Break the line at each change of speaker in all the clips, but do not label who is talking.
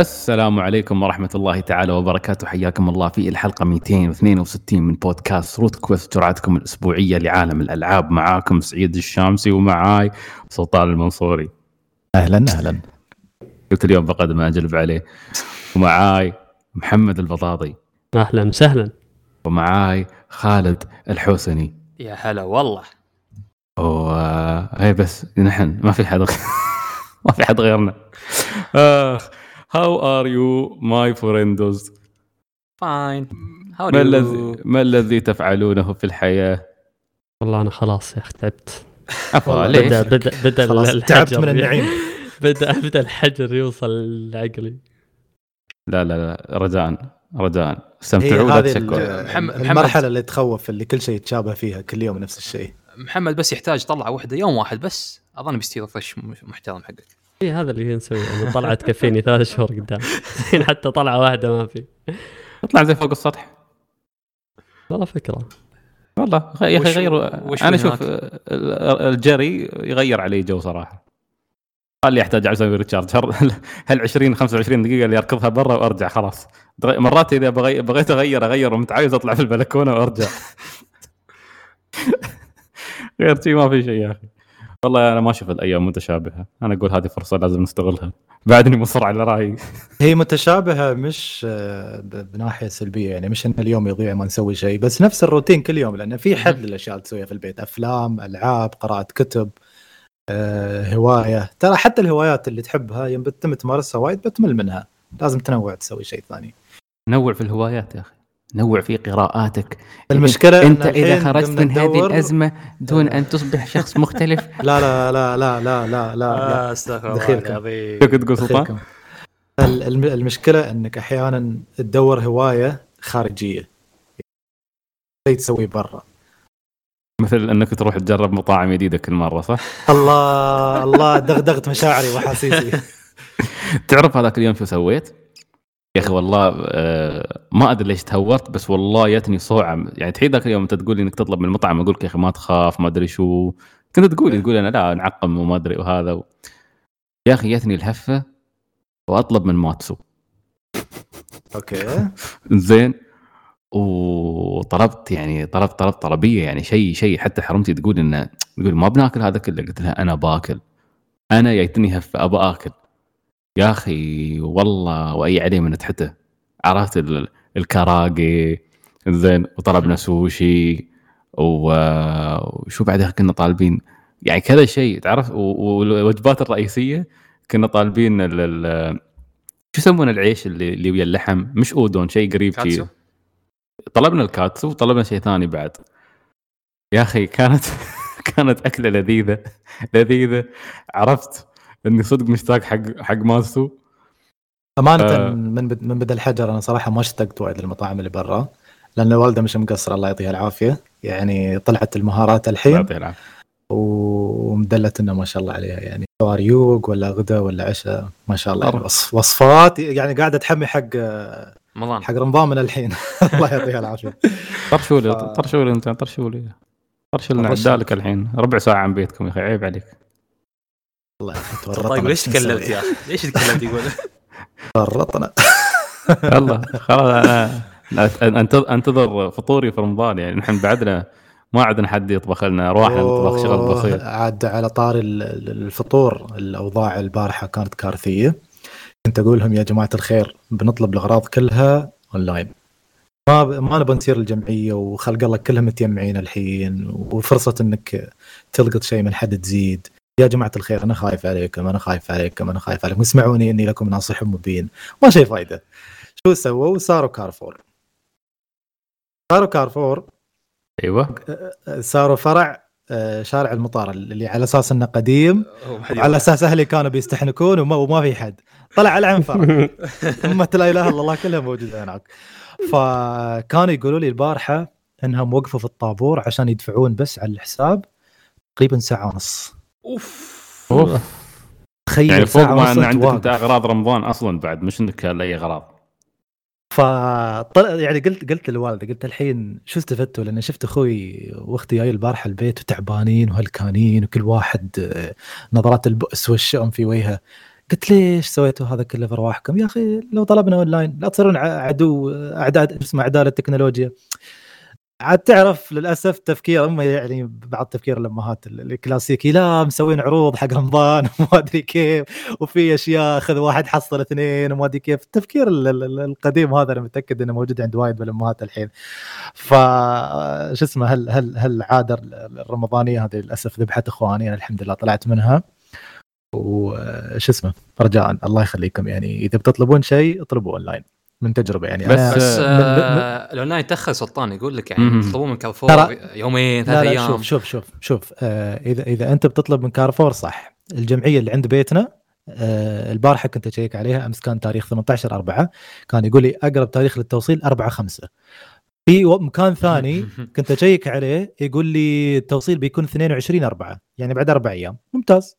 السلام عليكم ورحمة الله تعالى وبركاته. حياكم الله في الحلقة 262 من بودكاست روت كويست جرعتكم الأسبوعية لعالم الألعاب. معاكم سعيد الشامسي ومعاي سلطان المنصوري.
أهلا أهلا.
قلت اليوم بقدم أجلب عليه. ومعاي محمد البطاطي.
أهلا وسهلا.
ومعاي خالد الحوسني.
يا هلا والله.
وهي بس نحن ما في حد ما في حد غيرنا. آخ how are you my
friendos fine
ما الذي ما الذي تفعلونه في الحياة؟
والله أنا خلاص يا أخي تعبت.
عفوا
بدا
ليش؟
بدا بدأ
خلاص
الحجر
تعبت من النعيم.
بدا بدأ الحجر يوصل لعقلي.
لا لا لا رجاء رجاء.
هي
استمتعوا لا تشكوا.
المرحلة اللي تخوف اللي كل شيء يتشابه فيها كل يوم نفس الشيء.
محمد بس يحتاج طلعة واحدة يوم واحد بس. أظن بيستوي طش محترم حقك.
اي هذا اللي نسويه يعني طلعت تكفيني ثلاث شهور قدام. الحين حتى طلعة واحدة ما في.
اطلع زي فوق السطح.
والله فكرة.
والله يا
أخي
غيروا
أنا
أشوف الجري يغير علي جو صراحة. قال لي أحتاج أسوي ريتشارج هل هل 20 25 دقيقة اللي أركضها برا وأرجع خلاص. مرات إذا بغي... بغيت أغير أغير ومتعايز أطلع في البلكونة وأرجع. غير شيء ما في شيء يا أخي. والله أنا ما أشوف الأيام متشابهة. أنا أقول هذه فرصة لازم نستغلها. بعدني مصر على رأيي.
هي متشابهة مش آه، بناحية سلبية. يعني مش إن اليوم يضيع ما نسوي شيء بس نفس الروتين كل يوم لأن في حد للأشياء اللي تسويها في البيت. أفلام ألعاب قراءة كتب آه، هواية. ترى حتى الهوايات اللي تحبها يوم بتتم تمارسها وايد بتمل منها. لازم تنوع تسوي شيء ثاني.
نوع في الهوايات يا أخي. نوع في قراءاتك
المشكلة إن
انت اذا خرجت من هذه الأزمة دون أن تصبح شخص مختلف
لا لا لا لا لا لا لا, لا.
أستغفر الله. العظيم
شو كنت تقول سلطان؟
المشكلة إنك أحيانا تدور هواية خارجية شيء تسويه برا
مثل إنك تروح تجرب مطاعم جديدة كل مرة صح؟
الله الله دغدغت مشاعري واحاسيسي
تعرف هذاك اليوم شو سويت؟ يا أخي والله آه ما أدري ليش تهورت بس والله جتني صوعة. يعني تحيد ذاك اليوم أنت تقول لي إنك تطلب من المطعم أقول لك يا أخي ما تخاف ما أدري شو. كنت تقول تقول أنا لا نعقم وما أدري وهذا و... يا أخي جتني الهفة وأطلب من ماتسو.
okay.
زين. وطلبت يعني طلبت طلبت طلبية يعني شيء شيء. حتى حرمتي تقول انه تقول ما بناكل هذا كله. قلت لها أنا باكل. أنا جايتني هفة أبى آكل. يا أخي والله وأي عليه من تحته. عرفت ال- الكراجي زين وطلبنا سوشي و- وشو بعدها كنا طالبين؟ يعني كذا شيء تعرف؟ والوجبات الرئيسية كنا طالبين ال- ال- شو يسمون العيش اللي اللي ويا اللحم؟ مش أودون شيء قريب
كاتسو.
شيء طلبنا الكاتسو وطلبنا شيء ثاني بعد. يا أخي كانت كانت أكلة لذيذة لذيذة. عرفت؟ اني صدق مشتاق حق حق ماسو
أمانة
آه.
من بد من بدا الحجر أنا صراحة ما اشتقت وايد للمطاعم اللي برا لأن الوالده مش مقصره الله يعطيها العافية. يعني طلعت المهارات الحين
يعطيه العافية.
ومدلت إنه ما شاء الله عليها. يعني سواء ريوق ولا غدا ولا عشاء ما شاء الله. يعني. وصف وصفات يعني قاعدة تحمي حق
رمضان.
حق رمضان من الحين. الله يعطيها العافية.
طرشوا لي
ف-
طرشوا لي أنت طرشوا لي طرشوا لنا. عدالك الحين. ربع ساعة عن بيتكم يا أخي عيب عليك.
الله يا أخي تورطنا.
طيب ليش تكلمت؟ يا أخي؟ ليش تكلمت يقول؟
تورطنا.
يلا خلاص أنا أنت- أنتظر فطوري في رمضان يعني نحن بعدنا ما عندنا حد يطبخ لنا رواحنا نطبخ شغل بسيط.
عاد على ال- الفطور الأوضاع البارحة كانت كارثية. كنت أقول لهم يا جماعة الخير بنطلب الأغراض كلها أونلاين. ما ب... ما نبغى نصير الجمعية وخلق الله كلهم متجمعين الحين وفرصة إنك تلقط شيء من حد تزيد. يا جماعة الخير أنا خايف عليكم أنا خايف عليكم أنا خايف عليكم. اسمعوني إني لكم ناصح مبين. ما شيء فايدة. شو سووا؟ صاروا كارفور. صاروا كارفور.
أيوه.
صاروا فرع شارع المطار اللي على أساس إنه قديم
يروح.
أساس أهلي كانوا بيستحنكون وما, وما في حد. طلع على عين فرع أمة لا إله إلا الله كلها موجودة هناك. فكانوا يقولوا لي البارحة إنهم وقفوا في الطابور عشان يدفعون بس على الحساب تقريبا ساعة ونص.
أوف.
أوف.
تخيل
يعني فوق ما ان
أنت
عندك. أنت أغراض رمضان أصلا بعد مش انك لأي أغراض.
فطلع يعني قلت قلت للوالده قلت الحين شو استفدتوا؟ لأن شفت أخوي وأختي جاي البارحة البيت وتعبانين وهلكانين وكل واحد آه، نظرات البؤس والشؤم في وجهه. قلت ليش سويتوا هذا كله في ارواحكم يا أخي لو طلبنا أونلاين لا تصيرون ع- عدو اعداء اسمه اعداء التكنولوجيا. عاد تعرف للأسف تفكير هم يعني بعض تفكير الأمهات ال- الكلاسيكي لا مسوين عروض حق رمضان وما أدري كيف وفي أشياء خذ واحد حصل اثنين وما أدري كيف. التفكير ال- ال- القديم هذا أنا متأكد إنه موجود عند وايد من الامهات الحين. ف شو اسمه هل هل هل العاده الرمضانية هذه للأسف ذبحت إخواني أنا الحمد لله طلعت منها. وش اسمه رجاء الله يخليكم يعني إذا بتطلبون شيء اطلبوا أونلاين. من تجربة يعني.
بس-
أنا
بس آه الاونلاين تاخر سلطان يقول لك يعني. تطلبون من كارفور يومين
لا
ثلاث
لا
أيام
شوف شوف شوف شوف آه إذا إذا أنت بتطلب من كارفور صح. الجمعية اللي عند بيتنا آه البارحة كنت أشيك عليها أمس كان تاريخ 18 4 كان يقول لي أقرب تاريخ للتوصيل 4 5 في مكان ثاني كنت أشيك عليه يقول لي التوصيل بيكون 22 4 يعني بعد أربع أيام. ممتاز.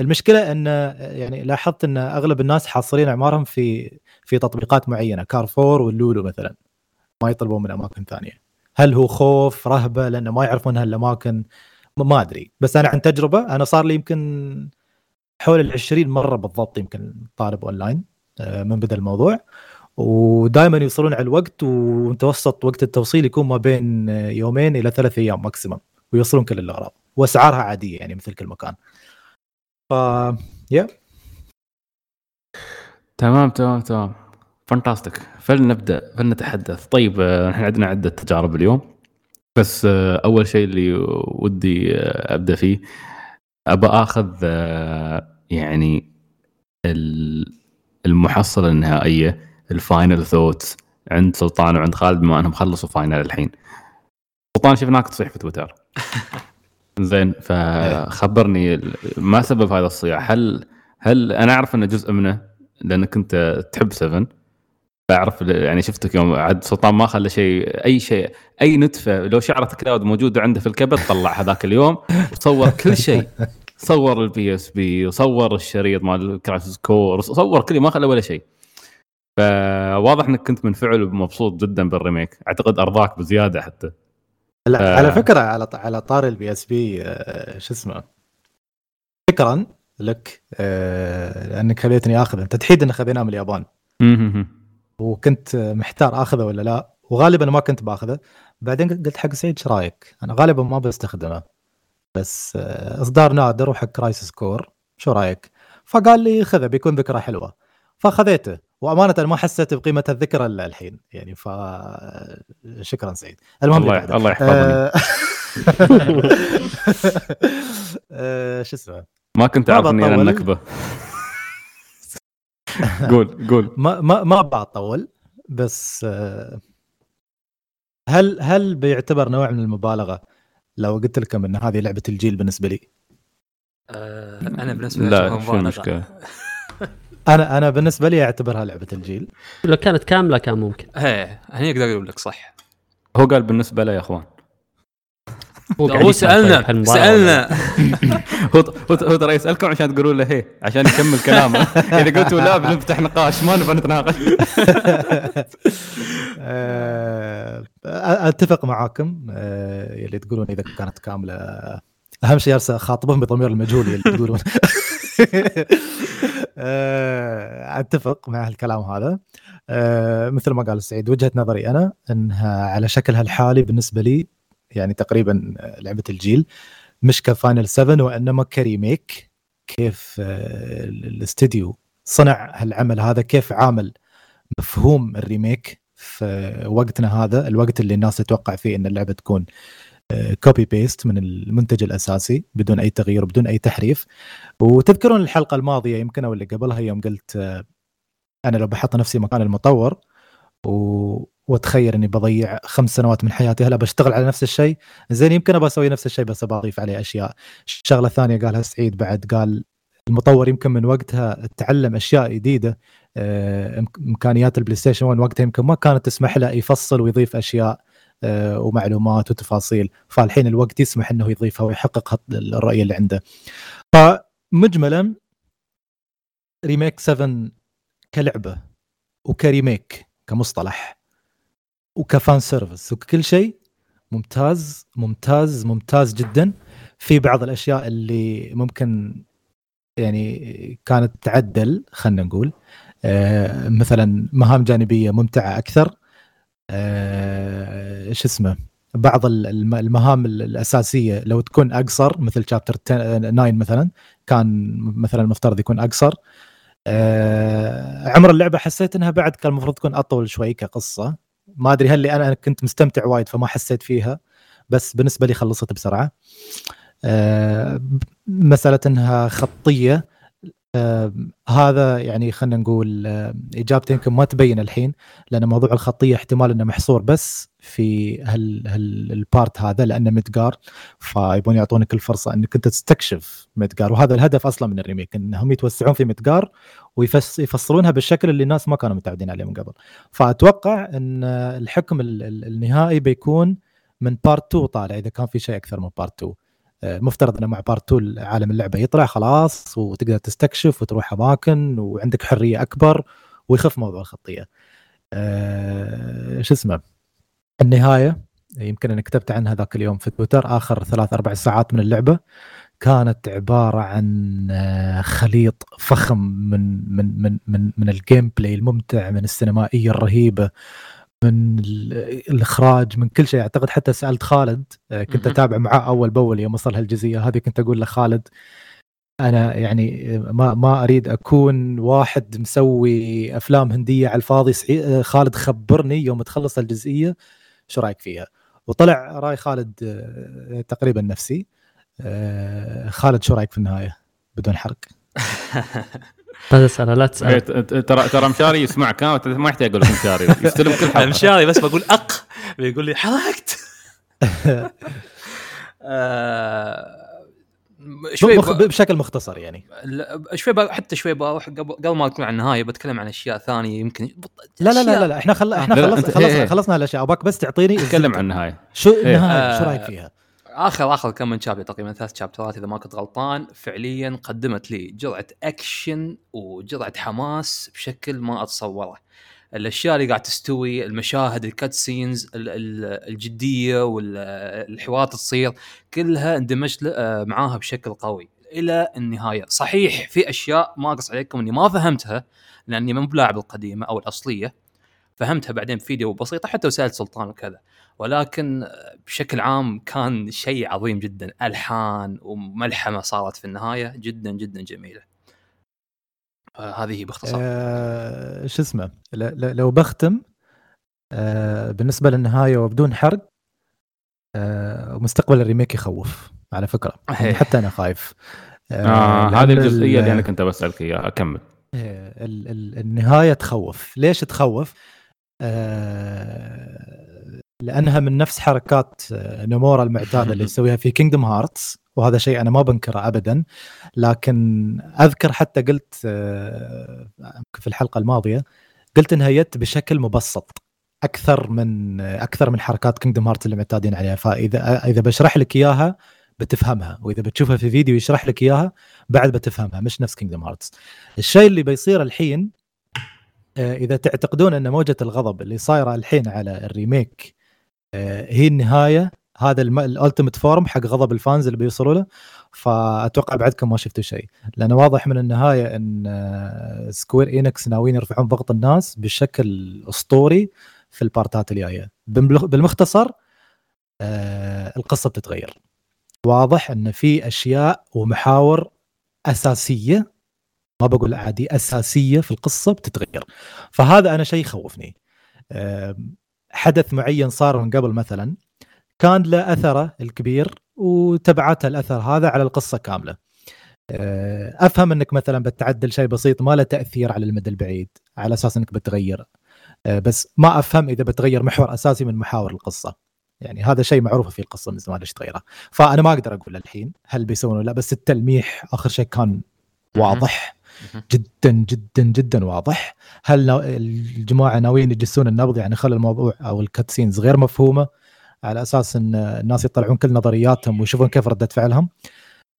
المشكلة إن يعني لاحظت إن أغلب الناس حاصرين أعمارهم في في تطبيقات معينة كارفور واللولو مثلا ما يطلبون من أماكن ثانية. هل هو خوف رهبة؟ لأنه ما يعرفون هالاماكن ما- أدري. بس أنا عن تجربة أنا صار لي يمكن حول ال 20 مرة بالضبط يمكن طالب أونلاين آه، من بدأ الموضوع. ودائما يوصلون على الوقت ومتوسط وقت التوصيل يكون ما بين يومين إلى ثلاث أيام maximum ويوصلون كل الأغراض. وأسعارها عادية يعني مثل كل مكان ف يا
تمام تمام تمام. fantastic فلنبدأ فلنتحدث. طيب آه، إحنا عندنا عدة تجارب اليوم. بس آه، أول شيء اللي ودي آه، أبدأ فيه. ابى أخذ يعني ال- المحصلة النهائية ال final thoughts عند سلطان وعند خالد بما أنهم خلصوا Final الحين. سلطان شفناك تصيح في تويتر. زين فخبرني ما سبب هذا الصياح؟ هل هل أنا أعرف انه جزء منه؟ لأنك انت تحب 7 بعرف يعني شفتك يوم عاد سلطان ما خلى شيء أي شيء أي نتفة. لو شعرة Cloud موجوده عنده في الكبت طلع هذاك اليوم. وصور كل شيء. صور ال PSP وصور الشريط مال Crisis Core صور كل ما خلى ولا شيء. فواضح إنك كنت منفعل ومبسوط جدا بال remake أعتقد أرضاك بزيادة حتى.
لا
آه.
على فكرة على على طار ال PSP شو اسمه؟ شكرا. لك آه، لأنك خليتني آخذه. أنت تحيد ان خذيناه من اليابان. وكنت محتار آخذه ولا لا. وغالبا ما كنت بآخذه. بعدين قلت حق سعيد إيش رأيك؟ أنا غالبا ما بستخدمه. بس آه، إصدار نادر وحق Crisis Core شو رأيك؟ فقال لي خذه بيكون ذكرى حلوة. فخذيته. وأمانة ما حسيت بقيمة الذكرى إلا الحين. يعني ف شكرا سعيد. المهم
الله. الله يحفظني.
آه، آه، شو اسمه؟
ما كنت أعرف إني
أنا.
النكتة. قول قول.
ما ما ما بطول بس آه، هل هل بيعتبر نوع من المبالغة لو قلت لكم إن هذه لعبة الجيل بالنسبة لي؟
آه أنا بالنسبة لي
لا شو. المشكلة؟
أنا أنا بالنسبة لي أعتبرها لعبة الجيل.
لو كانت كاملة كان ممكن.
إيه هني أقدر أقول لك صح.
هو قال بالنسبة له يا أخوان.
هو سألنا.
سالنا
هو هو هو ترى يسألكم عشان تقولوا له هي عشان يكمل كلامه. إذا قلتوا لا بنفتح نقاش ما نبغى نتناقش.
آه، أتفق معاكم آه، اللي تقولون إذا كانت كاملة. أهم شيء أرسل اخاطبهم بضمير المجهول اللي تقولون. آه، أتفق مع الكلام هذا. آه، مثل ما قال سعيد وجهة نظري أنا إنها على شكلها الحالي بالنسبة لي يعني تقريبا لعبة الجيل. مش ك Final 7 وإنما ك remake كيف آه، الاستديو صنع هالعمل هذا كيف عامل مفهوم ال remake في وقتنا هذا. الوقت اللي الناس تتوقع فيه إن اللعبة تكون copy paste من المنتج الأساسي بدون أي تغيير بدون أي تحريف. وتذكرون الحلقة الماضية يمكن أو اللي قبلها يوم قلت آه، أنا لو بحط نفسي مكان المطور و... واتخيل إني بضيع خمس سنوات من حياتي. هلا بشتغل على نفس الشيء. زين يمكن ابى أسوي نفس الشيء بس بضيف عليه أشياء. الشغلة الثانية قالها سعيد بعد قال المطور يمكن من وقتها تعلم أشياء جديدة. آه، إمكانيات ال PlayStation 1 وقتها يمكن ما كانت تسمح له يفصل ويضيف أشياء آه، ومعلومات وتفاصيل. فالحين الوقت يسمح إنه يضيفها ويحقق الرؤيه اللي عنده. فمجملا remake 7 كلعبة وك remake كمصطلح. وك fan service. وكل شيء ممتاز ممتاز ممتاز جدا. في بعض الأشياء اللي ممكن يعني كانت تعدل خلينا نقول. آه، مثلا مهام جانبية ممتعة أكثر. آه، شو اسمه؟ بعض ال- الم- المهام ال- الأساسية لو تكون أقصر مثل chapter 9 مثلا كان مثلا المفترض يكون أقصر. آه، عمر اللعبة حسيت إنها بعد كان المفروض تكون أطول شوي كقصة. ما أدري هل أنا كنت مستمتع وايد فما حسيت فيها بس بالنسبة لي خلصت بسرعة. آه، مسألة إنها خطية آه، هذا يعني خلينا نقول آه، إجابتي يمكن ما تبين الحين لأن موضوع الخطية احتمال إنه محصور بس في هال هال البارت هذا لأنه مدقار فيبون يعطونك الفرصة إنك أنت تستكشف Midgar وهذا الهدف أصلا من ال remake إنهم يتوسعون في Midgar ويفصلونها بالشكل اللي الناس ما كانوا متعودين عليه من قبل فأتوقع إن الحكم ال- ال- النهائي بيكون من part 2 طالع إذا كان في شيء أكثر من part 2 آه، المفترض إنه مع part 2 عالم اللعبة يطلع خلاص وتقدر تستكشف وتروح أماكن وعندك حرية أكبر ويخف موضوع الخطية. أه شو اسمه؟ النهاية يمكن أنا كتبت عنها ذاك اليوم في تويتر آخر ثلاث أربع ساعات من اللعبة كانت عبارة عن آه، خليط فخم من من من من من ال gameplay الممتع من السينمائية الرهيبة من ال- الإخراج من كل شيء. أعتقد حتى سألت خالد آه، كنت. أتابع معاه أول بأول يوم وصل هالجزئيه هذه كنت أقول له خالد أنا يعني ما ما أريد أكون واحد مسوي أفلام هندية على الفاضي. سعي- آه، خالد خبرني يوم تخلص الجزئية شو رأيك فيها؟ وطلع رأي خالد آه، تقريبا نفسي. آه، خالد شو رأيك في النهاية بدون حرق؟
لا تسأله لا
إيه،
تسأله
ت- ت- ترى ترى مشاري يسمعك ما يحتاج أقول لك مشاري يستلم كل حلقة.
مشاري بس بقول أق بيقول لي حرقت. آه، شوي.
بشكل مختصر يعني.
لا، شوي ب... حتى شوي بروح قبل ما اتكلم عن النهاية بتكلم عن أشياء ثانية يمكن.
لا لا لا لا, لا إحنا خل... إحنا
لا، لا،
خلص... خلصنا
إيه.
خلصنا الاشياء أباك بس تعطيني
تكلم عن النهاية.
شو
إيه.
النهاية؟ شو
آه.
رايك فيها؟
اخر آخر كم من chapter تقريبا ثلاث شابترات إذا ما كنت غلطان فعليا قدمت لي جرعة اكشن وجرعة حماس بشكل ما أتصوره. الأشياء اللي قاعد تستوي المشاهد ال cutscenes ال- ال- الجدية والحوارات تصير كلها اندمجت آه، معاها بشكل قوي إلى النهاية. صحيح في أشياء ما اقص عليكم إني ما فهمتها لأني مو بلاعب القديمة أو الأصلية فهمتها بعدين بفيديو بسيطه حتى وسالت سلطان وكذا ولكن بشكل عام كان شيء عظيم جدا. ألحان وملحمة صارت في النهاية جدا جدا جميلة. هذه باختصار.
آه شو اسمه؟ ل... ل... لو بختم آه بالنسبة للنهاية وبدون حرق آه مستقبل الريميك يخوف على فكرة. يعني حتى أنا خايف.
آه
لأن
هذه الجزئية
ال-
اللي أنا كنت بسالك إياها. أكمل.
آه، ال- ال- النهاية تخوف. ليش تخوف؟ آه، لأنها من نفس حركات آه، نمورا المعتادة اللي يسويها في Kingdom Hearts وهذا شيء أنا ما بنكره ابدا. لكن أذكر حتى قلت آه، في الحلقة الماضية قلت إنها جت بشكل مبسط أكثر من أكثر من حركات Kingdom Hearts اللي معتادين عليها. فإذا إذا بشرح لك إياها بتفهمها وإذا بتشوفها في فيديو يشرح لك إياها بعد بتفهمها مش نفس Kingdom Hearts الشيء اللي بيصير الحين آه، إذا تعتقدون أن موجة الغضب اللي صايرة الحين على ال remake آه، هي النهاية هذا ال ultimate form حق غضب ال fans اللي بيوصلوا له. فأتوقع بعدكم ما شفتوا شيء. لأن واضح من النهاية إن آه، Square Enix ناويين يرفعون ضغط الناس بشكل أسطوري في البارتات الجاية. بالمخ- بالمختصر آه، القصة بتتغير. واضح إن في أشياء ومحاور أساسية ما بقول عادي أساسية في القصة بتتغير. فهذا أنا شيء يخوفني. حدث معين صار من قبل مثلا كان له أثره الكبير وتبعته الأثر هذا على القصة كاملة. أه، أفهم إنك مثلا بتعدل شيء بسيط ما له تأثير على المدى البعيد على أساس إنك بتغير. أه، بس ما أفهم إذا بتغير محور أساسي من محاور القصة. يعني هذا شيء معروف في القصة من زمان ليش تغيره. فأنا ما أقدر أقول الحين هل بيسوون ولا لا بس التلميح آخر شيء كان واضح. جدا جدا جدا واضح. هل الجماعة ناويين يجسون النبض يعني خلى الموضوع أو الكاتسينز غير مفهومة على أساس إن الناس يطلعون كل نظرياتهم ويشوفون كيف ردة فعلهم؟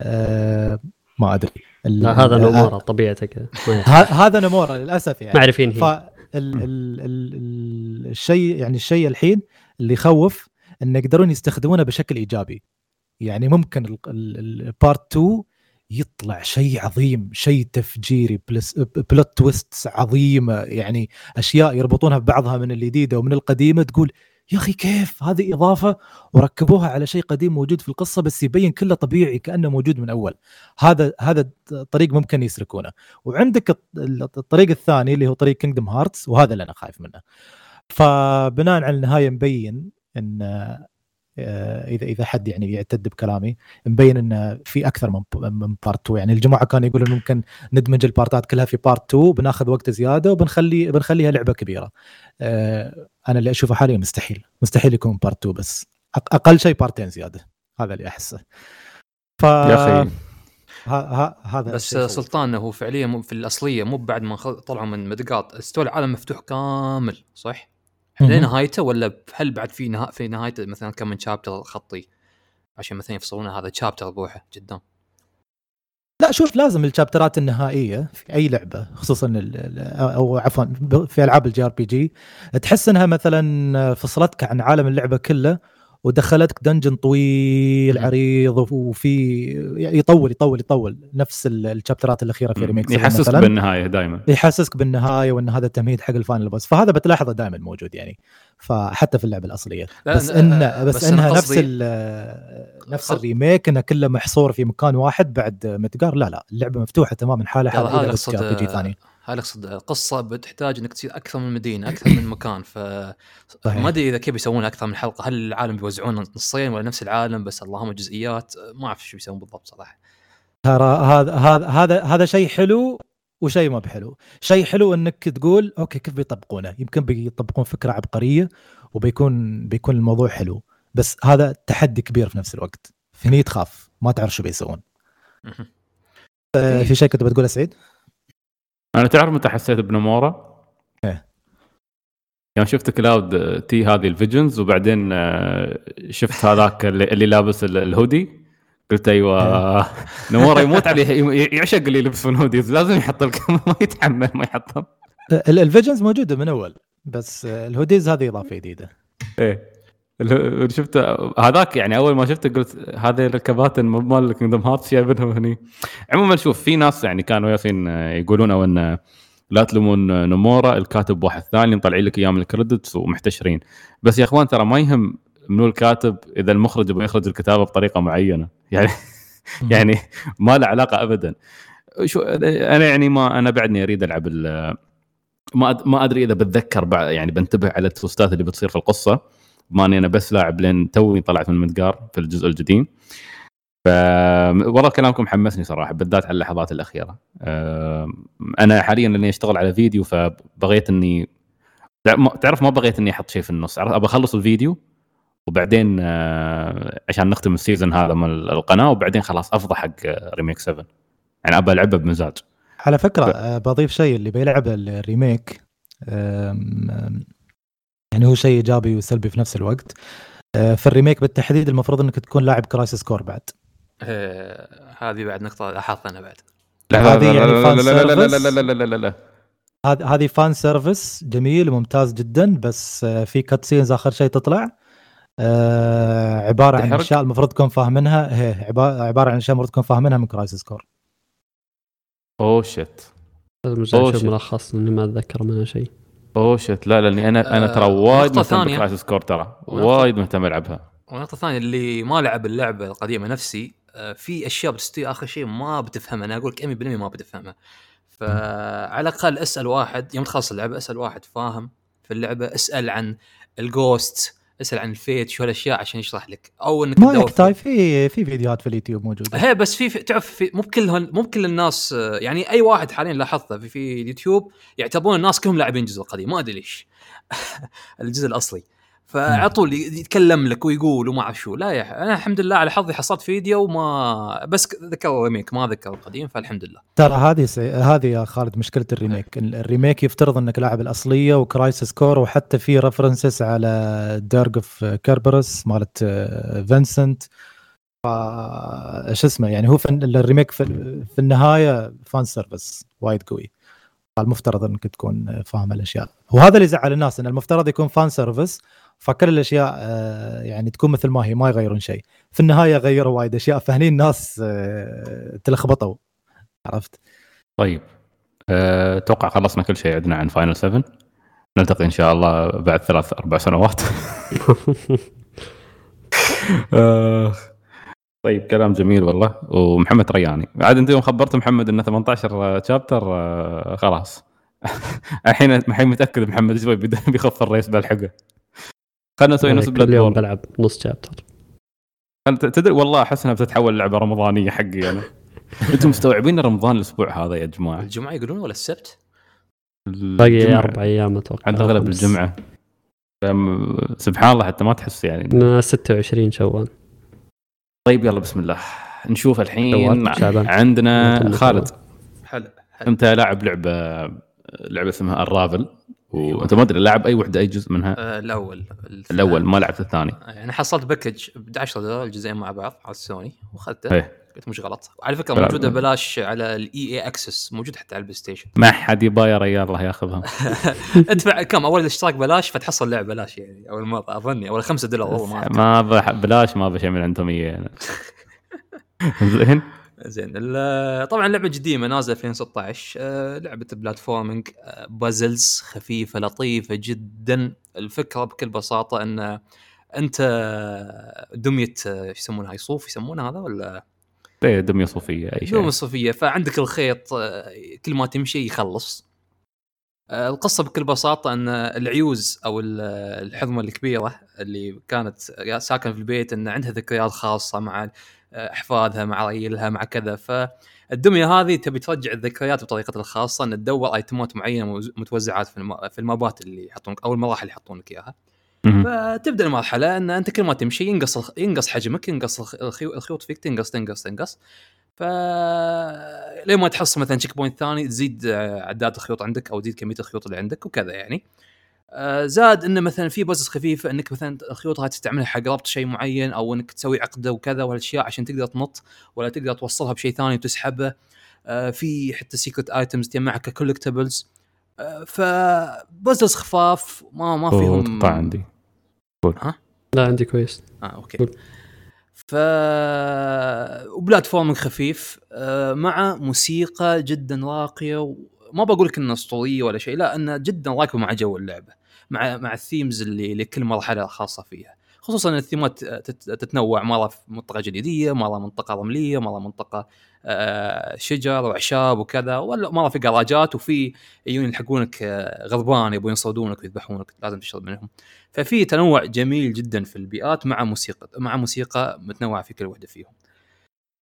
أه ما أدري.
لا هذا
ال-
نمورة طبيعتك. ما يعرف.
ه- هذا نمورة للأسف يعني.
معرفين هي
ال ال ال ال الشيء يعني الشيء الحين اللي يخوف إن يقدرون يستخدمونه بشكل إيجابي. يعني ممكن ال part 2 يطلع شيء عظيم شيء تفجيري plot twist عظيمة يعني أشياء يربطونها ببعضها من الجديده ومن القديمة تقول يا أخي كيف؟ هذه إضافة وركبوها على شيء قديم موجود في القصة بس يبين كله طبيعي كأنه موجود من أول. هذا هذا طريق ممكن يسلكونه وعندك الط- الطريق الثاني اللي هو طريق Kingdom Hearts وهذا اللي أنا خايف منه. فبناء على النهاية مبين إن اذا إذا حد يعني يعتد بكلامي مبين إنه في أكثر من من part 2 يعني الجماعة كانوا يقولون ممكن ندمج البارتات كلها في part 2 بناخذ وقت زيادة وبنخلي بنخليها لعبة كبيرة. آه، أنا اللي أشوفه حاليا مستحيل. مستحيل يكون part 2 بس. أقل شيء بارتين زيادة. هذا اللي أحسه. ف
يا
أخي. هذا
بس. سلطان هو فعليا في الأصلية مو بعد ما طلعوا من Midgar استوى العالم مفتوح كامل صح؟ لنهايته ولا هل بعد في نها... في نهايته مثلا كم من chapter خطي؟ عشان مثلا يفصلون هذا chapter بروحه قدام
لا شوف لازم الشابترات النهائية في أي لعبة خصوصا أو عفوا في ألعاب ال JRPG تحس إنها مثلا فصلتك عن عالم اللعبة كله ودخلتك dungeon طويل
مم.
عريض وفي يطول يطول يطول نفس ال- الشابترات الأخيرة في remake 7
يحسسك بالنهاية دائما
يحسسك بالنهاية وأن هذا التمهيد حق ال final boss. فهذا بتلاحظه دائما موجود يعني. فحتى في اللعبة الأصلية.
لا،
بس إن بس,
بس أنا
إنها نفس نفس
ال
remake إنه كله محصور في مكان واحد بعد متقار لا لا اللعبة مفتوحة تماما حالها
لا،
حال
هذا هذا اقصد القصة بتحتاج إنك تصير أكثر من مدينة أكثر من مكان. ف. ما أدري إذا كيف يسوون أكثر من حلقة. هل العالم بيوزعونه نصين ولا نفس العالم بس اللهم جزئيات؟ ما أعرف شو بيسوون بالضبط صراحة.
ترى هذا هذا هذا هذا شيء حلو وشيء ما بحلو. شيء حلو إنك تقول أوكي كيف بيطبقونه؟ يمكن بيطبقون فكرة عبقرية وبيكون بيكون الموضوع حلو. بس هذا تحدي كبير في نفس الوقت. هني تخاف. ما تعرف شو بيسوون. آه، في شيء كنت بتقوله سعيد؟
أنا تعرف متى حسيت بنموره؟
إيه.
يوم شفت كلاود تيه هذه ال visions وبعدين آه، شفت هذاك اللي, لابس ال- الهودي. قلت أيوه نموره يموت عليه يعشق اللي يلبسون hoodies لازم يحط ما يتحمل ما يحطهم.
ال- ال visions موجودة من أول بس آه، ال hoodies هذه اضافه جديدة.
إيه. ال- شفت هذاك يعني أول ما شفته قلت هذه الكباتن مو مال كينجدم هارتس جايبينهم هني. عموما شوف في ناس يعني كانوا ياسين يقولون أو إن لا تلومون نمورا الكاتب واحد ثاني مطلعين لك اياه من الكريدتس ومحتشرين. بس يا إخوان ترى ما يهم منو الكاتب إذا المخرج يبغى يخرج الكتابة بطريقة معينة. يعني يعني ما له علاقة ابدا. شو أنا يعني ما أنا بعدني أريد ألعب ال- ما ما أدري إذا بتذكر بعد يعني بنتبه على التوستات اللي بتصير في القصة. بما اني أنا بس لاعب لين توي طلعت من المدقار في الجزء القديم ف والله كلامكم حمسني صراحة بالذات على اللحظات الأخيرة. أنا حاليا لأني أشتغل على فيديو فبغيت اني تعرف ما بغيت إني أحط شيء في النص؟ ابى أخلص الفيديو وبعدين آه، عشان نختم ال season هذا من القناة وبعدين خلاص أفضى حق remake 7 يعني ابى العبه بمزاج.
على فكرة
ف-
آه، بضيف شيء اللي بيلعب ال remake يعني هو شيء إيجابي وسلبي في نفس الوقت. آه، في ال remake بالتحديد المفروض إنك تكون لاعب كرايسيس كور بعد.
آه، هذه بعد نقطة لاحظتها أنا بعد.
هذه يعني
لا
fan
لا لا لا لا
service.
لا لا لا لا لا
هذه fan service جميل وممتاز جدا بس آه، في cut scenes آخر شيء تطلع. آه، عبارة عن؟ أشياء المفروض تكون فاهمينها. هي عبا- عبارة عن أشياء المفروض تكون فاهمينها من كرايسيس كور
oh shit
لازم
oh أشوف.
ملخص لاني ما أتذكر منها شيء.
oh shit لا لأني أنا أنا ترى
آه،
وايد
نقطة
مهتم
ثانية.
بكرايسيس كور ترى. وايد مهتم ألعبها.
والنقطة الثانية اللي ما لعب اللعبة القديمة نفسي آه، في أشياء بتستوي آخر شيء ما بتفهمها. أنا أقول لك 100% ما بتفهمها. فعلى الأقل أسأل واحد يوم تخلص اللعبة أسأل واحد فاهم في اللعبة أسأل عن ال ghost اسأل عن ال fate شو هالاشياء عشان يشرح لك. أو إنك
ما يحتاج في في فيديوهات في اليوتيوب موجودة.
هي بس في في- تعرف في مو بكل مو بكل الناس يعني أي واحد حاليا لاحظته في, في اليوتيوب يعتبرون الناس كلهم لاعبين الجزء القديم. ما أدري ليش. الجزء الأصلي. فعلى طول يتكلم لك ويقول وما أعرف شو. لا يا ح- أنا الحمد لله على حظي حصلت فيديو وما بس ذكر ال remake ما ذكر القديم فالحمد لله.
ترى هذه سي... هذه يا خالد مشكلة ال remake. ال- ال remake يفترض إنك لاعب الأصلية وكرايسيس كور وحتى في references على Dirge of Cerberus مالت آه، فينسنت. ف شو اسمه يعني هو في ال remake في, في النهاية fan service وايد قوي. المفترض إنك تكون فاهم الأشياء. وهذا اللي يزعل الناس إن المفترض يكون fan service فكل الأشياء آه، يعني تكون مثل ما هي ما يغيرون شيء. في النهاية غيروا وايد أشياء فهني الناس آه، تلخبطوا. عرفت؟
طيب. أه، أتوقع خلصنا كل شيء عندنا عن فاينل 7 نلتقي إن شاء الله بعد ثلاث أربع سنوات. آه، طيب كلام جميل والله. ومحمد رياني. عاد أنت يوم خبرت محمد إنه 18 شابتر آه، خلاص. الحين الحين متأكد محمد شوي بيخف الريس بلحقه خلنا نسوي نفس
يوم
بلاد
بلعب نص شابتر
تدري والله أحس إنها بتتحول لعبة رمضانية حقي أنا. أنتم مستوعبين رمضان الأسبوع هذا يا جماعة؟
الجمعة يقولون ولا السبت؟
باقي. أربع أيام أتوقع.
عند أغلب. الجمعة. سبحان الله حتى ما تحس يعني.
من 26 شوال.
طيب يلا بسم الله. نشوف الحين. عندنا. خالد.
حلو حلو.
أنت لاعب لعبة لعبة اسمها Unravel وأنت ما أدري لاعب أي وحدة أي جزء منها؟
آه الأول.
الأول ما لعبت الثاني.
يعني حصلت package ب 10 دولار الجزئين مع بعض على السوني وأخذته.
إيه.
قلت مش غلط. وعلى
فكرة.
موجودة ببلاش على ال EA Access موجود حتى على البلاي ستيشن
ما حد يبا يا ريال الله ياخذها.
ادفع كم؟ أول الاشتراك بلاش فتحصل لعبه بلاش يعني. أول مرة أظني. أول 5 دولار والله ما.
ما بلاش ما بشيء من عندهم. اياه زين.
زين. طبعا لعبة قديمة نازلة 2016 آه، لعبة platforming آه، puzzles خفيفة لطيفة جدا. الفكرة بكل بساطة إن أنت دمية آه، شو يسمونها؟ هاي صوف يسمونها هذا ولا؟
إيه، دمية صوفية أي
دمية
شيء
صوفية. فعندك الخيط آه، كل ما تمشي يخلص. آه، القصة بكل بساطة إن العيوز أو ال- الحظمة الكبيرة اللي كانت ساكنة في البيت إن عندها ذكريات خاصة مع آه، احفادها مع ريلها مع كذا. فالدمية هذه تبي ترجع الذكريات بطريقتها الخاصة إن تدور آيتمات معينة متوزعات في الم- في المابات اللي يحطونك أو المراحل اللي يحطون لك اياها. فتبدأ المرحلة إن أنت كل ما تمشي ينقص ينقص حجمك ينقص الخ- الخيو- الخيوط فيك تنقص تنقص تنقص. ف لين ما تحصل مثلا checkpoint ثاني تزيد عداد الخيوط عندك أو تزيد كمية الخيوط اللي عندك وكذا يعني. زاد إنه مثلا في puzzles خفيفة إنك مثلا الخيوط هاي تستعملها حق ربط شيء معين أو إنك تسوي عقده وكذا والاشياء عشان تقدر تنط ولا تقدر توصلها بشيء ثاني وتسحبه. آه، في حتى secret items تجمعها ك collectibles ف puzzles خفاف ما ما فيهم
تقطع عندي.
لا عندي كويس.
آه أوكي.
قول.
ف و platforming خفيف. آه، مع موسيقى جدا راقية وما بقول لك انها أسطورية ولا شيء لا انها جدا راكبة مع جو اللعبة مع مع ال themes اللي لكل مرحله خاصة فيها خصوصا إن الثيمات تت- تتنوع مرة في منطقة جليديه مرة منطقة رملية مرة منطقة آه، شجر وأعشاب وكذا ولا مرة في جراجات وفي يجون يلحقونك آه، غضبان يبون يصودونك ويذبحونك لازم تشرب منهم ففي تنوع جميل جدا في البيئات مع موسيقى مع موسيقى متنوعة في كل واحدة فيهم.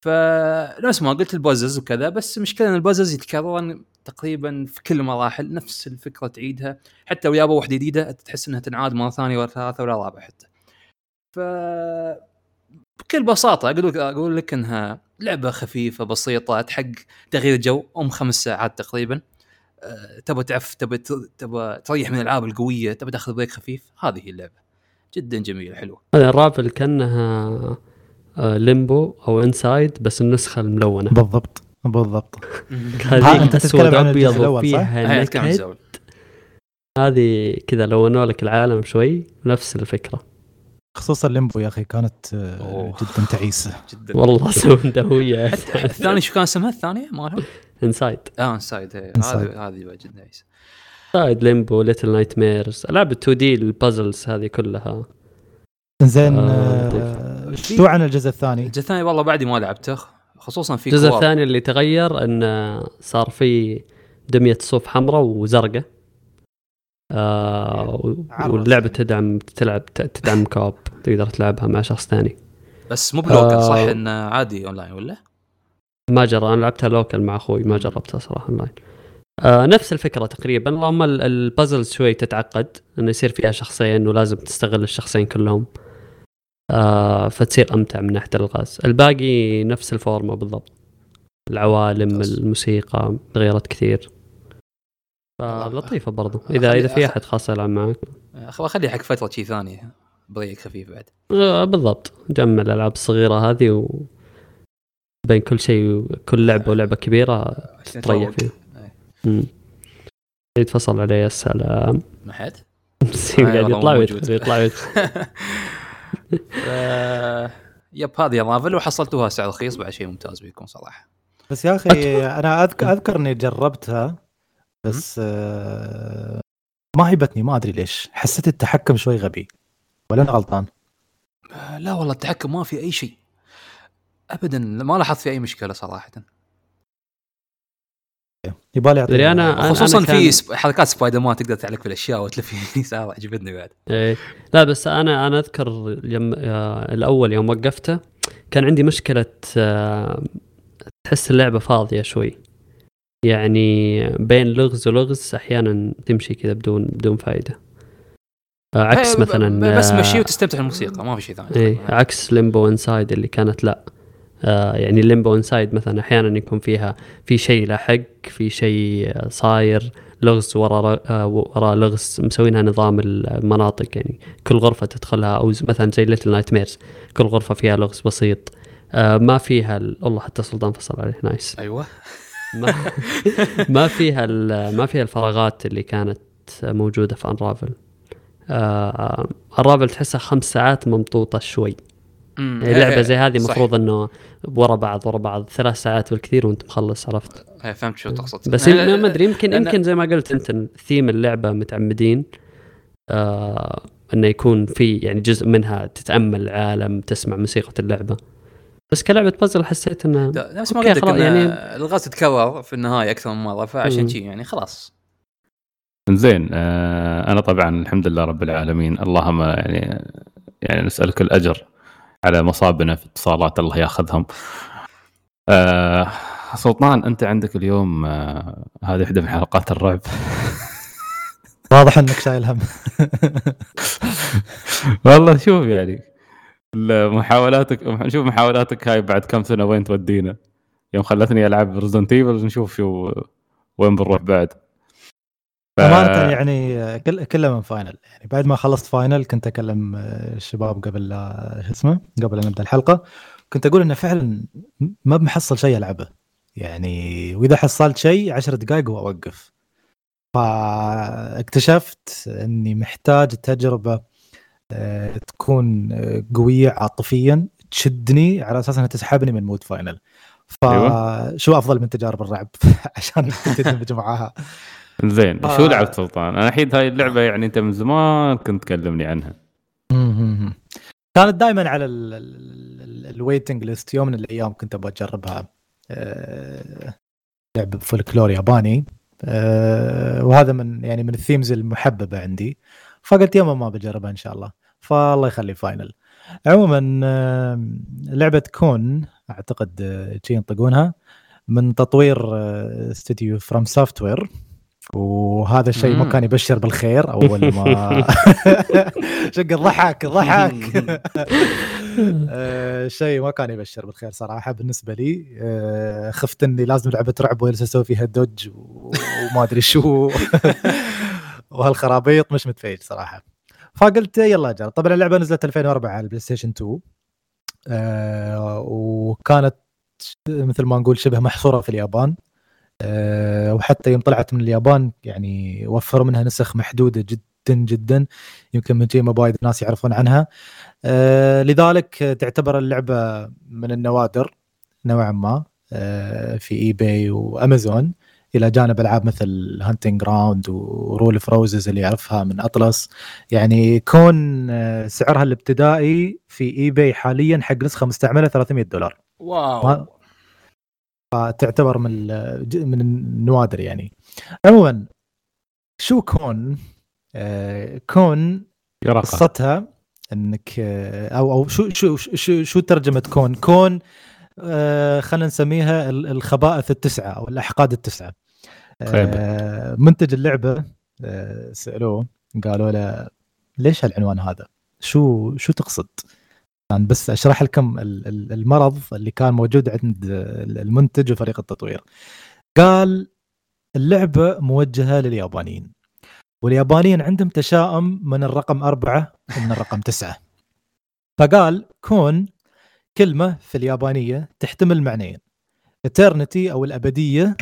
فنفس ما قلت ال puzzles وكذا بس المشكلة إن ال puzzles يتكررون تقريبا في كل المراحل نفس الفكرة تعيدها. حتى لو جابوا واحدة جديدة تحس إنها تنعاد مرة ثانية ولا ثالثه ولا رابعه حتى. ف بكل بساطة أقول لك أقول لك إنها لعبة خفيفة بسيطة حق تغيير جو. أم خمس ساعات تقريبا. أه، تبغى تعرف تبغى تبغى تريح من الألعاب القوية تبغى تاخذ break خفيف. هذه هي اللعبة. جدا جميله حلوة
هذا Unravel كأنها آه، Limbo أو Inside بس النسخة الملونة.
بالضبط. بالضبط.
هذه
أنت
أسود
تتكلم عن الجزء
ابيض نكهه
الزول.
هذه كذا لونوا لك العالم شوي نفس الفكرة.
خصوصا Limbo يا أخي كانت آه،. جدا تعيسة.
جدا.
والله سوداويه
الثاني شو كان اسمها؟ الثانية مالها؟ Inside آه
Inside.
هذه هذه جدا
nice Inside Limbo Little Nightmares العاب 2D ال puzzles هذه كلها.
زين
آه،
آه، شو عن الجزء الثاني؟
الجزء الثاني والله بعدي ما لعبته. خصوصا في
الجزء. الثاني اللي تغير انه صار في دمية صوف حمراء وزرقاء آه
واللعبة.
تدعم تلعب تدعم co-op تقدر تلعبها مع شخص ثاني
بس مو ب local صح
آه.
إنه عادي أونلاين ولا؟
ما جرى أنا لعبتها local مع أخوي ما جربتها صراحة أونلاين آه نفس الفكرة تقريبا اللهم ال- ال puzzles شوي تتعقد إنه يصير فيها شخصين ولازم تستغل الشخصين كلهم آه فتصير أمتع من ناحية الألغاز الباقي نفس الفورمة بالضبط العوالم
ممتاز.
الموسيقى تغيرت كثير فلطيفة برضو اذا إذا في أحد خاص يلعب معك
خليه حق فترة شي ثانية بريك خفيف بعد
آه بالضبط جمع الألعاب الصغيرة هذه و بين كل شيء كل لعبة ولعبة
كبيرة
تريح. فيها
إيه.
مم. يتفصل عليه السلام
ما حد؟ أي
قاعد يطلع.
آه، يب هذه رافل وحصلتوها سعر رخيص بعد شيء ممتاز بيكون صراحة.
بس يا أخي أنا اذكر أذكر إني جربتها بس آه ما عجبتني ما أدري ليش. حسيت التحكم شوي غبي. ولا أنا غلطان؟
آه، لا والله التحكم ما في أي شيء. ابدا ما لاحظت في أي مشكلة صراحة.
يبالي اعطيه
أدري أنا- أنا-
خصوصا
كان-
في حركات سبايدر مان تقدر تعلق في الأشياء وتلف يسار عجبتني بعد.
إيه. لا بس أنا أنا أذكر يوم آه، الأول يوم وقفته كان عندي مشكلة آه، تحس اللعبة فاضية شوي. يعني بين لغز ولغز أحيانا تمشي كذا بدون بدون فائده آه، عكس مثلا
بس مشي وتستمتع بالموسيقى ما في شيء ثاني.
إيه عكس Limbo Inside اللي كانت لا. يعني Limbo Inside مثلا أحيانا يكون فيها في شيء لاحق في شيء آه، صاير لغز ورا آه ورا لغز مسوينها نظام المناطق يعني كل غرفة تدخلها أو مثلا زي Little Nightmares كل غرفة فيها لغز بسيط. آه ما فيها ال- والله حتى سلطان فصل عليه nice.
أيوه.
ما, ما فيها ما فيها الفراغات اللي كانت موجودة في Unravel آه Unravel تحسها خمس ساعات ممطوطة شوي. لعبة
إيه،
زي هذه. المفروض إنه ورا بعض ورا بعض ثلاث ساعات بالكثير وأنت مخلص عرفت؟
إيه، فهمت شو تقصد.
بس يم- ما أدري يمكن يمكن زي ما قلت أنت ثيم اللعبة متعمدين آه إنه يكون في يعني جزء منها تتأمل العالم تسمع موسيقى اللعبة. بس كلعبة بازل حسيت
إنه نفس ما قلت لك يعني
يعني-
الغاز تتكرر في النهاية أكثر من مرة فعشان
مم.
شي يعني خلاص.
زين آه أنا طبعا الحمد لله رب العالمين اللهم يعني يعني نسألك الأجر. على مصابنا في اتصالات الله ياخذهم. آه سلطان أنت عندك اليوم آه هذه واحدة من حلقات الرعب.
واضح إنك شايل هم.
والله شوف يعني محاولاتك شوف محاولاتك هاي بعد كم سنة وين تودينا؟ يوم خلتني ألعب Resident Evil نشوف شو وين بنروح بعد. ف-
أمانة يعني كل كله من Final يعني بعد ما خلصت Final كنت أكلم آه، الشباب قبل لا شو اسمه؟ قبل أن نبدأ الحلقة. كنت أقول إنه فعلا ما بمحصل شيء ألعبه. يعني وإذا حصلت شيء عشر دقائق واوقف فاكتشفت إني محتاج تجربة آه، تكون آه، قوية عاطفيا تشدني على أساس إنها تسحبني من mood Final فشو أفضل من تجارب الرعب؟ عشان تندمج معاها
زين
آه.
شو لعبت سلطان؟ أنا الحين هاي اللعبة يعني أنت من زمان كنت تكلمني عنها.
كانت دائما على ال waiting list يوم من الأيام كنت أبغى أجربها. آه، لعبه فولكلور ياباني. آه، وهذا من يعني من ال themes المحببة عندي. فقلت يوم ما بجربها إن شاء الله. فالله يخلي Final عموما آه، لعبة Kuon أعتقد آه، شي ينطقونها من تطوير استوديو FromSoftware وهذا الشيء ما. كان يبشر بالخير أول ما شق ضحك ضحك. آه، شيء ما كان يبشر بالخير صراحة بالنسبة لي. آه، خفت إني لازم لعبه رعب وجلس أسوي فيها dodge وما أدري شو. وهالخرابيط مش متفيج صراحة. فقلت يلا اجرب طبعا اللعبة نزلت 2004 على ال PlayStation 2 آه، وكانت مثل ما نقول شبه محصورة في اليابان. آه، وحتى يوم طلعت من اليابان يعني وفروا منها نسخ محدودة جدا جدا يمكن من ما وايد ناس يعرفون عنها. آه، لذلك تعتبر اللعبة من النوادر نوعا ما آه، في eBay وأمازون. إلى جانب ألعاب مثل Haunting Ground و Rule of Rose اللي يعرفها من Atlus. يعني Kuon سعرها الابتدائي في eBay حاليا حق نسخة مستعملة 300 دولار. wow. فتعتبر من من النوادر يعني. عموما شو كون؟ آه، كون
يراقة
قصتها إنك آه، أو أو شو شو شو شو ترجمة كون؟ كون آه، خلينا نسميها ال- الخبائث التسعة أو الأحقاد التسعة. آه، منتج اللعبة آه، سألوه قالوا له ليش هالعنوان هذا؟ شو شو تقصد؟ بس أشرح لكم ال- ال- المرض اللي كان موجود عند المنتج وفريق التطوير. قال اللعبة موجهة لليابانيين. واليابانيين عندهم تشاؤم من الرقم أربعة ومن الرقم تسعة. فقال كون كلمة في اليابانية تحتمل معنيين eternity أو الأبدية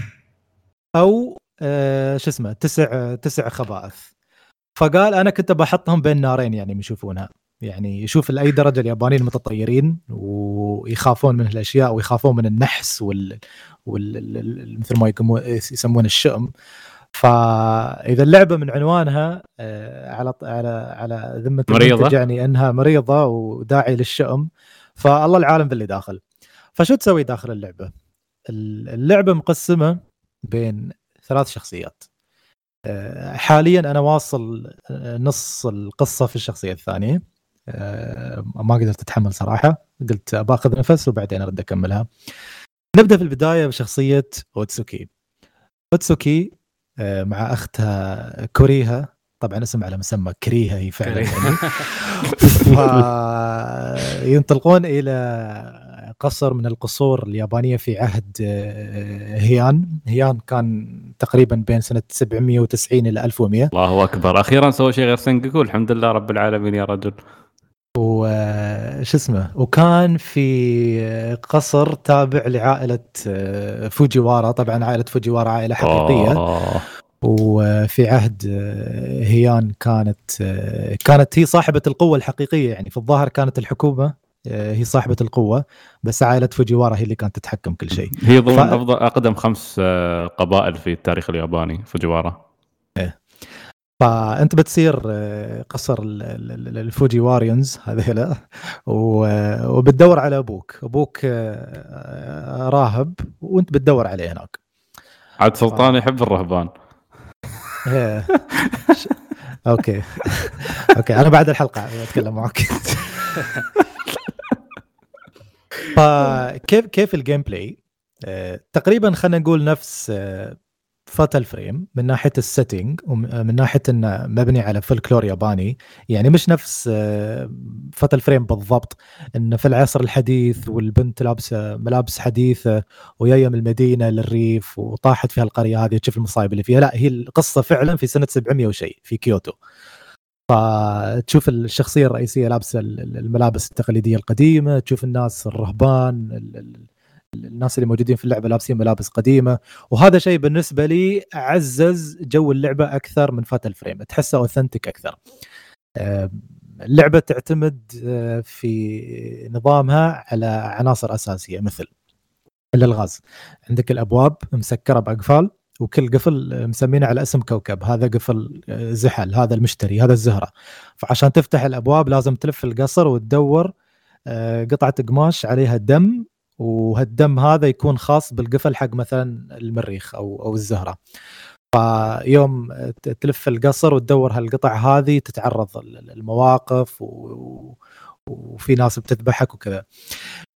أو آه شو اسمه تسع تسع خبائث. فقال أنا كنت بحطهم بين نارين يعني يشوفونها. يعني يشوف لأي درجة اليابانيين المتطيرين ويخافون من الاشياء ويخافون من النحس وال, وال... مثل ما يسمون الشؤم. فإذا اللعبة من عنوانها آه، على على على ذمة
مريضة.
يعني إنها مريضة وداعي للشؤم. فالله العالم باللي داخل. فشو تسوي داخل اللعبة؟ اللعبة مقسمة بين ثلاث شخصيات. آه، حاليا أنا واصل آه، نص القصة في الشخصية الثانية. ما قدرت أتحمل صراحة. قلت باخذ نفس وبعدين أرد أكملها. نبدأ في البداية بشخصية أوتسوكي. أوتسوكي آه، مع أختها كوريها. طبعا اسم على مسمى كريها هي فعلا يعني. ينطلقون إلى قصر من القصور اليابانية في عهد آه، هيان. هيان كان تقريبا بين سنة 790 إلى 1100
الله أكبر. أخيرا سوى شيء غير سنجكو الحمد لله رب العالمين يا رجل.
وش اسمه وكان في قصر تابع لعائلة آه، فوجيوارا. طبعا عائلة فوجيوارا عائلة حقيقية. أوه. وفي عهد آه، هيان كانت آه، كانت هي صاحبة القوة الحقيقية. يعني في الظاهر كانت الحكومة هي صاحبة القوة بس عائلة فوجيوارا هي اللي كانت تتحكم كل شيء.
هي ضمن ف... أفضل أقدم خمس قبائل في التاريخ الياباني فوجيوارا.
فأنت بتصير آه، قصر الفوجي واريونز هذيلا وبتدور على أبوك. أبوك آه، راهب وأنت بتدور عليه هناك.
عاد سلطان يحب الرهبان.
إيه. okay. okay أنا بعد الحلقة أتكلم معك. فكيف كيف ال gameplay آه، تقريبا خلينا نقول نفس Fatal Frame من ناحية ال setting ومن ناحية إنه مبني على فولكلور ياباني. يعني مش نفس Fatal Frame بالضبط انه في العصر الحديث والبنت لابسة ملابس حديثة وجايه من المدينة للريف وطاحت فيها القرية هذه تشوف المصايب اللي فيها. لا هي القصة فعلا في سنة 700 وشيء في كيوتو. فتشوف الشخصية الرئيسية لابسة الملابس التقليدية القديمة تشوف الناس الرهبان الناس اللي موجودين في اللعبة لابسين ملابس قديمة. وهذا شيء بالنسبة لي عزز جو اللعبة أكثر من Fatal Frame تحسه authentic أكثر. اللعبة تعتمد آه، في نظامها على عناصر أساسية مثل الألغاز. عندك الأبواب مسكرة بأقفال وكل قفل مسمينه على اسم كوكب. هذا قفل آه، زحل هذا المشتري هذا الزهرة. فعشان تفتح الأبواب لازم تلف القصر وتدور آه، قطعة قماش عليها دم وهالدم هذا يكون خاص بالقفل حق مثلا المريخ أو أو الزهرة. فيوم تلف القصر وتدور هالقطع هذه تتعرض للمواقف و... وفي ناس بتذبحك وكذا.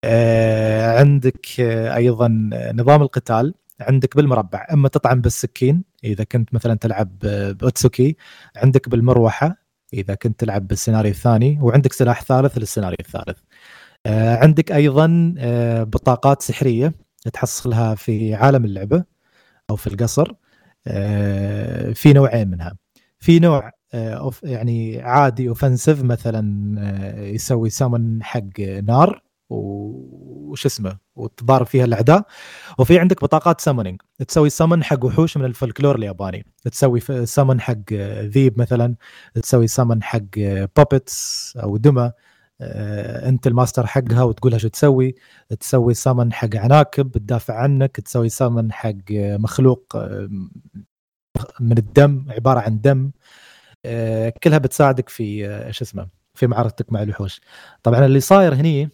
آه عندك أيضا نظام القتال عندك بالمربع أما تطعن بالسكين إذا كنت مثلا تلعب بأوتسوكي عندك بالمروحة إذا كنت تلعب بالسيناريو الثاني وعندك سلاح ثالث للسيناريو الثالث. عندك أيضا آه، بطاقات سحرية تحصلها في عالم اللعبة أو في القصر آه، في نوعين منها. في نوع يعني عادي offensive مثلا يسوي summon حق نار وش اسمه وتضارب فيها الأعداء. وفي عندك بطاقات summoning تسوي summon حق وحوش من الفلكلور الياباني. تسوي summon حق ذيب مثلا. تسوي سامن حق puppets أو دمى. آه، أنت الماستر حقها وتقولها شو تسوي؟ تسوي سامن حق عناكب تدافع عنك تسوي سامن حق مخلوق آه، من الدم عبارة عن دم. آه، كلها بتساعدك في شو اسمه في معركتك مع الوحوش. طبعا اللي صاير هني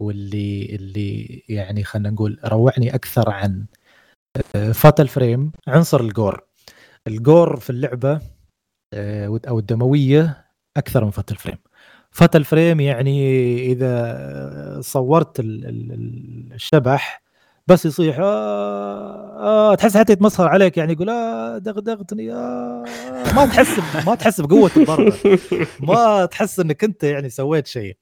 واللي اللي يعني خلينا نقول روعني أكثر عن فاتل فريم عنصر الجور. الجور في اللعبة أو الدموية أكثر من Fatal Frame Fatal Frame يعني إذا صورت الشبح بس يصيح آه آه تحس حتى يتمسخر عليك يعني يقول آه دغدغتني آه ما تحس ما تحس بقوة الضربة. ما تحس إنك أنت يعني سويت شيء.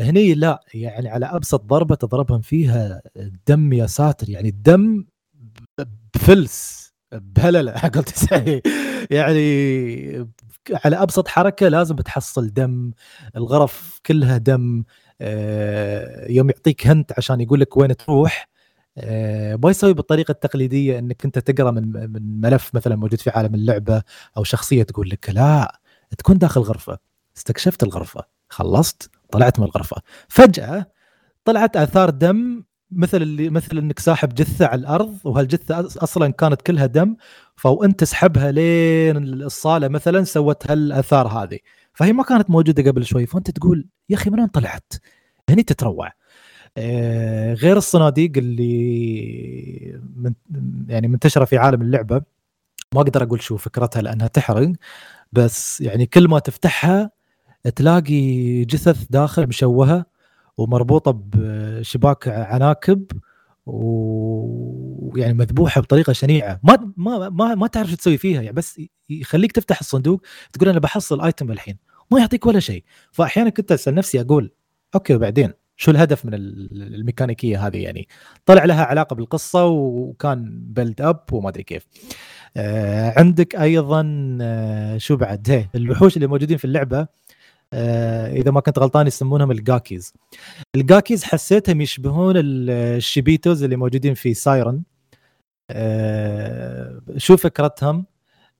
هني لا يعني على أبسط ضربة تضربهم فيها الدم يا ساتر. يعني الدم بفلس. بهلله قلت يعني على أبسط حركة لازم بتحصل دم الغرف كلها دم آه، يوم يعطيك هنت عشان يقول لك وين تروح آه، ما يسوي بالطريقة التقليدية إنك أنت تقرأ من من ملف مثلا موجود في عالم اللعبة أو شخصية تقول لك لا تكون داخل غرفة استكشفت الغرفة خلصت طلعت من الغرفة. فجأة طلعت آثار دم مثل اللي مثل إنك ساحب جثة على الأرض وهالجثة أصلا كانت كلها دم فوانت تسحبها لين الصالة مثلا سوت هالآثار هذه فهي ما كانت موجودة قبل شوي فأنت تقول يا أخي من وين طلعت؟ هني تتروع آه، غير الصناديق اللي من يعني منتشرة في عالم اللعبة ما أقدر أقول شو فكرتها لأنها تحرق بس يعني كل ما تفتحها تلاقي جثث داخل مشوهة ومربوطة بشباك عناكب ويعني مذبوحة بطريقة شنيعة. ما ما ما, ما تعرف شو تسوي فيها يعني بس يخليك تفتح الصندوق تقول أنا بحصل item الحين. ما يعطيك ولا شيء. فأحيانا كنت أسأل نفسي أقول okay وبعدين شو الهدف من الميكانيكية هذه يعني؟ طلع لها علاقة بالقصة وكان build up وما أدري كيف. آه عندك أيضا آه شو بعد؟ هي الوحوش اللي موجودين في اللعبة إذا ما كنت غلطان يسمونهم ال Gakis. ال Gakis حسيتهم يشبهون ال Shibitos اللي موجودين في Siren آه شو فكرتهم؟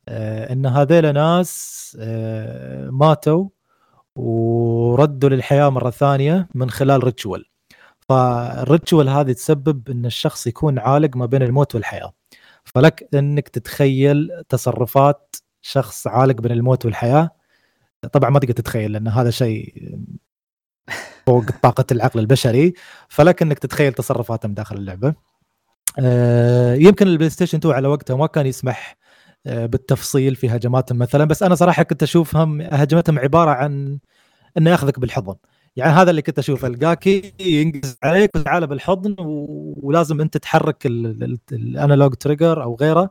آه إن هذيل ناس آه ماتوا وردوا للحياة مرة ثانية من خلال ritual فال ritual هذه تسبب إن الشخص يكون عالق ما بين الموت والحياة. فلك إنك تتخيل تصرفات شخص عالق بين الموت والحياة طبعا ما تقدر تتخيل لأن هذا شيء فوق طاقة العقل البشري فلك انك تتخيل تصرفاتهم داخل اللعبة. آه، يمكن ال PlayStation 2 على وقتها ما كان يسمح آه، بالتفصيل في هجماتهم مثلا بس أنا صراحة كنت أشوفهم هجمتهم عبارة عن انه ياخذك بالحضن. يعني هذا اللي كنت أشوفه ال Gaki ينقز عليك وتعالى بالحضن ولازم أنت تحرك ال analog trigger أو غيره.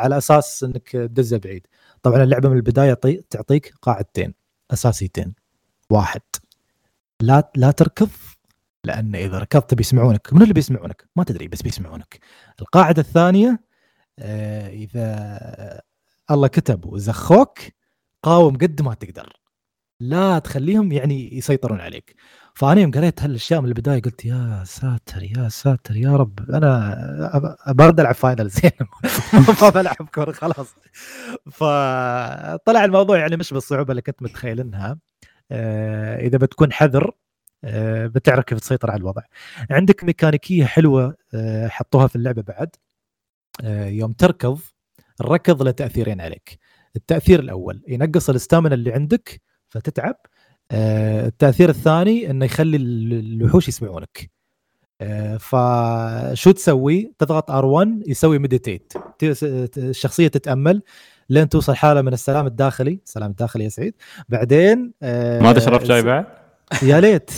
على أساس إنك تدزه بعيد. طبعا اللعبة من البداية تعطيك قاعدتين أساسيتين. واحد لا لا تركض لأن إذا ركضت بيسمعونك. من اللي بيسمعونك؟ ما تدري بس بيسمعونك. القاعدة الثانية آه، إذا الله كتب وزخوك قاوم قد ما تقدر. لا تخليهم يعني يسيطرون عليك. فأنا يوم قريت هالأشياء من البداية قلت يا ساتر يا ساتر يا رب. أنا برد ألعب فاينل زين. ما بلعب كورة خلاص. فطلع الموضوع يعني مش بالصعوبة اللي كنت متخيل إنها. آه، إذا بتكون حذر آه، بتعرف كيف تسيطر على الوضع. عندك ميكانيكية حلوة حطوها في اللعبة بعد. آه، يوم تركض الركض له تأثيرين عليك. التأثير الأول ينقص الاستامنا اللي عندك فتتعب. آه، التأثير الثاني إنه يخلي الوحوش يسمعونك. آه، فشو تسوي؟ تضغط R1 يسوي meditate الشخصية تتأمل لين توصل حالة من السلام الداخلي. السلام الداخلي يا سعيد. بعدين
ما تشرب شاي بعد؟
يا ليت.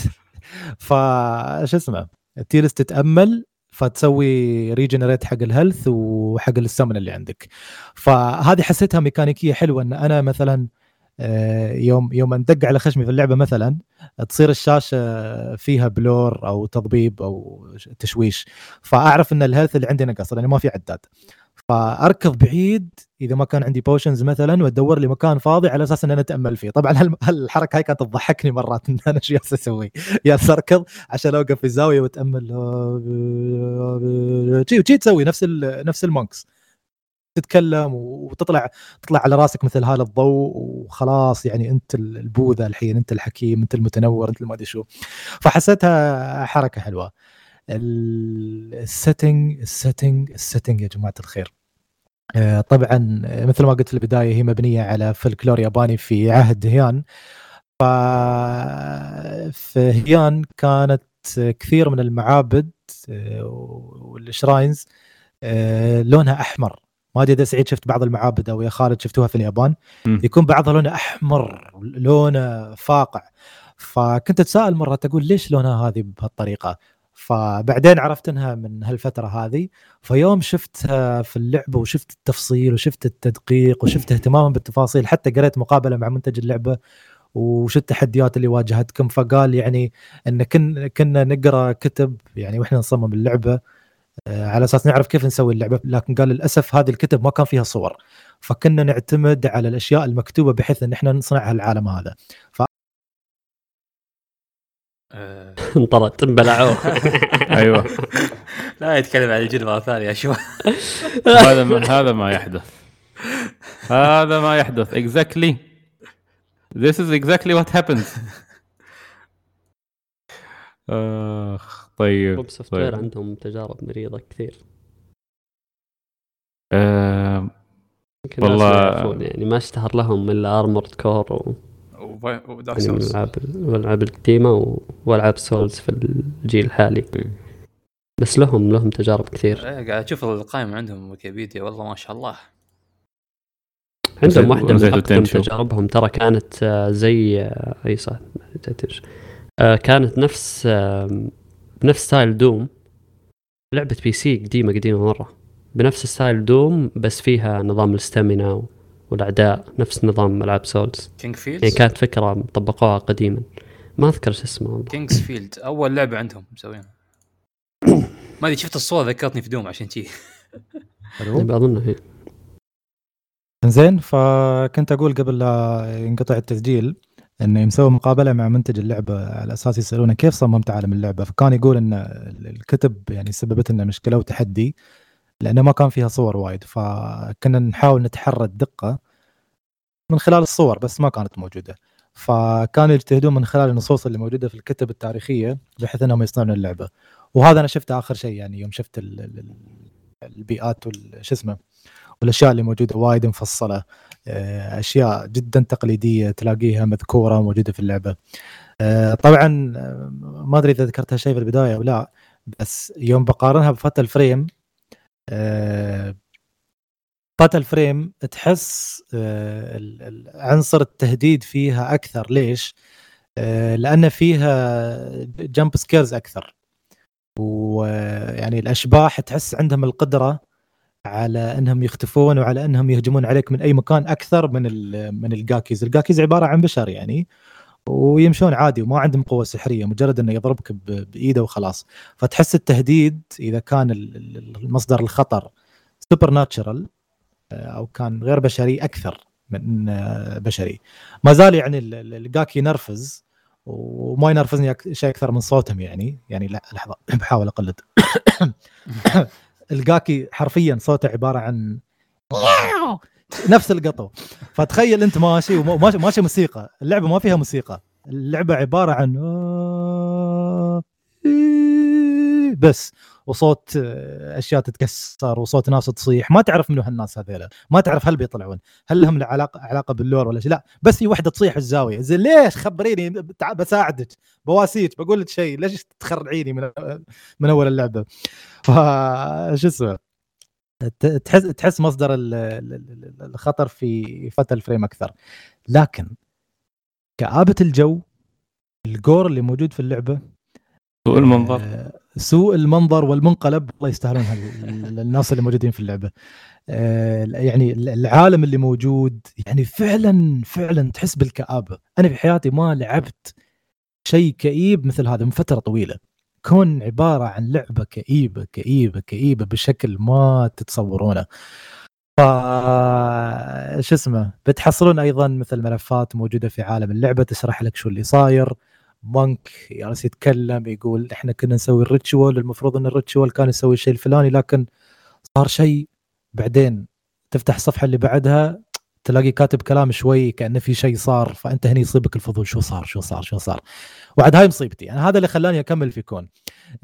فش اسمه؟ تجلس تتأمل فتسوي regenerate حق ال health وحق السمن اللي عندك. فهذه حسيتها ميكانيكية حلوة إن أنا مثلا آه، يوم يوم اندق على خشمي في اللعبة مثلا تصير الشاشة فيها blur أو تضبيب أو تشويش. فأعرف إن ال health اللي عندي نقص لأنه ما في عداد. فأركض بعيد إذا ما كان عندي potions مثلا وأدور لي مكان فاضي على أساس إن أنا أتأمل فيه. طبعا هالحركة هاي كانت تضحكني مرات إن أنا شو أسوي؟ جالس أركض عشان أوقف في الزاويه وأتأمل. تسوي نفس نفس ال monks. تتكلم وتطلع تطلع على راسك مثل هذا الضوء وخلاص يعني أنت البوذا الحين أنت الحكيم أنت المتنور أنت ما ادري شو. فحسيتها حركة حلوة. ال setting ال setting ال setting يا جماعة الخير. آه، طبعا مثل ما قلت في البداية هي مبنية على فلكلور ياباني في عهد هيان. ف في هيان كانت كثير من المعابد آه، وال shrines آه، لونها أحمر. ما أدري إذا سعيد شفت بعض المعابد أو يا خالد شفتوها في اليابان م. يكون بعضها لونه أحمر لونه فاقع. فكنت أتساءل مرة تقول ليش لونها هذه بهالطريقة؟ فبعدين عرفت إنها من هالفترة هذه. فيوم شفتها في اللعبة وشفت التفصيل وشفت التدقيق وشفت اهتمامهم بالتفاصيل حتى قريت مقابلة مع منتج اللعبة وش التحديات اللي واجهتكم. فقال يعني إن كن كنا نقرأ كتب يعني وإحنا نصمم اللعبة. على أساس نعرف كيف نسوي اللعبة لكن قال للأسف هذه الكتب ما كان فيها صور. فكنا نعتمد على الأشياء المكتوبة بحيث إن إحنا نصنعها العالم هذا. ف
انطرت انبلعوه
أيوه.
لا يتكلم عن الجن مرة ثانية شو؟
هذا ما هذا ما يحدث. هذا ما يحدث. Exactly. This is exactly what happens. اخ طيب
روب سوفت وير
طيب.
عندهم تجارب مريضة كثير الناس
والله-
يعني ما اشتهر لهم إلا Armored Core و...
و Dark
يعني من
Souls
الالعاب الالعاب القديمة. وألعاب Souls في الجيل الحالي بس لهم لهم تجارب كثير
إيه، قاعد أشوف القائمة عندهم ويكيبيديا والله ما شاء الله
عندهم واحدة من اقدم. تجاربهم ترى كانت آه، زي آه، أي صح. آه، كانت نفس بنفس style Doom لعبة PC قديمة قديمة مرة. بنفس style Doom بس فيها نظام ال stamina والأعداء نفس نظام ألعاب Souls
King
يعني
Field
كانت فكرة طبقوها قديما. ما أذكر شو اسمه والله.
King's Field أول لعبة عندهم مسوينها. ما أدري شفت الصورة ذكرتني في Doom عشان
يبقى أظنها هي.
زين فكنت أقول قبل لا ينقطع التسجيل إنه مسوي مقابلة مع منتج اللعبة على أساس يسألونه كيف صممت عالم اللعبة. فكان يقول إن الكتب يعني سببت لنا مشكلة وتحدي لأنه ما كان فيها صور وايد. فكنا نحاول نتحرى الدقة من خلال الصور بس ما كانت موجودة. فكانوا يجتهدون من خلال النصوص اللي موجودة في الكتب التاريخية بحيث إنهم يصنعون اللعبة. وهذا أنا شفته آخر شيء يعني يوم شفت ال- ال- ال- البيئات وش اسمه والاشياء اللي موجودة وايد مفصلة. آه، أشياء جدا تقليدية تلاقيها مذكورة موجودة في اللعبة. آه، طبعا آه، ما أدري إذا ذكرت هالشيء في البداية أو لا بس يوم بقارنها ب Fatal Frame Fatal Frame تحس عنصر التهديد فيها أكثر. ليش؟ لأن فيها jump scares أكثر. ويعني الأشباح تحس عندهم القدرة على أنهم يختفون وعلى أنهم يهجمون عليك من أي مكان أكثر من من الجاكيز، الجاكيز عبارة عن بشر يعني ويمشون عادي وما عندهم قوة سحرية مجرد إنه يضربك بإيده وخلاص، فتحس التهديد إذا كان ال- ال- المصدر الخطر supernatural أو كان غير بشري أكثر من آه، بشري. ما زال يعني ال- ال- الجاكي ينرفز وما ينرفزني شيء أكثر من صوتهم يعني. يعني لا لحظة بحاول أقلد. الجاكي حرفيا صوته عبارة عن نفس القطو. فتخيل أنت ماشي وماشي ماشي موسيقى. اللعبة ما فيها موسيقى. اللعبة عبارة عن بس. وصوت أشياء تتكسر وصوت ناس تصيح. ما تعرف منو هالناس هذيلا. ما تعرف هل بيطلعون. هل لهم علاقه علاقة باللور ولا شيء لا. بس في واحدة تصيح الزاوية. زين ليش خبريني؟ بساعدك. بواسيك. بقول لك شيء ليش تخرعيني من من أول اللعبة؟ فشو اسمه؟ ت- تحس تحس مصدر ال- ال- ال- الخطر في فتى الفريم أكثر. لكن كآبة الجو الجور اللي موجود في اللعبة
سوء المنظر.
آه، سوء المنظر والمنقلب. الله يستاهلون الناس اللي موجودين في اللعبة. آه، يعني العالم اللي موجود يعني فعلا فعلا تحس بالكآبة. أنا في حياتي ما لعبت شيء كئيب مثل هذا من فترة طويلة. Kuon عبارة عن لعبة كئيبة كئيبة كئيبة بشكل ما تتصورونه. ف شو اسمه بتحصلون أيضا مثل ملفات موجودة في عالم اللعبة تشرح لك شو اللي صاير. monk جالس يتكلم يقول إحنا كنا نسوي ال ritual المفروض إن ال ritual كان يسوي الشيء الفلاني لكن صار شيء بعدين تفتح الصفحة اللي بعدها تلاقي كاتب كلام شوي كأنه في شيء صار فأنت هنا يصيبك الفضول شو صار شو صار شو صار. وعد هاي مصيبتي. أنا هذا اللي خلاني أكمل في كون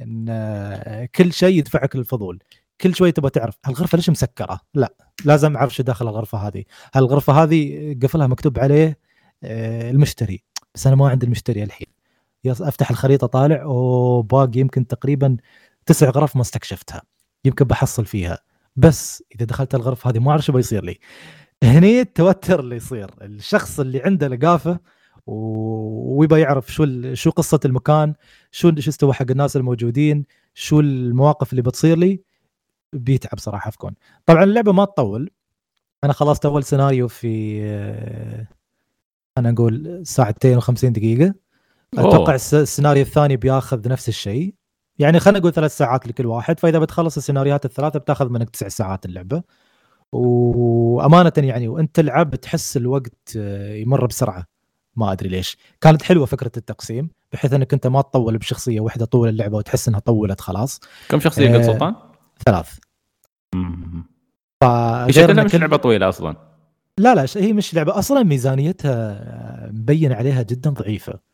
إن كل شيء يدفعك للفضول. كل شوي تبغى تعرف هالغرفه ليش مسكرة؟ لا لازم أعرف شو داخل الغرفة هذه. هالغرفة هذه قفلها مكتوب عليه آه، المشتري بس أنا ما عندي المشتري الحين. أفتح الخريطة طالع وباقي يمكن تقريبا تسع غرف ما استكشفتها. يمكن بحصل فيها. بس إذا دخلت الغرفه هذه ما أعرف شو بيصير لي. هني التوتر اللي يصير. الشخص اللي عنده لقافة ويبى يعرف شو شو قصة المكان شو شو استوى حق الناس الموجودين شو المواقف اللي بتصير لي بيتعب صراحة في كون طبعا اللعبة ما تطول. أنا خلصت أول سيناريو في أنا نقول ساعتين و50
دقيقة.
أتوقع الس- السيناريو الثاني بياخذ نفس الشيء. يعني خلينا نقول ثلاث ساعات لكل واحد فإذا بتخلص السيناريوهات الثلاثة بتاخذ منك تسع ساعات اللعبة. وأمانة يعني وأنت تلعب تحس الوقت آه، يمر بسرعة. ما أدري ليش. كانت حلوة فكرة التقسيم بحيث إنك أنت ما تطول بشخصية واحدة طول اللعبة وتحس إنها طولت خلاص.
كم شخصية قلت
آه،
سلطان؟
ثلاث.
شكلها مش لعبة طويلة أصلا.
لا لا هي مش لعبة. أصلا ميزانيتها مبين عليها جدا ضعيفة.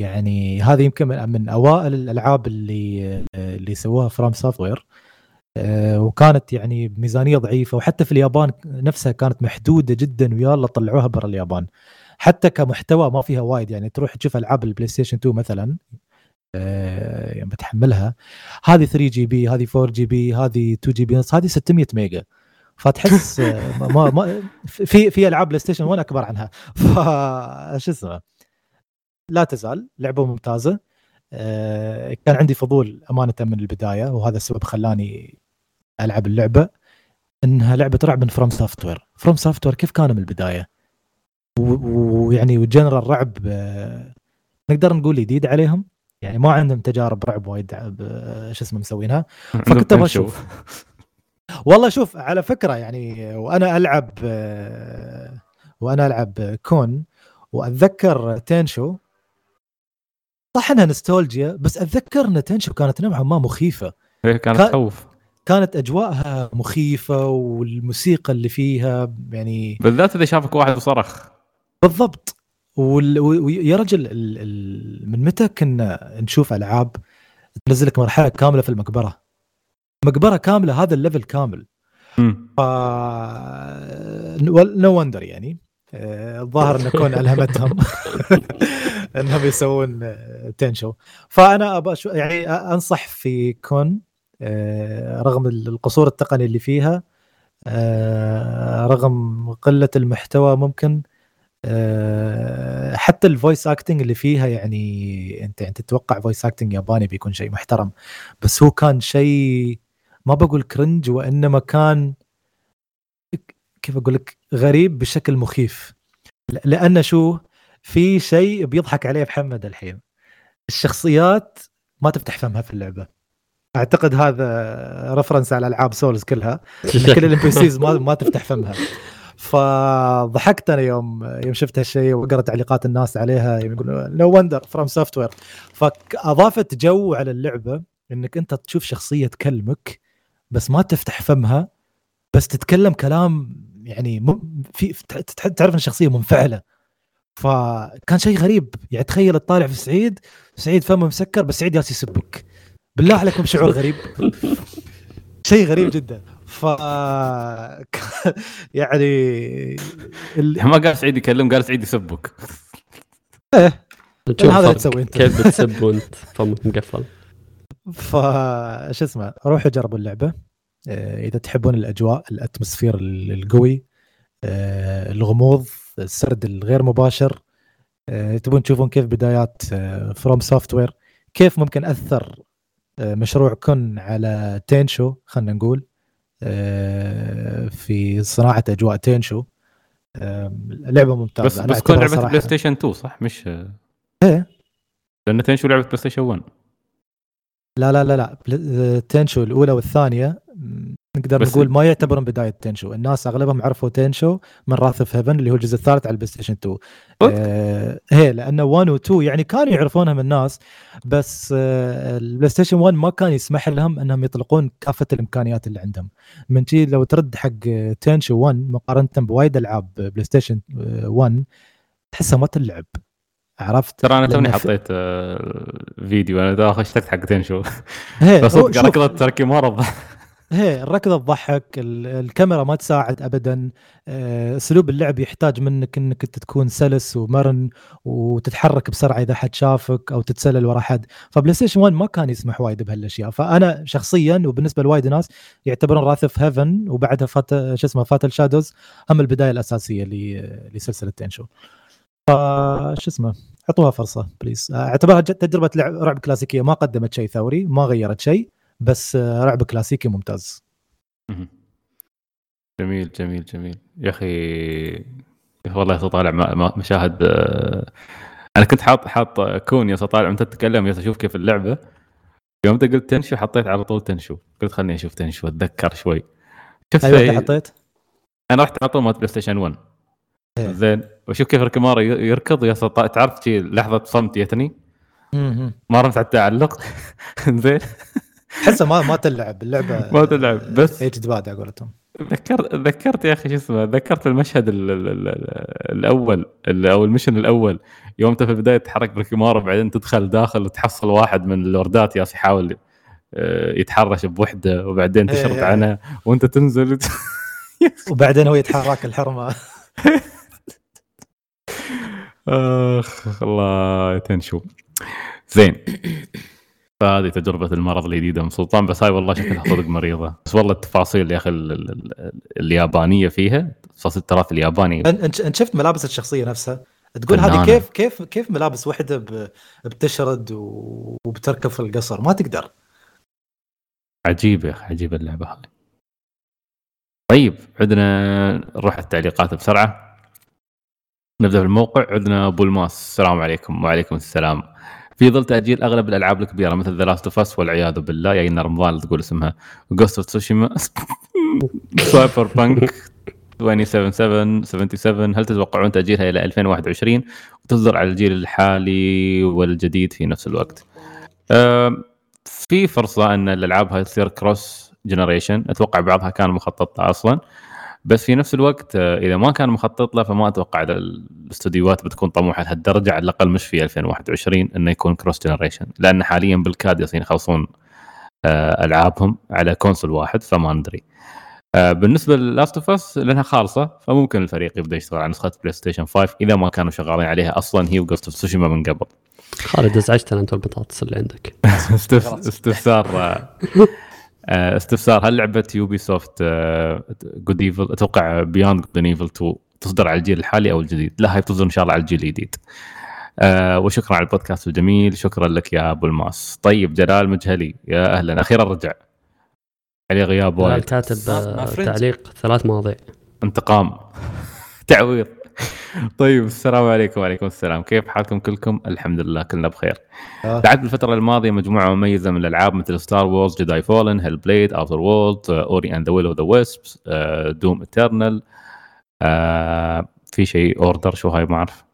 يعني هذه يمكن من, أوائل الألعاب اللي اللي سووها FromSoftware وكانت يعني بميزانيه ضعيفة وحتى في اليابان نفسها كانت محدودة جدا ويلا طلعوها برا اليابان. حتى كمحتوى ما فيها وايد يعني تروح تشوف ألعاب ال PlayStation 2 مثلا آه، يعني بتحملها. هذه 3 GB هذه 4 GB هذه 2 GB هذه 600 ميجا. فتحس آه، ما ما في في ألعاب PlayStation 1 أكبر عنها. فش اسمه؟ لا تزال لعبة ممتازة. آه، كان عندي فضول أمانة من البداية وهذا السبب خلاني ألعب اللعبة. إنها لعبة رعب من فروم سوفت وير فروم سوفت وير كيف كانوا من البداية؟ ويعني و genre رعب آه، نقدر نقول جديد عليهم؟ يعني ما عندهم تجارب رعب وايد آه، شو اسمه مسوينها. فكنت أبغى أشوف. والله شوف على فكرة يعني وأنا ألعب وأنا ألعب Kuon وأتذكر Tenchu صح إنها نستولجيا بس أتذكر إن Tenchu كانت نوعا ما مخيفة.
هي كانت
كان-
تخوف
كانت أجواءها مخيفة والموسيقى اللي فيها يعني
بالذات إذا شافك واحد وصرخ.
بالضبط. وال- ويا رجل ال- ال- من متى كنا نشوف ألعاب تنزل لك مرحلة كاملة في المقبرة؟ مقبرة كاملة هذا ال level
كامل.
ف no wonder يعني. آه، الظاهر إن Kuon ألهمتهم. إنهم يسوون آه، Tenchu فأنا ابى يعني أنصح في Kuon آه، رغم القصور التقني اللي فيها آه، رغم قلة المحتوى ممكن حتى ال voice acting اللي فيها يعني انت أنت تتوقع voice acting ياباني بيكون شيء محترم بس هو كان شيء ما بقول cringe وإنما كان كيف أقول لك غريب بشكل مخيف. لأن شو في شيء بيضحك عليه محمد الحين. الشخصيات ما تفتح فمها في اللعبة. أعتقد هذا reference على ألعاب Souls كلها. كل ال NPCs ما ما تفتح فمها. فضحكت أنا يوم يوم شفت هالشيء وقرأت تعليقات الناس عليها. يقولون no wonder FromSoftware فأضافت جو على اللعبة إنك أنت تشوف شخصية تكلمك بس ما تفتح فمها بس تتكلم كلام يعني م... في تعرف إن الشخصية منفعلة. فكان شيء غريب. يعني تخيل تطالع في سعيد سعيد فمه مسكر بس سعيد جالس يسبك. بالله عليكم شعور غريب. شيء غريب جدا. ف يعني ال...
ما قال سعيد يكلم قال سعيد يسبك.
تشوف
هذا
فرق
تسوي أنت.
كيف بتسب وأنت؟ فمك مقفل.
ف شو اسمه روحوا جربوا اللعبة. آه، إذا تحبون الأجواء ال atmosphere ال- القوي آه، الغموض السرد الغير مباشر آه، تبون تشوفون كيف بدايات FromSoftware كيف ممكن أثر آه، مشروع Kuon على Tenchu خلينا نقول آه، في صناعة أجواء Tenchu. آه، لعبة ممتازة.
بس بس Kuon
لعبة
Play Station 2 صح؟ مش
إيه.
لأن Tenchu لعبة PlayStation 1
لا لا لا. لا Tenchu الأولى والثانية. نقدر نقول ما يعتبرون بداية Tenchu الناس أغلبهم عرفوا Tenchu من Wrath of Heaven اللي هو الجزء الثالث على ال PlayStation 2
صدق؟
آه هي لأنه 1 و 2 يعني كانوا يعرفونها من الناس بس آه ال PlayStation 1 ما كان يسمح لهم إنهم يطلقون كافة الإمكانيات اللي عندهم. من شي لو ترد حق Tenchu 1 مقارنة بوايد ألعاب PlayStation آه، 1 تحسها ما تلعب. عرفت؟
ترى أنا توني حطيت آه، فيديو أنا اشتقت حق
Tenchu
بس ركضت تركي مرة.
هي الركضه تضحك ال- الكاميرا ما تساعد ابدا. آه، أسلوب اللعب يحتاج منك إنك أنت تكون سلس ومرن وتتحرك بسرعة إذا حد شافك أو تتسلل ورا حد. ف PlayStation 1 ما كان يسمح وايد بهالأشياء. فأنا شخصيا وبالنسبة لوايد ناس يعتبرون Wrath of Heaven وبعدها فات شو اسمه Fatal Shadows هم البداية الأساسية لسلسلة Tenchu فشو اسمه أعطوها فرصة please أعتبرها تجربة لعب رعب كلاسيكية. ما قدمت شيء ثوري ما غيرت شيء. بس رعب كلاسيكي ممتاز.
جميل جميل جميل. يا أخي والله طالع م- م- مشاهد آه، أنا كنت حاط حاط Kuon يا طالع انت تتكلم يا أشوف كيف اللعبة. يوم أنت قلت Tenchu حطيت على طول Tenchu. قلت خليني أشوف Tenchu أتذكر شوي. شفت
أيوه حطيت؟
أنا رحت على طول مال PlayStation 1
إيه.
زين. وشوف كيف ريكيمارو يركض يا تعرف لحظة صمت جتني
مم.
ما رمت على التعلق زين.
تحسه ما ما تلعب اللعبة
ما تلعب، بس-
aged bad على قولتهم.
ذكرت ذكرت يا أخي شو اسمه ذكرت المشهد ال ال ال الأول ال- أو ال mission الأول. يوم أنت في البداية تتحرك بريكيمارو بعدين تدخل داخل وتحصل واحد من اللوردات ياس يحاول آه، يتحرش بوحدة وبعدين
إيه،
تشرط
إيه.
عنها وأنت تنزل.
وبعدين هو يتحرك الحرمة.
آخ الله تنشو. زين. فهذه تجربة المرض الجديدة من سلطان بس هاي والله شكلها صدق مريضة. بس والله التفاصيل يا أخي ال- ال- ال- اليابانية فيها تفاصيل التراث الياباني.
انت شفت ملابس الشخصية نفسها؟ تقول. هذه كيف كيف كيف ملابس وحدة بتشرد وبتركب في القصر؟ ما تقدر.
عجيبة يا أخي عجيبة اللعبة هاي طيب عندنا نروح التعليقات بسرعة. نبدأ بالموقع عندنا أبو الماس. السلام عليكم. وعليكم السلام. في ظل تأجيل أغلب الألعاب الكبيرة مثل The Last of Us والعياذ بالله يعني رمضان تقول اسمها Ghost of Tsushima Cyberpunk 2077 77 هل تتوقعون تأجيلها إلى 2021 وتصدر على الجيل الحالي والجديد في نفس الوقت؟ في فرصة أن الألعاب هاي تصير cross generation أتوقع بعضها كان مخطط لها أصلا. بس في نفس الوقت آه، إذا ما كان مخطط له فما أتوقع إذا الاستديوهات بتكون طموحة لهالدرجة على الأقل مش في 2021 أنه يكون cross generation لأن حاليا بالكاد يصير يخلصون آه، ألعابهم على console واحد فما ندري. آه، بالنسبة لل Last of Us لأنها خالصة فممكن الفريق يبدأ يشتغل على نسخة PlayStation 5 إذا ما كانوا شغالين عليها أصلا هي و Ghost of Tsushima من قبل.
خالد ازعجتنا أنت البطاطس اللي عندك.
استفسار استفسار هل لعبة Ubisoft Good Evil أتوقع Beyond Good Evil 2 تصدر على الجيل الحالي أو الجديد؟ لا هي بتصدر إن شاء الله على الجيل الجديد. آه وشكرا على البودكاست الجميل شكرا لك يا أبو الماس. طيب جلال مجهلي يا أهلا. أخيرا رجع. عليه غياب
جلال
وايد.
كاتب آه،. تعليق ثلاث مواضيع.
انتقام. تعويض. طيب السلام عليكم وعليكم السلام. كيف حالكم كلكم؟ الحمد لله كلنا بخير.
آه.
لعبت بالفترة الماضية مجموعة مميزة من الألعاب مثل Star Wars Jedi Fallen Hellblade Outer World Ori and the Will of the Wisps Doom Eternal في شيء Order شو هاي؟ ما أعرف.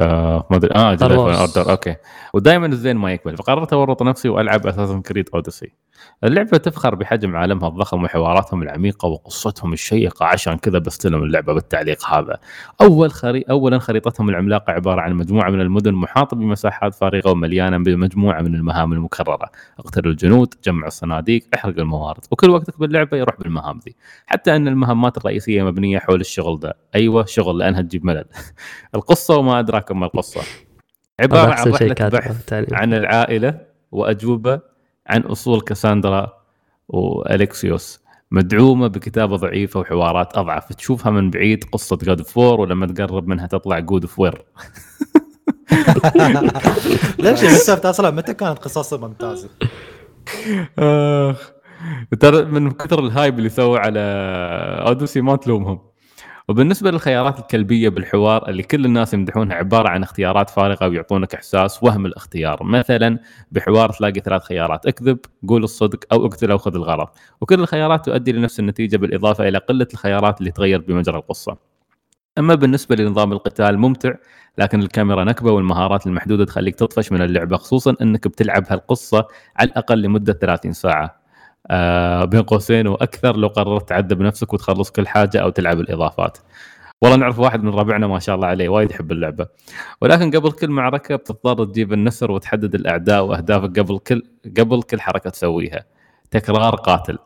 آه ما أدري.
آه.
Order okay. ودائما الزين ما يكمل فقررت أورط نفسي وألعب Assassin's Creed Odyssey اللعبة تفخر بحجم عالمها الضخم وحواراتهم العميقة وقصتهم الشيقة عشان كذا بستلم اللعبة بالتعليق هذا. أول خري... أولا خريطتهم العملاقة عبارة عن مجموعة من المدن محاطة بمساحات فارغة ومليانة بمجموعة من المهام المكررة. اقتل الجنود، جمع الصناديق، احرق الموارد، وكل وقتك باللعبة يروح بالمهام ذي. حتى أن المهمات الرئيسية مبنية حول الشغل ذا. أيوة شغل لأنها تجيب ملل. القصة وما أدراك ما القصة. عبارة عن رحلة بحث. عن العائلة وأجوبة عن أصول كاساندرا والكسيوس مدعومة بكتابة ضعيفة وحوارات أضعف. تشوفها من بعيد قصة God of War ولما تقرب منها تطلع جود فوير
ليش مسافة أصلا؟ متى كانت قصصها ممتازة؟
آخ. ترى من كثر ال hype اللي سووا على Odyssey ما تلومهم. وبالنسبة للخيارات الكلبية بالحوار اللي كل الناس يمدحونها عبارة عن اختيارات فارغة ويعطونك إحساس وهم الاختيار. مثلا بحوار تلاقي ثلاث خيارات اكذب قول الصدق أو اقتل أو خذ الغلط وكل الخيارات تؤدي لنفس النتيجة بالإضافة إلى قلة الخيارات اللي تغير بمجرى القصة. أما بالنسبة لنظام القتال ممتع لكن الكاميرا نكبة والمهارات المحدودة تخليك تطفش من اللعبة خصوصا إنك بتلعب هالقصة على الأقل لمدة 30 ساعة. آه بين قوسين وأكثر لو قررت تعذب نفسك وتخلص كل حاجة أو تلعب الإضافات. والله نعرف واحد من ربعنا ما شاء الله عليه وايد يحب اللعبة. ولكن قبل كل معركة بتضطر تجيب النسر وتحدد الأعداء وأهدافك قبل كل قبل كل حركة تسويها. تكرار قاتل.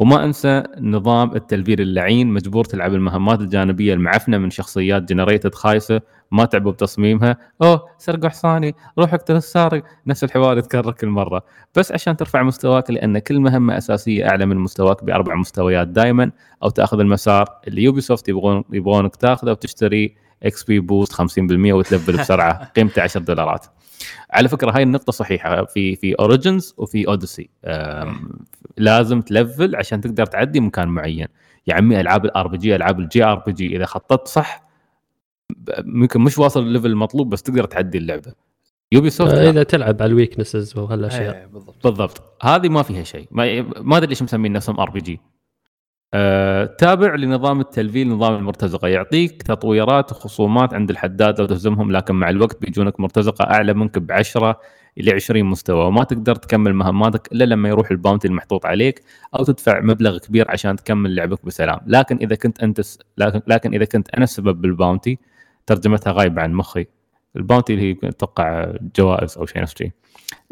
وما أنسى نظام التلفيل اللعين مجبور تلعب المهمات الجانبية المعفنة من شخصيات generated خايسة ما تعبوا بتصميمها. أوه سرقوا حصاني روح اقتل السارق. نفس الحوار يتكرر كل مرة. بس عشان ترفع مستواك لأن كل مهمة أساسية أعلى من مستواك بأربع مستويات دائما أو تأخذ المسار اللي Ubisoft يبغون يبغونك تأخذه وتشتري XP boost 50% وتلفل بسرعة. قيمته 10 دولارات. على فكرة هاي النقطة صحيحة في في Origins وفي Odyssey لازم تلفل عشان تقدر تعدي مكان معين. يا عمي ألعاب ال RPG ألعاب ال JRPG إذا خططت صح ممكن مش واصل ال level المطلوب بس تقدر تعدي اللعبة. Ubisoft
آه، إذا تلعب على ال weaknesses وهالأشياء.
إيه، بالضبط.
بالضبط. هذه ما فيها شيء. ما, ما أدري ليش مسمين نفسهم RPG آه، تابع لنظام التلفيل نظام المرتزقة. يعطيك تطويرات وخصومات عند الحداد لو تهزمهم لكن مع الوقت بيجونك مرتزقة أعلى منك ب 10 إلى 20 مستوى. وما تقدر تكمل مهماتك إلا لما يروح ال bounty المحطوط عليك أو تدفع مبلغ كبير عشان تكمل لعبك بسلام. لكن إذا كنت أنت س... لكن, لكن إذا كنت أنا السبب بال bounty ترجمتها غايبة عن مخي. ال bounty اللي هي أتوقع جوائز أو شيء نفس شيء.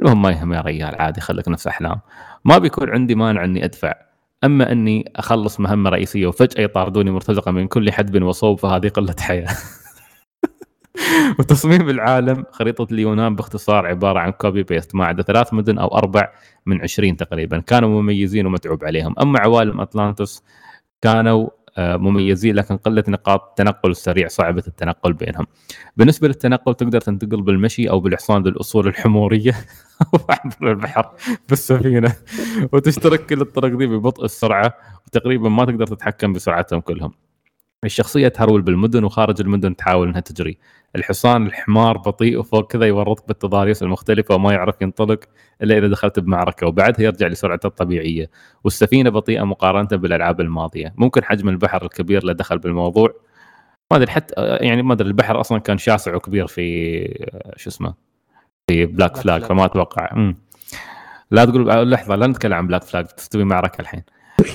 المهم ما يهم يا ريال عادي خليك نفس أحلام. ما بيكون عندي مانع إني أدفع. أما أني أخلص مهمة رئيسية وفجأة يطاردوني مرتزقة من كل حدب وصوب فهذه قلة حيا. وتصميم العالم خريطة اليونان باختصار عبارة عن copy paste ما عدا ثلاث مدن أو أربع من 20 تقريبا. كانوا مميزين ومتعوب عليهم. أما عوالم أطلانتس كانوا مميزين لكن قلة نقاط التنقل السريع صعبت التنقل بينهم. بالنسبة للتنقل تقدر تنتقل بالمشي أو بالحصان ذي الاصول الحمورية أو عبر البحر بالسفينه وتشترك كل الطرق دي ببطء السرعة وتقريبا ما تقدر تتحكم بسرعتهم كلهم. الشخصيه تهرول بالمدن وخارج المدن تحاول إنها تجري. الحصان الحمار بطيء وفوق كذا يورطك بالتضاريس المختلفة وما يعرف ينطلق إلا إذا دخلت بمعركة وبعدها يرجع لسرعته الطبيعية. والسفينة بطيئة مقارنة بالألعاب الماضية. ممكن حجم البحر الكبير له دخل بالموضوع. ما أدري حتى يعني ما أدري البحر أصلا كان شاسع وكبير في شو اسمه في Black Flag فما أتوقع. لا تقول لحظة لا نتكلم عن Black Flag تستوي معركة الحين.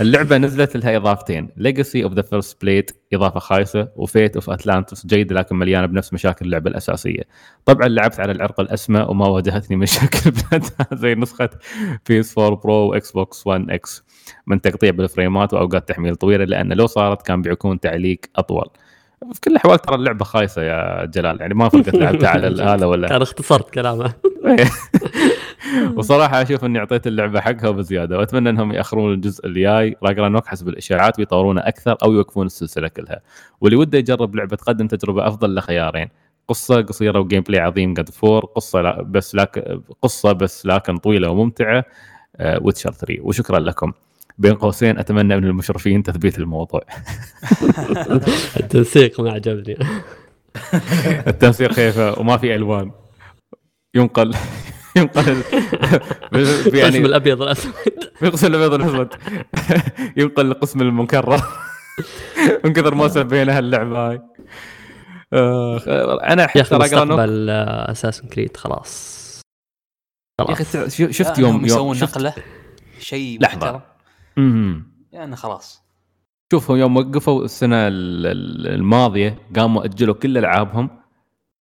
اللعبة نزلت لها إضافتين. Legacy of the First Blade إضافة خايسة و Fate of Atlantis جيدة لكن مليانة بنفس مشاكل اللعبة الأساسية. طبعا لعبت على العرق الأسمى وما واجهتني مشاكل زي نسخة PS 4 Pro و Xbox 1 X من تقطيع بالفريمات وأوقات تحميل طويلة لأن لو صارت كان بيكون تعليق أطول. في كل الأحوال ترى اللعبة خايسة يا جلال يعني ما فرقت لعبتها على هذا ولا
كان اختصرت كلامه.
وصراحة أشوف إني أعطيت اللعبة حقها بزيادة وأتمنى إنهم يأخرون الجزء الجاي. Ragnarok حسب الإشاعات بيطورونه أكثر أو يوقفون السلسلة كلها. واللي وده يجرب لعبة تقدم تجربة أفضل له خيارين قصة قصيرة و gameplay عظيم God of War قصة لا بس لكن قصة بس لكن طويلة وممتعة Witcher آه 3 وشكرا لكم. بين قوسين أتمنى من المشرفين تثبيت الموضوع.
التنسيق ما عجبني.
التنسيق كيف؟ وما في ألوان. ينقل. ينقل
يعني قسم الأبيض والأسود.
قسم الأبيض والأسود. ينقل لقسم المكرر من كثر ما سبينا هاللعبة هاي.
أنا احس مستقبل اساسن كريد خلاص
خلاص. يا أخي شفت يوم يوم نقلة؟ شيء
لحظة.
يعني خلاص.
شوفوا يوم وقفوا السنة الماضية قاموا أجلوا كل ألعابهم.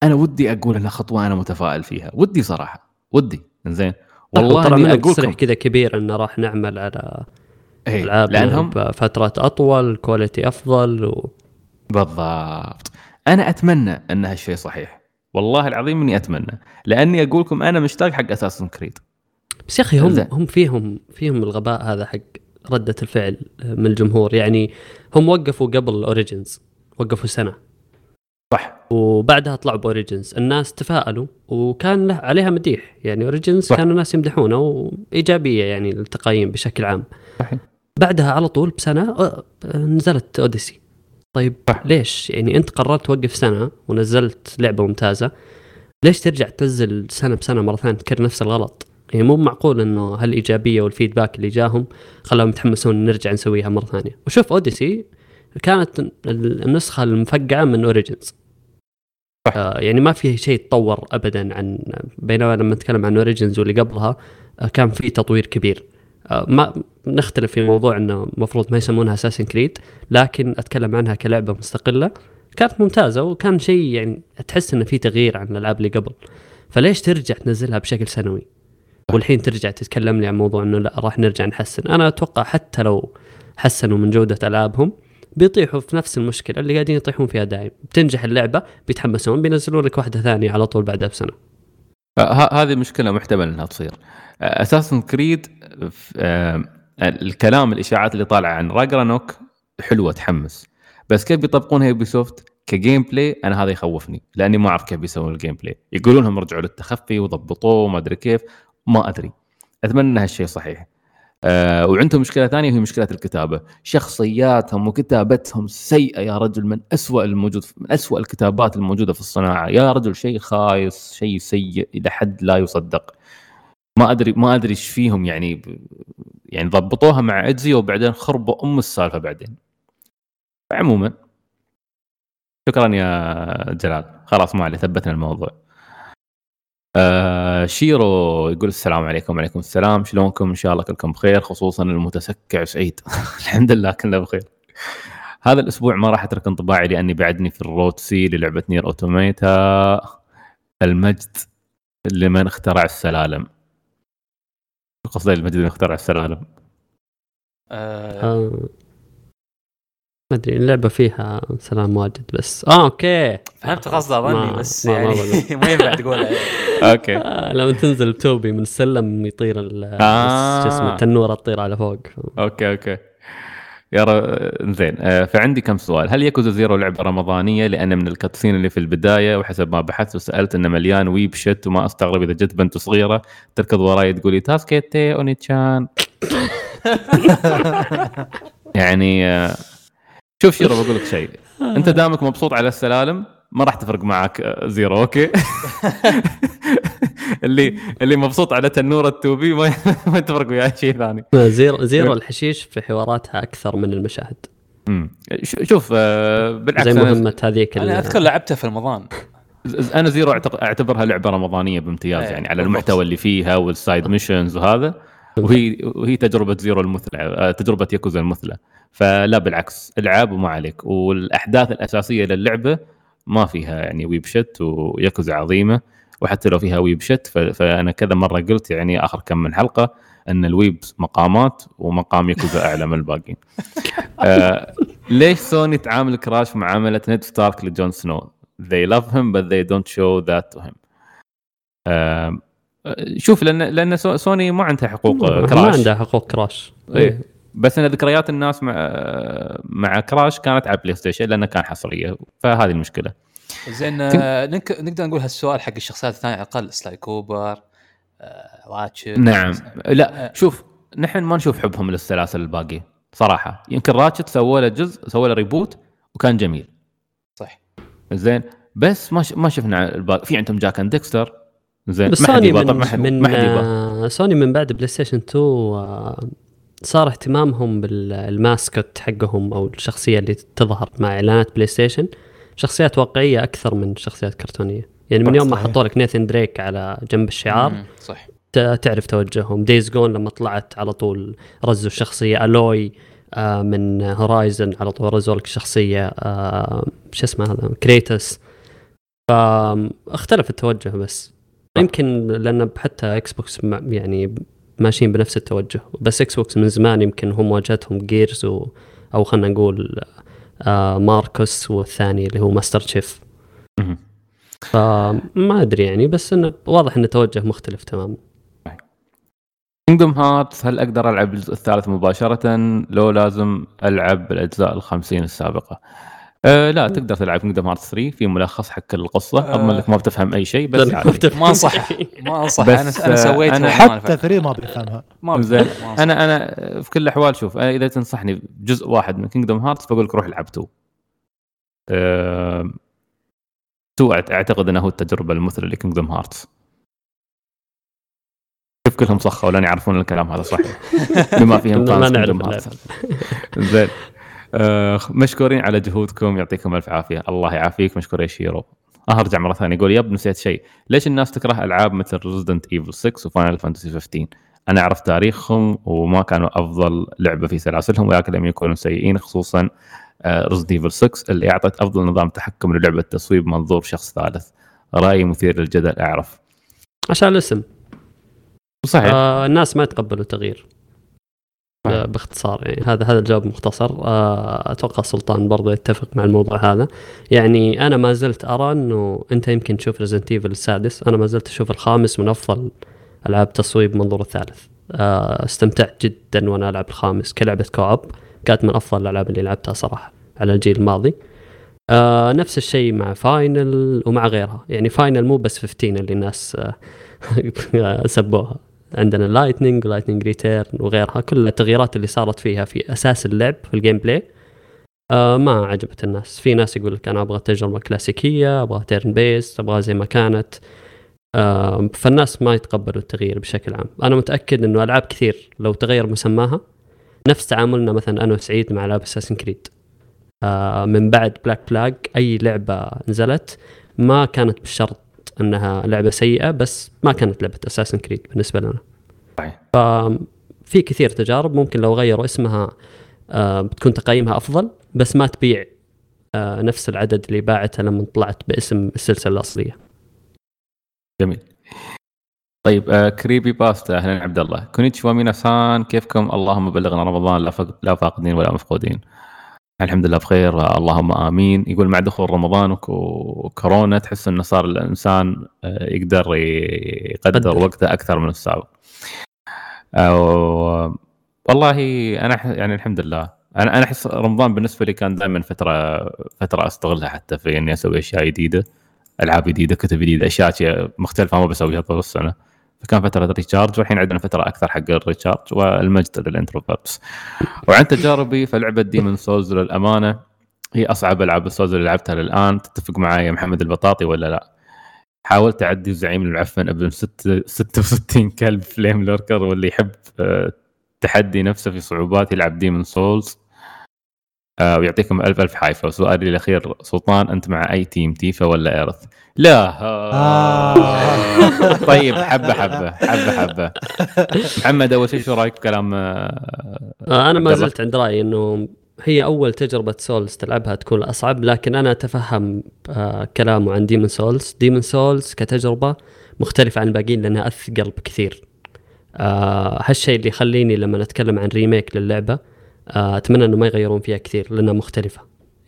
أنا ودي أقول إنها خطوة أنا متفائل فيها. ودي صراحة. ودي زين
والله ترى من تصريح كذا كبير إنه راح نعمل على
إيه، ألعاب لانهم
فترات أطول كواليتي أفضل و...
بالضبط. أنا أتمنى إن هالشيء صحيح. والله العظيم إني أتمنى. لأني أقول لكم أنا مشتاق حق Assassin's Creed
بس يا أخي هم هم فيهم فيهم الغباء هذا حق ردة الفعل من الجمهور. يعني هم وقفوا قبل Origins وقفوا سنة.
صح.
وبعدها طلعوا ب Origins الناس تفائلوا وكان له عليها مديح. يعني Origins كانوا الناس يمدحونه وإيجابية يعني التقييم بشكل عام. صحيح. بعدها على طول بسنة نزلت Odyssey طيب صح. ليش؟ يعني أنت قررت توقف سنة ونزلت لعبة ممتازة. ليش ترجع تنزل سنة بسنة مرة ثانية تكرر نفس الغلط؟ يعني مو معقول إنه هالإيجابية وال feedback اللي جاهم خلاهم يتحمسون نرجع نسويها مرة ثانية. وشوف Odyssey كانت النسخة المفقعة من Origins آه يعني ما في شيء تطور ابدا عن بينما لما نتكلم عن Origins واللي قبلها آه كان في تطوير كبير. آه ما نختلف في موضوع إنه المفروض ما يسمونها اساسن كريد لكن أتكلم عنها كلعبة مستقلة. كانت ممتازة وكان شيء يعني تحس إنه في تغيير عن الألعاب اللي قبل. فليش ترجع تنزلها بشكل سنوي؟ والحين ترجع تتكلم لي عن موضوع إنه لا راح نرجع نحسن. أنا أتوقع حتى لو حسنوا من جودة ألعابهم بيطيحوا في نفس المشكلة اللي قاعدين يطيحون فيها دايم. بتنجح اللعبة بيتحمسون بينزلون لك واحدة ثانية على طول بعدها بسنة.
آه هذه مشكلة محتمل إنها تصير. Assassin's Creed آه الكلام الإشاعات اللي طالعة عن Ragnarok حلوة تحمس. بس كيف بيطبقونها Ubisoft ك gameplay أنا هذا يخوفني لأني ما أعرف كيف بيسوون ال gameplay يقولون هم رجعوا للتخفي وضبطوه وما أدري كيف ما أدري. أتمنى هالشيء صحيح. أه وعندهم مشكلة ثانية وهي مشكلة الكتابة. شخصياتهم وكتابتهم سيئة يا رجل من أسوأ الموجود من أسوأ الكتابات الموجودة في الصناعة. يا رجل شيء خايس شيء سيء إلى حد لا يصدق. ما أدري ما أدري إيش فيهم يعني يعني ضبطوها مع Ezio وبعدين خربوا أم السالفة بعدين. عموما شكرا يا جلال. خلاص ما عليه ثبتنا الموضوع. آه شيرو يقول السلام عليكم وعليكم السلام. شلونكم؟ إن شاء الله كلكم بخير خصوصا المتسكع سعيد. الحمد لله كلنا بخير. هذا الأسبوع ما راح أترك انطباعي لأني بعدني في ال route C للعبة NieR Automata. المجد لمن اخترع السلالم. قصدي المجد لمن اخترع السلالم.
آه
آه، ما أدري اللعبة فيها سلالم واجد بس. آه okay.
فهمت قصده ظني
ما-
بس
ما-
يعني. ما ينفع تقولها؟
okay.
آه لما تنزل ب 2B من السلم يطير ال-
آه.
شو اسمه التنورة تطير على فوق.
okay okay. يا. زين. آه، فعندي كم سؤال. هل Yakuza Zero لعبة رمضانية؟ لأن من ال cutscene اللي في البداية وحسب ما بحثت وسألت إنه مليان weeb shit وما أستغرب إذا جت بنت صغيرة تركض وراي تقولي 助けて お兄ちゃん. يعني آه، شوف شيرو بقول لك شيء. انت دامك مبسوط على السلالم ما راح تفرق معك آه، Zero okay؟ اللي اللي مبسوط على تنوره 2B ما ما تفرق وياه شيء ثاني.
Zero Zero الحشيش في حواراتها أكثر من المشاهد
امم شوف آه، بالعكس
زي
أنا-
مهمة هذيك
أنا أذكر لعبتها في رمضان.
أنا Zero أعتبرها لعبة رمضانية بامتياز
إيه،
يعني على. المحتوى اللي فيها وال side missions وهذا. وهي وهي تجربة Zero المثلى آه، تجربة ياكوزا المثلى فلا بالعكس العاب وما عليك والأحداث الأساسية للعبة ما فيها يعني weeb shit وياكوزا عظيمة وحتى لو فيها weeb shit فأنا كذا مرة قلت يعني آخر كم من حلقة إن ال weeb مقامات ومقام ياكوزا أعلى من الباقيين. آه ليش سوني تعامل Crash معاملة Ned Stark ل Jon Snow؟ they love him but they don't show that to him. آه شوف لأن لأن سو- سوني ما عندها حقوق آه،
ما
Crash.
عندها حقوق Crash.
إيه. بس إن ذكريات الناس مع آه، مع Crash كانت على بلاي ستيشن لأنه كان حصرية فهذه المشكلة.
زين آه، نك- نقدر نقول هالسؤال حق الشخصيات الثانية على الأقل Sly Cooper آه، Ratchet
نعم.
آه.
لا شوف نحن ما نشوف حبهم للسلاسل الباقية صراحة. يمكن Ratchet سووا له جزء سووا له reboot وكان جميل.
صح.
زين بس ما ش... ما شفنا الباقي. في عندهم Jak and Daxter. زين
بس سوني من,
طبعاً
من آه، سوني من بعد بلاي ستيشن 2 آه، صار اهتمامهم بال mascot حقهم أو الشخصية اللي تظهر مع إعلانات بلاي ستيشن شخصيات واقعية أكثر من شخصيات كرتونية. يعني من يوم ما. حطوا لك Nathan Drake على جنب الشعار
صح.
تعرف توجههم. Days Gone لما طلعت على طول رزوا الشخصية. Aloy آه، من Horizon على طول رزوا لك شخصية آه، شو اسمه هذا؟ Kratos فاختلف التوجه بس. يمكن لأن حتى إكس بوكس يعني ماشيين بنفس التوجه. بس إكس بوكس من زمان يمكن هم واجهتهم Gears و أو خلينا نقول آه Marcus والثاني اللي هو Master
Chief.
فما أدري يعني بس إنه واضح انه توجه مختلف تماما.
Kingdom Hearts هل أقدر ألعب الجزء الثالث مباشرة؟ لو لازم ألعب الأجزاء الخمسين السابقة. أه لا تقدر تلعب Kingdom Hearts 3 في ملخص حق القصة
أه.
اضمن لك ما بتفهم أي شيء بس عادي.
ما انصح ما انصح
بس،
أنا أنا
آه،
سويت
أنا
حتى three ما بيفهمها.
ما
زين. أنا أنا في كل الأحوال شوف أنا إذا تنصحني بجزء واحد من Kingdom Hearts بقول لك روح العب 2 أه... 2 أعتقد إنه هو التجربة المثلى ل Kingdom Hearts شوف كلهم صخوا لأن يعرفون الكلام هذا صحيح. بما فيهم
ما نعرف
زين. آه مشكورين على جهودكم يعطيكم ألف عافية. الله يعافيك مشكور يا شيرو. آه أرجع مرة ثانية يقول yep نسيت شيء. ليش الناس تكره ألعاب مثل Resident Evil 6 و Final Fantasy 15 أنا أعرف تاريخهم وما كانوا أفضل لعبة في سلاسلهم ولكن لم يكونوا سيئين خصوصا Resident Evil 6 اللي أعطت أفضل نظام تحكم للعبة تصويب منظور شخص ثالث. رأي مثير للجدل أعرف.
عشان الاسم.
صحيح.
آه الناس ما يتقبلوا تغيير
صحيح.
ب- باختصار يعني هذا هذا الجواب مختصر. آه أتوقع سلطان برضو يتفق مع الموضوع هذا. يعني أنا ما زلت أرى إنه أنت يمكن تشوف Resident Evil السادس. أنا ما زلت أشوف الخامس من أفضل ألعاب تصويب منظور الثالث. آه استمتعت جدا وأنا ألعب الخامس كلعبة co-op كانت من أفضل الألعاب اللي لعبتها صراحة على الجيل الماضي. آه نفس الشيء مع Final ومع غيرها. يعني Final مو بس 15 اللي الناس آه سبوها. عندنا Lightning و Lightning Returns وغيرها كل التغييرات اللي صارت فيها في أساس اللعب في ال gameplay آه ما عجبت الناس. في ناس يقول لك أنا أبغى تجربة كلاسيكية أبغى turn-based أبغى زي ما كانت. آه، فالناس ما يتقبلوا التغيير بشكل عام. أنا متأكد إنه ألعاب كثير لو تغير مسماها نفس تعاملنا مثلا أنا وسعيد مع العاب اساسن كريد آه، من بعد بلاك فلاج أي لعبة نزلت ما كانت بالشرط أنها لعبة سيئة بس ما كانت لعبة اساسن كريد بالنسبة لنا.
صحيح.
ففي كثير تجارب ممكن لو غيروا اسمها آه، بتكون تقييمها أفضل بس ما تبيع آه، نفس العدد اللي باعتها لما طلعت باسم السلسلة الأصلية.
جميل. طيب آه Creepypasta أهلا عبد الله. こんにちは 皆さん كيفكم؟ اللهم بلغنا رمضان لا, فق... لا فاقدين ولا مفقودين. الحمد لله بخير اللهم آمين. يقول مع دخول رمضان وك- وكورونا تحس إنه صار الإنسان آه، يقدر يقدر
قدر.
وقته أكثر من السابق. أو والله أنا يعني الحمد لله. أنا أنا أحس رمضان بالنسبة لي كان دائما فتره فترة أستغلها حتى في إني أسوي أشياء جديدة ألعاب جديدة كتب جديدة أشياء مختلفة ما بسويها طول السنة. فكان فترة recharge والحين عندنا فترة أكثر حق ال recharge والمجد لل introverts وعن تجاربي فلعبه Demon's Souls للأمانة هي أصعب ألعاب ال Souls اللي لعبتها للآن. تتفق معي يا محمد البطاطي ولا لا؟ حاولت أعدي الزعيم المعفن ابن ست 66 كلب Flamelurker واللي يحب آه، تحدي نفسه في صعوبات يلعب Demon's Souls ويعطيكم ألف ألف عافية وسؤالي الأخير سلطان أنت مع أي team Tifa ولا Aerith؟ لا آه. طيب حبة حبة حبة حبة محمد أول شيء شو رأيك بكلام آه،
آه، أنا ما. زلت عند رأيي إنه هي أول تجربة Souls تلعبها تكون أصعب لكن أنا أتفهم آه كلامه عن Demon's Souls Demon's Souls كتجربة مختلفة عن الباقيين لأنها أثقل بكثير آه هالشيء اللي يخليني لما نتكلم عن remake للعبة آه أتمنى إنه ما يغيرون فيها كثير لأنها مختلفة.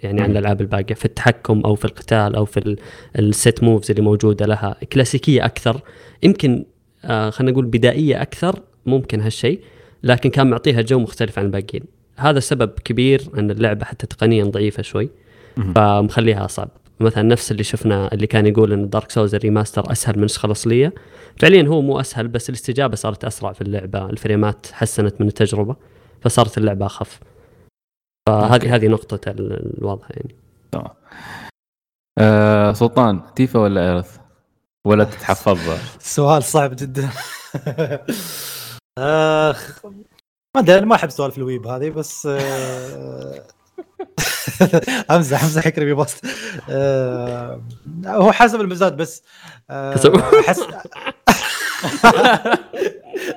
يعني عن. الألعاب الباقية في التحكم أو في القتال أو في ال- ال set moves اللي موجودة لها. كلاسيكية أكثر. يمكن آه خلينا نقول بدائية أكثر ممكن هالشيء لكن كان معطيها جو مختلف عن الباقيين. هذا سبب كبير إن اللعبة حتى تقنيا ضعيفة شوي. فمخليها أصعب. مثلا نفس اللي شفنا اللي كان يقول إن Dark Souls ال remaster أسهل من النسخه الاصليه فعليا هو مو أسهل بس الاستجابة صارت أسرع في اللعبة. الفريمات حسنت من التجربة. فصارت اللعبة
أخف.
فهذه هذه نقطة ال- الوضع يعني.
تمام. آه سلطان Tifa ولا Aerith؟ ولا تتحفظ؟
سؤال صعب جدا. آخ ما أدري أنا ما أحب سوالف ال weeb هذه بس آه، أمزح أمزح يكرم بوست. آه، هو حسب المزاج بس آه، احس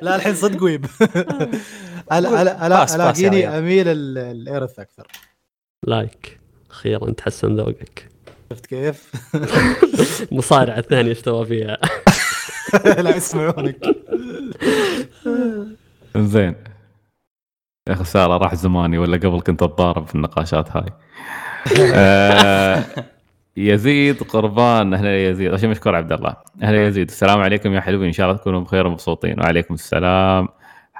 لا الحين صدق ويب.
أنا
أنا
ألاقيني.
أميل ال- الايرث أكثر.
لايك. أخيرا تحسن ذوقك.
شفت كيف؟
مصارعه الثانية استوى فيها؟
لا يسمعونك.
زين. يا خساره راح زماني ولا قبل كنت أتضارب في النقاشات هاي. آه يزيد قربان. أهلا يا يزيد. عشان مشكور عبد الله. أهلا يا يزيد. السلام عليكم يا حلوين. إن شاء الله تكونوا بخير ومبسوطين. وعليكم السلام.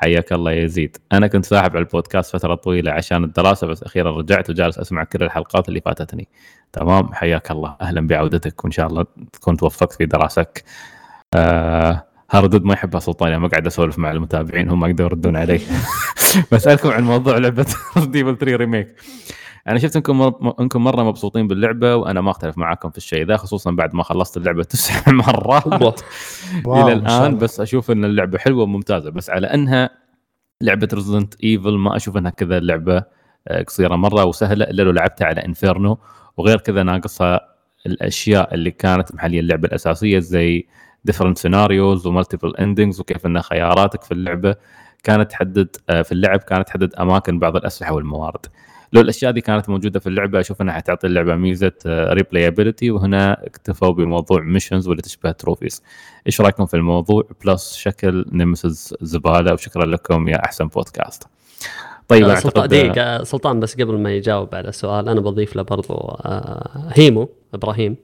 حياك الله يا يزيد. أنا كنت ساحب على البودكاست فترة طويلة عشان الدراسة بس أخيرا رجعت وجالس أسمع كل الحلقات اللي فاتتني. تمام؟ حياك الله. أهلا بعودتك وإن شاء الله تكون توفقت في دراستك. آه هالردود ما يحبها سلطان يعني ما قاعد أسولف مع المتابعين هم ما يقدروا يردون علي. بسألكم عن موضوع لعبة Evil 3 remake أنا شفت إنكم مر... إنكم مرة مبسوطين باللعبة وأنا ما أختلف معاكم في الشيء ذا خصوصا بعد ما خلصت اللعبة تسع مرات. إلى
الآن.
بس أشوف إن اللعبة حلوة وممتازة بس على أنها لعبة Resident Evil ما أشوف إنها كذا اللعبة آه، قصيرة مرة وسهلة إلا لو لعبتها على Inferno وغير كذا ناقصها الأشياء اللي كانت محلية اللعبة الأساسية زي different scenarios و multiple endings وكيف ان خياراتك في اللعبة. كانت تحدد آه، في اللعب كانت تحدد أماكن بعض الأسلحة والموارد. لو الأشياء دي كانت موجودة في اللعبة أشوف إنها حتعطي اللعبة ميزة replayability وهنا اكتفوا بموضوع missions واللي تشبه trophies إيش رأيكم في الموضوع؟ Plus شكل Nemesis زبالة وشكرا لكم يا أحسن بودكاست طيب
آه، سلطان دقيقة سلطان بس قبل ما يجاوب على السؤال أنا بضيف له برضو آه هيمو إبراهيم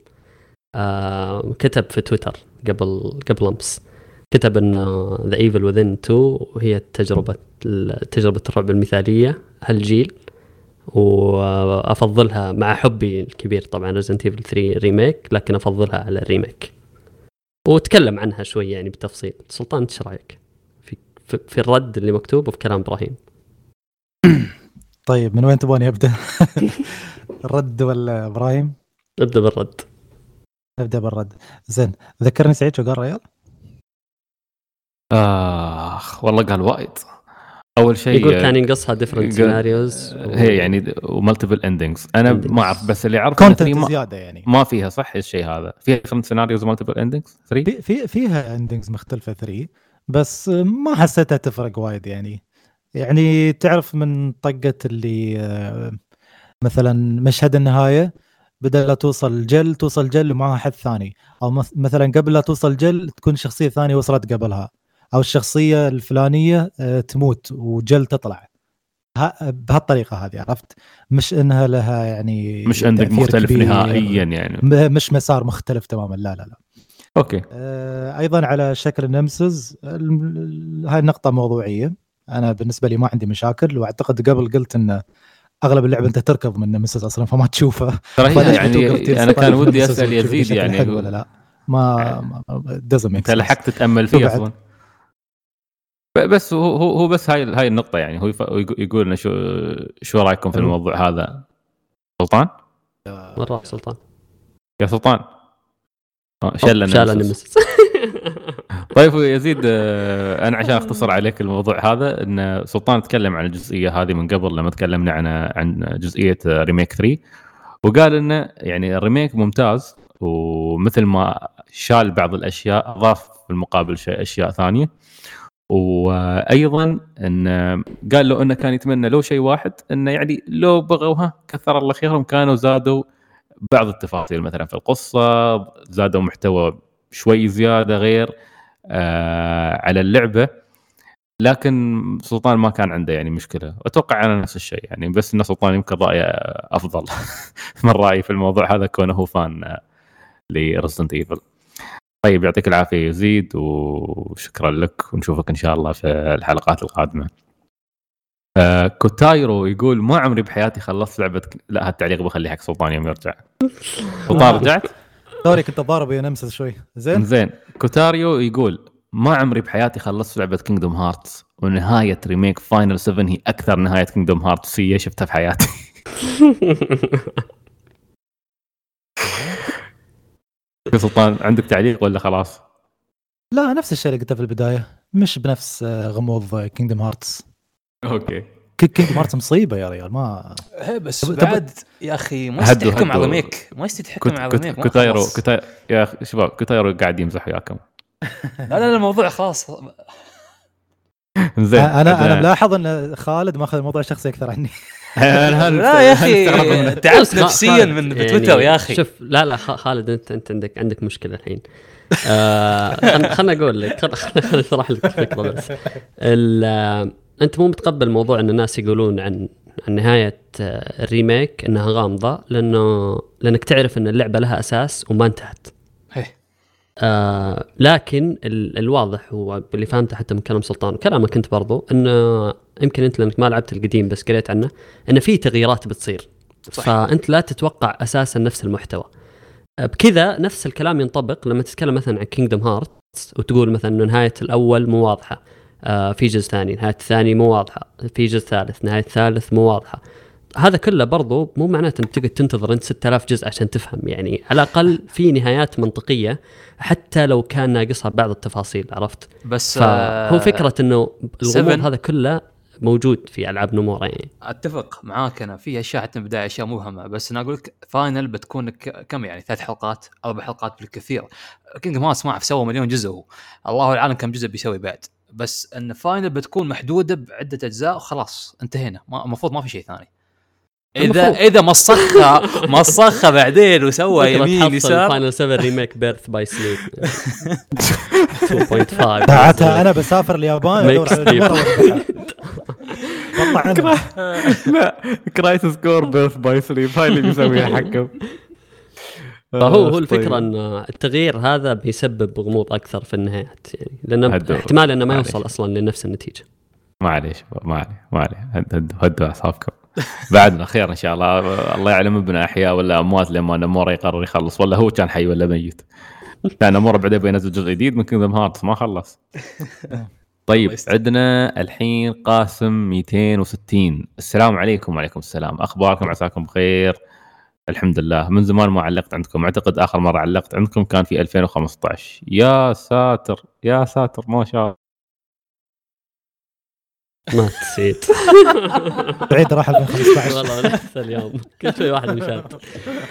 آه كتب في تويتر قبل قبل أمس. كتب إن The Evil Within 2 هي تجربة تجربة الرعب المثالية هالجيل. وأفضلها مع حبي الكبير طبعا Resident Evil 3 remake لكن أفضلها على ال remake وتكلم عنها شوي يعني بالتفصيل. سلطان إيش رأيك؟ في, في, في الرد اللي مكتوب وفي كلام إبراهيم.
طيب من وين تبغاني أبدأ؟ الرد ولا إبراهيم؟
أبدأ بالرد.
نبدا بالرد. زين ذكرني سعيد شو قال ريال؟
اخ والله قال وايد. أول شيء
يقول كان ينقصها
different
scenarios
هي يعني و multiple
endings أنا.
ما أعرف بس اللي أعرفه
content
ما,
زيادة يعني.
ما فيها صح؟ الشيء هذا؟ فيها different scenarios و multiple endings 3
في في فيها اندنجز مختلفة 3 بس ما حسيتها تفرق وايد يعني. يعني تعرف من طقة اللي آه، مثلا مشهد النهاية بدل لا توصل جل توصل جل ومعها حد ثاني. أو مث- مثلا قبل لا توصل جل تكون شخصية ثانية وصلت قبلها. أو الشخصية الفلانية آه، تموت وجل تطلع. ها- بهالطريقة هذه عرفت؟ مش إنها لها يعني
مش
تأثير
مختلف
كبير.
نهائيا يعني.
مش مسار مختلف تماما. لا لا لا.
okay.
آه، أيضا على شكل الم- هاي النقطه موضوعية. أنا بالنسبة لي ما عندي مشاكل وأعتقد قبل قلت إن أغلب اللعب أنت تركض من Nemesis أصلا فما تشوفه.
ترى يعني أنا كان ودي
أسأل
يزيد يعني
ولا لا؟ ما make أنت.
لحقت تتامل فيه أصلا؟ بس هو هو بس هاي هاي النقطة يعني هو يقول- لنا شو شو رأيكم في. الموضوع هذا سلطان
وين راح سلطان؟
يا سلطان آه، شلنا
شال
طيب يزيد آه، أنا عشان أختصر عليك الموضوع هذا إن سلطان تكلم عن الجزئية هذه من قبل لما تكلمنا عن عن جزئية ريميك 3 وقال إنه يعني الريميك ممتاز ومثل ما شال بعض الأشياء أضاف في المقابل شيء أشياء ثانية وأيضا إن قال له إنه كان يتمنى لو شيء واحد إنه يعني لو بغوها كثر الله خيرهم كانوا زادوا بعض التفاصيل. مثلا في القصة زادوا محتوى شوي زيادة غير آه على اللعبة لكن سلطان ما كان عنده يعني مشكلة. أتوقع أنا نفس الشيء يعني بس إن سلطان يمكن رأيه أفضل. من رأيي في الموضوع هذا كونه هو fan ل Resident Evil طيب يعطيك العافية يزيد وشكرا لك ونشوفك إن شاء الله في الحلقات القادمة. آه كوتايرو يقول ما عمري بحياتي خلصت لعبة لا هالتعليق بخليه حق سلطان يوم يرجع. سلطان رجعت؟
sorry كنت ضارب يا Nemesis شوي. زين؟
زين. كوتاريو يقول ما عمري بحياتي خلصت لعبة Kingdom Hearts ونهاية remake Final 7 هي أكثر نهاية Kingdom Hearts هي شفتها في حياتي. يا سلطان عندك تعليق ولا خلاص؟
لا نفس الشيء اللي قلته في البداية مش بنفس آه، غموض Kingdom Hearts
okay
Kingdom Hearts مصيبة يا ريال ما
إيه، بس
طب-
بعد يا أخي ما
هدوا-
يستحي تحكم على.
ال
remake ما يستحي تحكم
كوت
على
كوتايرو. كوتايرو يا أخي، شباب كوتايرو قاعد يمزح وياكم
لا لا الموضوع خلاص
زين
أنا
أنا
ملاحظ إن خالد ماخذ الموضوع شخصي أكثر عني
هل-
لا يا
أخي؟
تعبت نفسيا من
يعني
بتويتر يا أخي.
شوف لا لا خ- خالد انت أنت عندك عندك مشكلة الحين. آه خلنا أقول لك خلنا أشرح لك الفكرة بس. ال- آه، أنت مو متقبل موضوع إن الناس يقولون عن عن نهاية آه، الريميك إنها غامضة لأنه لأنك تعرف إن اللعبة لها أساس وما انتهت.
إيه.
آه لكن ال الواضح هو اللي فهمته حتى من كلام سلطان. وكلامك أنت برضو إنه يمكن أنت لأنك ما لعبت القديم بس قريت عنه انه في تغييرات بتصير.
صح.
فأنت لا تتوقع أساسا نفس المحتوى. بكذا نفس الكلام ينطبق لما تتكلم مثلا عن Kingdom Hearts وتقول مثلا انه نهاية الأول مو واضحة. آه في جزء ثاني نهاية الثاني مو واضحة. في جزء ثالث نهاية الثالث مو واضحة. هذا كله برضو مو معناته انك تقعد تنتظر أنت 6000 جزء عشان تفهم. يعني على الأقل في نهايات منطقية حتى لو كان ناقصها بعض التفاصيل عرفت؟
بس
فهو
آه،
فكرة إنه الغموض. هذا كله موجود في ألعاب نمورا يعني.
أتفق معاك أنا في أشياء حتى من البداية أشياء مبهمه بس أنا أقول لك Final بتكون كم يعني؟ ثلاث حلقات أربع حلقات بالكثير. Kingdom Hearts ما أعرف سوى مليون جزء هو. الله العالم كم جزء بيسوي بعد. بس إن Final بتكون محدودة بعدة أجزاء وخلاص انتهينا. ما- المفروض ما في شيء ثاني. اذا. إذا مصخها مصخها بعدين وسوى يمين يسار
Final 7 remake Birth by Sleep 2.5
ساعتها أنا بسافر اليابان أدور
Make
على.
لا Crisis Core Birth by Sleep هاي اللي بيسويها حكم
فهو هو
طيب.
الفكرة إن التغيير هذا بيسبب غموض أكثر في النهايات يعني لأنه
هدوا.
احتمال إنه ما. يوصل أصلا لنفس النتيجة
ما عليه شباب ما عليه ما عليه هد- هد- هدوا أعصابكم بعدنا خير إن شاء الله الله يعلم إحنا أحياء ولا أموات لما نمورا يقرر يخلص. ولا هو كان حي ولا ميت. كان نمورا بعدين بينزل جزء جديد من Kingdom Hearts ما خلص. طيب. عندنا الحين قاسم 260 السلام عليكم وعليكم السلام. أخباركم؟ عساكم بخير. الحمد لله. من زمان ما علقت عندكم. أعتقد آخر مرة علقت عندكم كان في 2015 يا ساتر يا ساتر ما شاء الله.
ما نسيت
بعيد راح 2015
والله نفس اليوم. كل شوي واحد مشات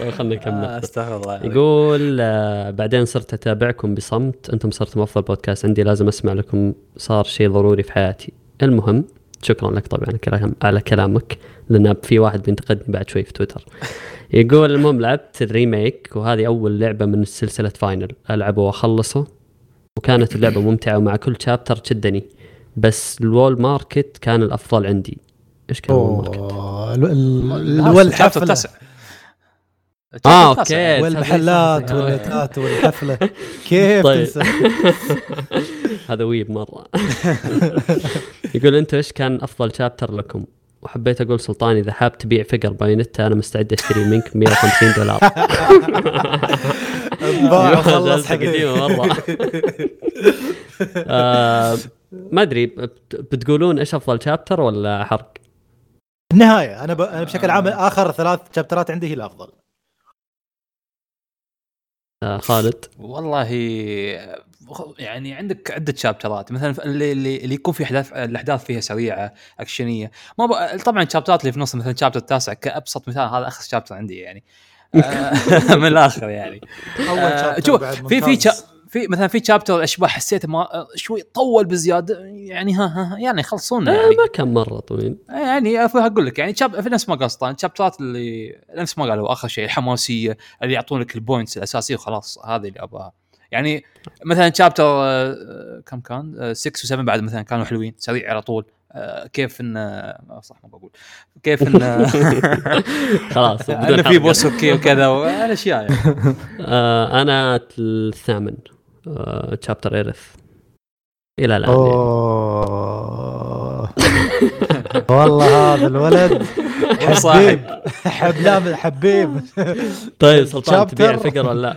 طيب خلينا نكمل.
استغفر الله.
يقول آه، بعدين صرت أتابعكم بصمت. أنتم صرتم أفضل بودكاست عندي. لازم أسمع لكم. صار شيء ضروري في حياتي. المهم شكرا لك طبعا على كلام على كلامك لأن في واحد بينتقدني بعد شوي في تويتر. يقول المهم لعبت ال remake وهذه أول لعبة من سلسلة Final. ألعبه وأخلصه. وكانت اللعبة ممتعة ومع كل chapter شدني. بس ال Wall Market كان الأفضل عندي. إيش كان ال Wall Market؟
أوه، ال- ال-
هذا
والحفله
ال
chapter التاسع.
آه.
okay والمحلات والليتات والحفلة. كيف
طيب.
تنسى؟
هذا ويب مرة. يقول أنتم إيش كان أفضل شابتر لكم؟ وحبيت أقول سلطان إذا حاب تبيع فقر بايونيتا أنا مستعد أشتري منك 150 دولار.
انباع وخلص
جلسة قديمة مرة. آه، ما أدري بت- بتقولون إيش أفضل شابتر ولا حرق؟
النهايه أنا ب... أنا بشكل عام آخر ثلاث شابترات عندي هي الأفضل.
آه، خالد.
والله يعني عندك عدة شابترات مثلا اللي اللي, يكون في احداث الأحداث فيها سريعة اكشنيه ما ب... طبعا الشابترات اللي في النص مثلا الشابتر التاسع كأبسط مثال هذا آخر شابتر عندي يعني. آه، من الآخر يعني.
أول
آه، شوف في في في مثلا في شابتر الاشباح حسيت ما شوي طول بزيادة يعني ها ها يعني خلصونا
آه،
يعني.
ما كان مرة طويل.
يعني أقول لك يعني شاب في نفس ما قصدان الشابترات اللي نفس ما قالوا آخر شيء الحماسية اللي يعطون لك ال points الأساسية وخلاص هذه اللي أبغاها. يعني مثلا chapter كم كان؟ 6 و7 بعد مثلا كانوا حلوين سريع على طول. آه، كيف إن آه، صح ما بقول كيف إن
خلاص بدون
إن في. boss okay وكذا والأشياء يعني
آه، أنا الثامن chapter Aerith إلى الآن.
أوه والله هذا الولد حبيب
صاحب.
حب لا حبيب
طيب سلطان
chapter.
تبيع فقر ولا لا؟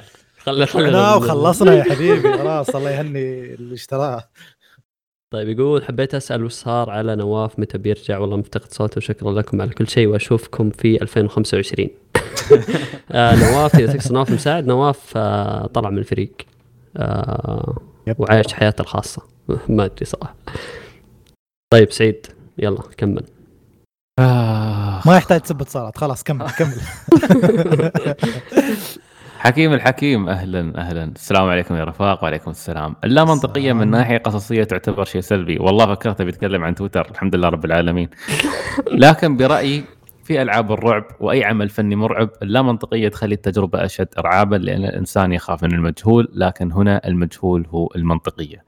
وخلصنا يا حبيبي خلاص الله يهني اللي اشتراه
طيب يقول حبيت أسأل وش صار على نواف متى بيرجع؟ والله مفتقد صوته. وشكرا لكم على كل شيء وأشوفكم في 2025 آه نواف اذا تقصد نواف مساعد. نواف آه طلع من الفريق آه. وعايش حياته الخاصة. ما أدري صراحة. طيب سعيد يلا كمل.
آه.
ما يحتاج تسب اتصالات خلاص كمل كمل.
حكيم الحكيم أهلا أهلا. السلام عليكم يا رفاق وعليكم السلام. اللا منطقية من ناحية قصصية تعتبر شيء سلبي. والله فكرت بيتكلم عن تويتر. الحمد لله رب العالمين. لكن برأيي في ألعاب الرعب وأي عمل فني مرعب اللا منطقية تخلي التجربة أشد ارعابا لأن الإنسان يخاف من المجهول لكن هنا المجهول هو المنطقية.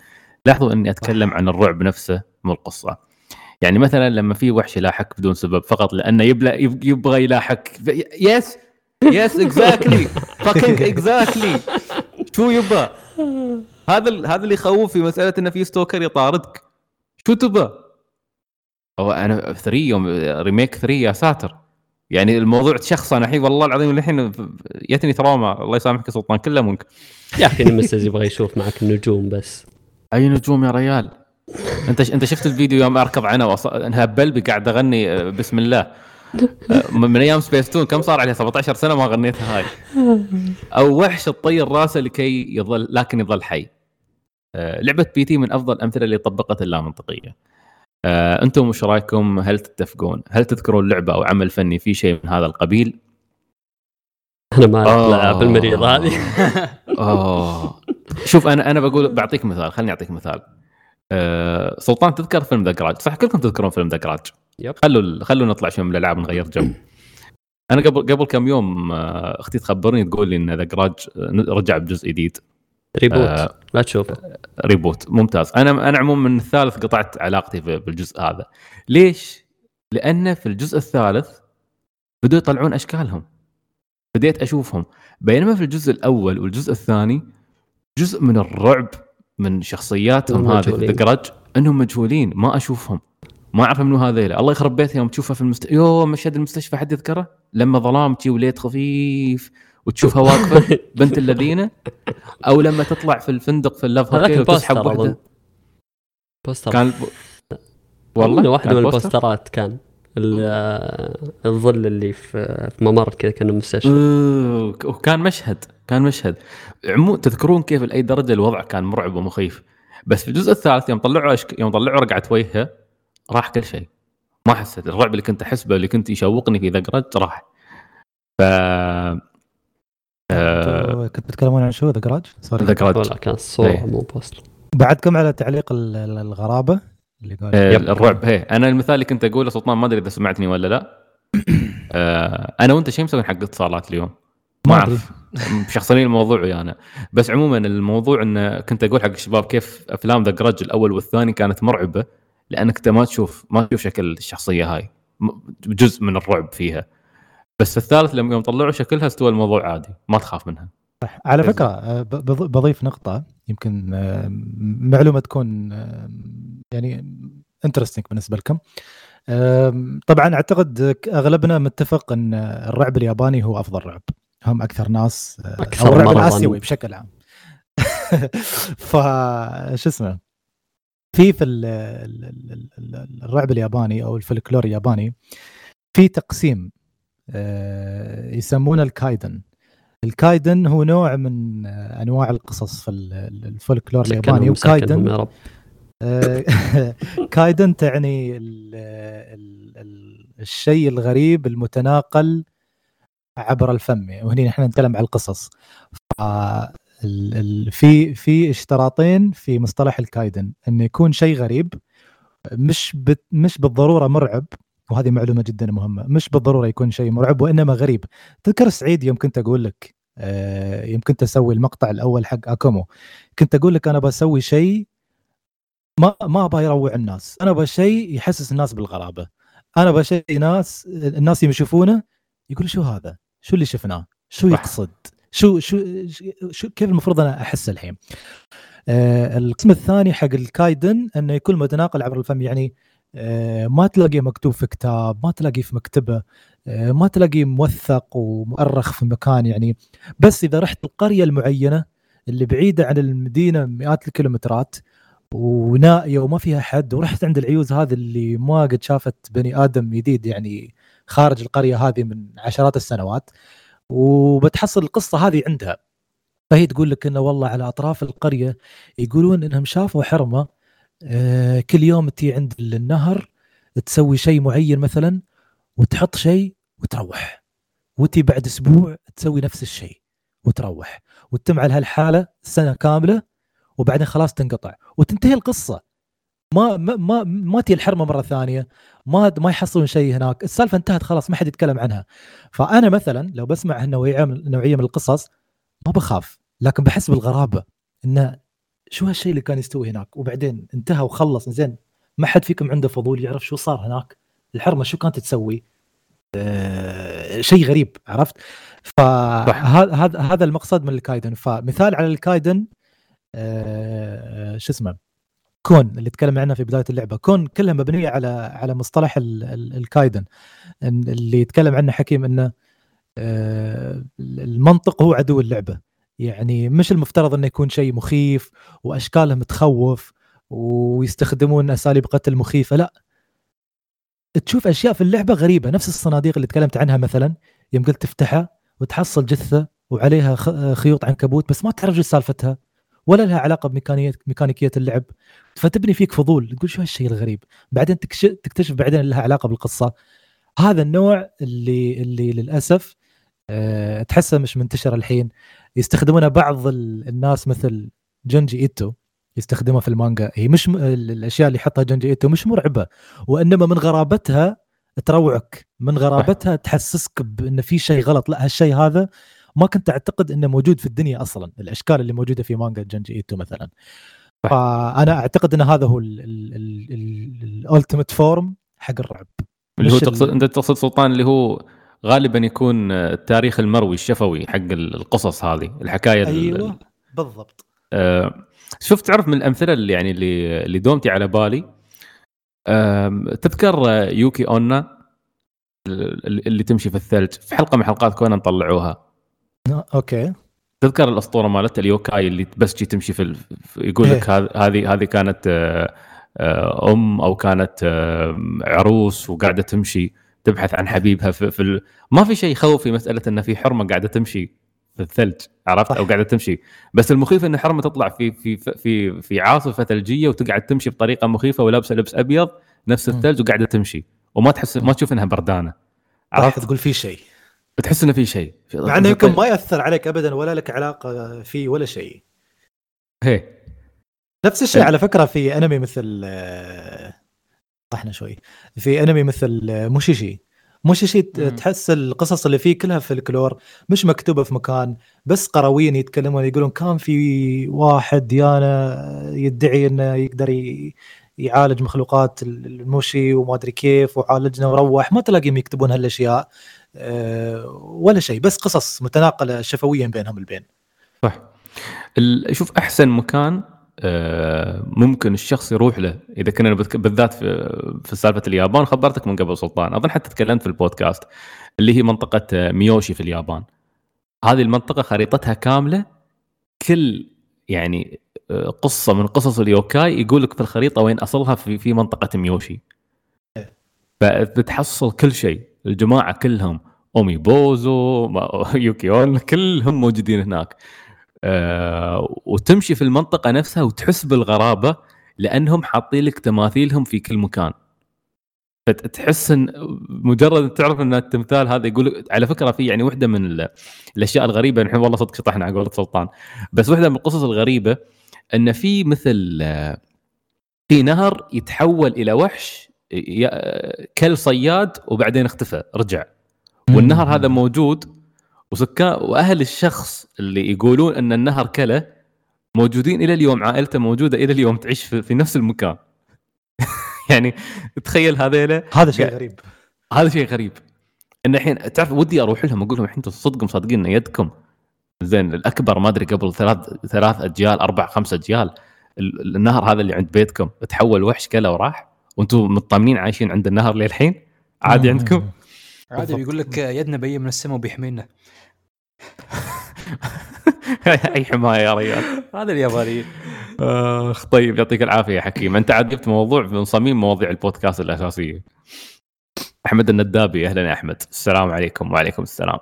لاحظوا إني أتكلم عن الرعب نفسه مو القصة. يعني مثلا لما في وحش يلاحق بدون سبب فقط لأنه يبلع يب- يبغى يلاحق. yes! yes exactly fucking exactly شو يبغى هذا ال- هذا اللي يخوف في مسألة إنه في stalker يطاردك. شو تبغى هو أنا 3 يوم remake 3 يا ساتر. يعني الموضوع تشخص أنا الحين والله العظيم الحين جتني trauma الله يسامحك يا سلطان كله منك
يا أخي Nemesis يبغى يشوف معك النجوم بس.
أي نجوم يا ريال؟ أنت أنت شفت الفيديو يوم اركض أنا وأص... إنها بلبي قاعد اغني آه، بسم الله. من من أيام سبيس تون كم صار عليه 17 سنة ما غنيتها هاي. أو وحش تطير راسه لكي يظل لكن يظل حي. آه، لعبة PT من أفضل الامثله اللي طبقت اللامنطقية. آه، أنتم وش رأيكم؟ هل تتفقون؟ هل تذكرون لعبة أو عمل فني في شيء من هذا القبيل؟
أنا ما
آه.
اطلع بالمريض هذه.
اوه شوف أنا أنا بقول بعطيك مثال خليني أعطيك مثال. أه سلطان تذكر فيلم The Grudge؟ صح كلكم تذكرون فيلم The Grudge؟
yep.
خلوا خلوا نطلع شوي من الالعاب نغير جو. أنا قبل قبل كم يوم آه، أختي تخبرني تقول لي إن The Grudge رجع بجزء جديد.
reboot.
آه،
لا تشوفه.
reboot. ممتاز. أنا أنا عموما من الثالث قطعت علاقتي في- بالجزء هذا. ليش؟ لأن في الجزء الثالث بدوا يطلعون أشكالهم. بديت أشوفهم. بينما في الجزء الأول والجزء الثاني جزء من الرعب من شخصياتهم
هم
هذه. The Grudge انهم مجهولين ما اشوفهم. ما اعرف منو هذيلا الله يخرب بيتها يوم تشوفها في المست... يو مشهد المستشفى حد يذكره؟ لما ظلام تجي وليد خفيف وتشوفها واقفه بنت الذين؟ أو لما تطلع في الفندق في ال
love
hotel وتسحب واحدة
poster.
كان والله
واحدة
كان
من
poster؟
البوسترات كان. ال- الظل اللي في ممر كذا كانه مستشفى
أوه، وكان مشهد. كان مشهد. عموما تذكرون كيف لأي درجة الوضع كان مرعب ومخيف. بس في الجزء الثالث يوم طلعوا أشك... يوم طلعوا رقعة وجهه راح كل شيء. ما حسيت. الرعب اللي كنت أحسبه اللي كنت يشوقني في The Grudge راح. ف آه،
كنت بتتكلمون عن شو؟ The Grudge؟ sorry
The Grudge
ولا كان الصورة
إيه.
مو poster
بعدكم على تعليق ال- ال- الغرابة؟ اللي قال
آه،. الرعب. هي أنا المثال اللي كنت أقوله سلطان ما أدري إذا سمعتني ولا لا. آه، أنا وأنت شو مسوين حق اتصالات اليوم؟
ما.
اعرف شخصني الموضوع ويانا بس عموما الموضوع إنه كنت أقول حق الشباب كيف أفلام The Grudge الأول والثاني كانت مرعبة لأنك أنت ما تشوف ما تشوف شكل الشخصية هاي. جزء من الرعب فيها. بس الثالث لما يوم طلعوا شكلها استوى الموضوع عادي ما تخاف منها.
صح. على. فكرة آه، بضيف نقطة يمكن آه، معلومة تكون آه، يعني interesting بالنسبة لكم. طبعا أعتقد أغلبنا متفق إن الرعب الياباني هو أفضل رعب. هم أكثر ناس أو الرعب
مرضاً.
الاسيوي بشكل عام. ف شو اسمه في في ال- ال- ال- ال- الرعب الياباني أو الفلكلور الياباني في تقسيم آه، يسمونه الكايدن. الكايدن هو نوع من أنواع القصص في ال- ال- الفولكلور الياباني وكايدن
يا رب.
كايدن تعني ال ال ال الشيء الغريب المتناقل عبر الفم وهنا نحن نتكلم عن القصص. في في اشتراطين في مصطلح الكايدن إنه يكون شيء غريب مش مش بالضرورة مرعب وهذه معلومة جدا مهمة مش بالضرورة يكون شيء مرعب وإنما غريب. تذكر سعيد يوم كنت أقول لك آه، يوم كنت أسوي المقطع الأول حق أكومو كنت أقول لك أنا بسوي شيء ما ما أبغى يروع الناس أنا أبغى شيء يحسس الناس بالغرابة. أنا أبغى شيء ناس الناس يشوفونه يقول شو هذا؟ شو اللي شفناه؟ شو. يقصد؟ شو شو, شو كيف المفروض أنا احس الحين؟ آه القسم الثاني حق الكايدن إنه يكون متناقل عبر الفم يعني آه ما تلاقيه مكتوب في كتاب ما تلاقيه في مكتبة آه ما تلاقيه موثق ومؤرخ في مكان يعني. بس إذا رحت القرية المعينة اللي بعيدة عن المدينة مئات الكيلومترات ونائية وما فيها حد ورحت عند العيوز هذه اللي ما قد شافت بني آدم جديد يعني خارج القرية هذه من عشرات السنوات وبتحصل القصة هذه عندها. فهي تقول لك إنه والله على أطراف القرية يقولون إنهم شافوا حرمة آه، كل يوم تي عند النهر تسوي شيء معين مثلا وتحط شيء وتروح. وتي بعد أسبوع تسوي نفس الشيء وتروح. وتتم على هالحالة سنة كاملة وبعدين خلاص تنقطع. وتنتهي القصة. ما ما ما, ما تي الحرمة مرة ثانية ما ما يحصلون شيء هناك السالفة انتهت خلاص ما حد يتكلم عنها. فأنا مثلا لو بسمع هالنوعية من نوعية من القصص ما بخاف لكن بحس بالغرابة إنه شو هالشيء اللي كان يستوي هناك؟ وبعدين انتهى وخلص زين ما حد فيكم عنده فضول يعرف شو صار هناك الحرمة شو كانت تسوي؟ آه شيء غريب عرفت؟ فهذا هذا المقصد من الكايدن. فمثال على الكايدن آه شو اسمه؟ كون اللي تكلم عنها في بداية اللعبة. كون كلها مبنية على على مصطلح ال- ال- الكايدن. اللي يتكلم عنه حكيم إنه آه، المنطق هو عدو اللعبة. يعني مش المفترض إنه يكون شيء مخيف واشكالهم تخوف ويستخدمون أساليب قتل مخيفة لا. تشوف أشياء في اللعبة غريبة. نفس الصناديق اللي تكلمت عنها مثلا يوم قلت تفتحها وتحصل جثة وعليها خيوط عنكبوت بس ما تعرف شو سالفتها. ولا لها علاقة بميكانيه ميكانيكية اللعب. فتبني فيك فضول تقول شو هالشيء الغريب؟ بعدين تكتشف بعدين لها علاقة بالقصة. هذا النوع اللي اللي للأسف أه تحسه مش منتشر الحين. يستخدمونه بعض ال- الناس مثل جونجي إيتو يستخدمها في المانجا. هي مش م... ال- الأشياء اللي يحطها جونجي إيتو مش مرعبة وإنما من غرابتها تروعك من غرابتها تحسسك بإن في شيء غلط. لا هالشيء هذا ما كنت أعتقد إنه موجود في الدنيا أصلا الأشكال اللي موجودة في مانجا جونجي إيتو مثلا. فأنا أعتقد إن هذا هو ال ultimate form حق الرعب.
اللي هو
ال-
تقصد أنت تقصد سلطان اللي هو غالبا يكون التاريخ المروي الشفوي حق القصص هذه الحكاية ال-
أيوه بالضبط.
آه، شفت تعرف من الأمثلة اللي يعني اللي اللي دومتي على بالي؟ آم، تذكر آه، يوكي أونا ال- اللي تمشي في الثلج؟ في حلقة من حلقات كونان طلعوها
okay.
تذكر الأسطورة مالت اليوكاي اللي بس جي تمشي في ال- يقول لك
إيه.
هذ- هذه هذه كانت آه، آه، أم أو كانت عروس وقاعدة تمشي تبحث عن حبيبها في, في ال... ما في شيء يخوف في مسألة إن في حرمة قاعدة تمشي في الثلج عرفت؟ أو قاعدة تمشي. بس المخيف إن حرمة تطلع في في في في عاصفة ثلجية وتقعد تمشي بطريقة مخيفة ولابسة لبس أبيض نفس الثلج وقاعدة تمشي. وما تحس ما تشوف إنها
بردانة.
عرفت؟
تقول في شيء
تحس إنه في شيء.
مع إنه يمكن ما يأثر عليك ابدا ولا لك علاقة فيه ولا شيء.
هي.
نفس الشيء
إيه.
على فكرة في أنمي مثل طحنا شوي. في أنمي مثل موشيشي. موشيشي. تحس القصص اللي فيه كلها في الكلور مش مكتوبة في مكان بس قرويين يتكلمون يقولون كان في واحد ديانه يدعي إنه يقدر ي- يعالج مخلوقات الموشي وما أدري كيف وعالجنا وروح. ما تلاقيهم يكتبون هالأشياء. ولا شيء بس قصص متناقلة شفويا بينهم البين.
صح. شوف أحسن مكان آه، ممكن الشخص يروح له. إذا كنا بالذات في في سالفة اليابان خبرتك من قبل سلطان. أظن حتى تكلمت في البودكاست اللي هي منطقة آه، ميوشي في اليابان. هذه المنطقة خريطتها كاملة كل يعني آه، قصة من قصص اليوكاي يقول لك في الخريطة وين أصلها في في منطقة ميوشي. فبتحصل كل شيء الجماعة كلهم. أومي بوزو ما- يوكي أونا كلهم موجودين هناك. آه، وتمشي في المنطقة نفسها وتحس بالغرابة لأنهم حاطين لك تماثيلهم في كل مكان. فتحس إن مجرد تعرف إن التمثال هذا يقول على فكرة في يعني واحدة من ال- الأشياء الغريبة نحن والله صدق شطحنا على قولة سلطان بس واحدة من القصص الغريبة إن في مثل آه، في نهر يتحول إلى وحش ي- كل صياد وبعدين اختفى رجع. والنهر هذا موجود وسكان وأهل الشخص اللي يقولون أن النهر كله موجودين إلى اليوم عائلته موجودة إلى اليوم تعيش في, في نفس المكان. يعني تخيل هذيلا.
هذا شيء غريب.
هذا شيء غريب. إن الحين تعرف ودي أروح لهم أقول لهم الحين أنتم صدق مصدقين إن يدكم. زين الأكبر ما أدري قبل ثلاث ثلاث أجيال أربع خمس أجيال ال- النهر هذا اللي عند بيتكم تحول وحش كله وراح وأنتم مطمنين عايشين عند النهر للحين؟ عادي عندكم؟
عادي. بيقول لك يدنا بين من السماء وبيحمينا.
أي حماية يا ريال.
هذا اليابانيين
أخ طيب يعطيك العافية يا حكيم. أنت عاد جبت موضوع من صميم مواضيع البودكاست الأساسية. أحمد الندابي أهلا يا أحمد. السلام عليكم وعليكم السلام.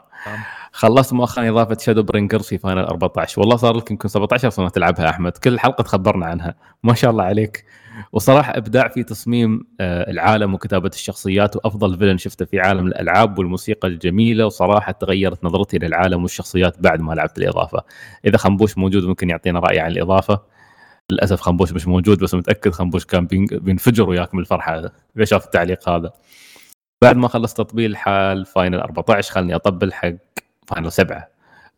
خلصت مؤخرا إضافة Shadowbringers في Final 14 والله صار لك يمكن 17 سنة تلعبها أحمد. كل حلقة تخبرنا عنها. ما شاء الله عليك. وصراحة إبداع في تصميم آه، العالم وكتابة الشخصيات وأفضل villain شفته في عالم الألعاب والموسيقى الجميلة وصراحة تغيرت نظرتي للعالم والشخصيات بعد ما لعبت الإضافة. إذا خنبوش موجود ممكن يعطينا رأي عن الإضافة. للأسف خنبوش مش موجود بس متأكد خنبوش كان بين- بينفجر وياك من الفرحة هذا إذا شاف التعليق هذا. بعد ما خلصت تطبيل حال Final 14 خلني أطبل حق Final 7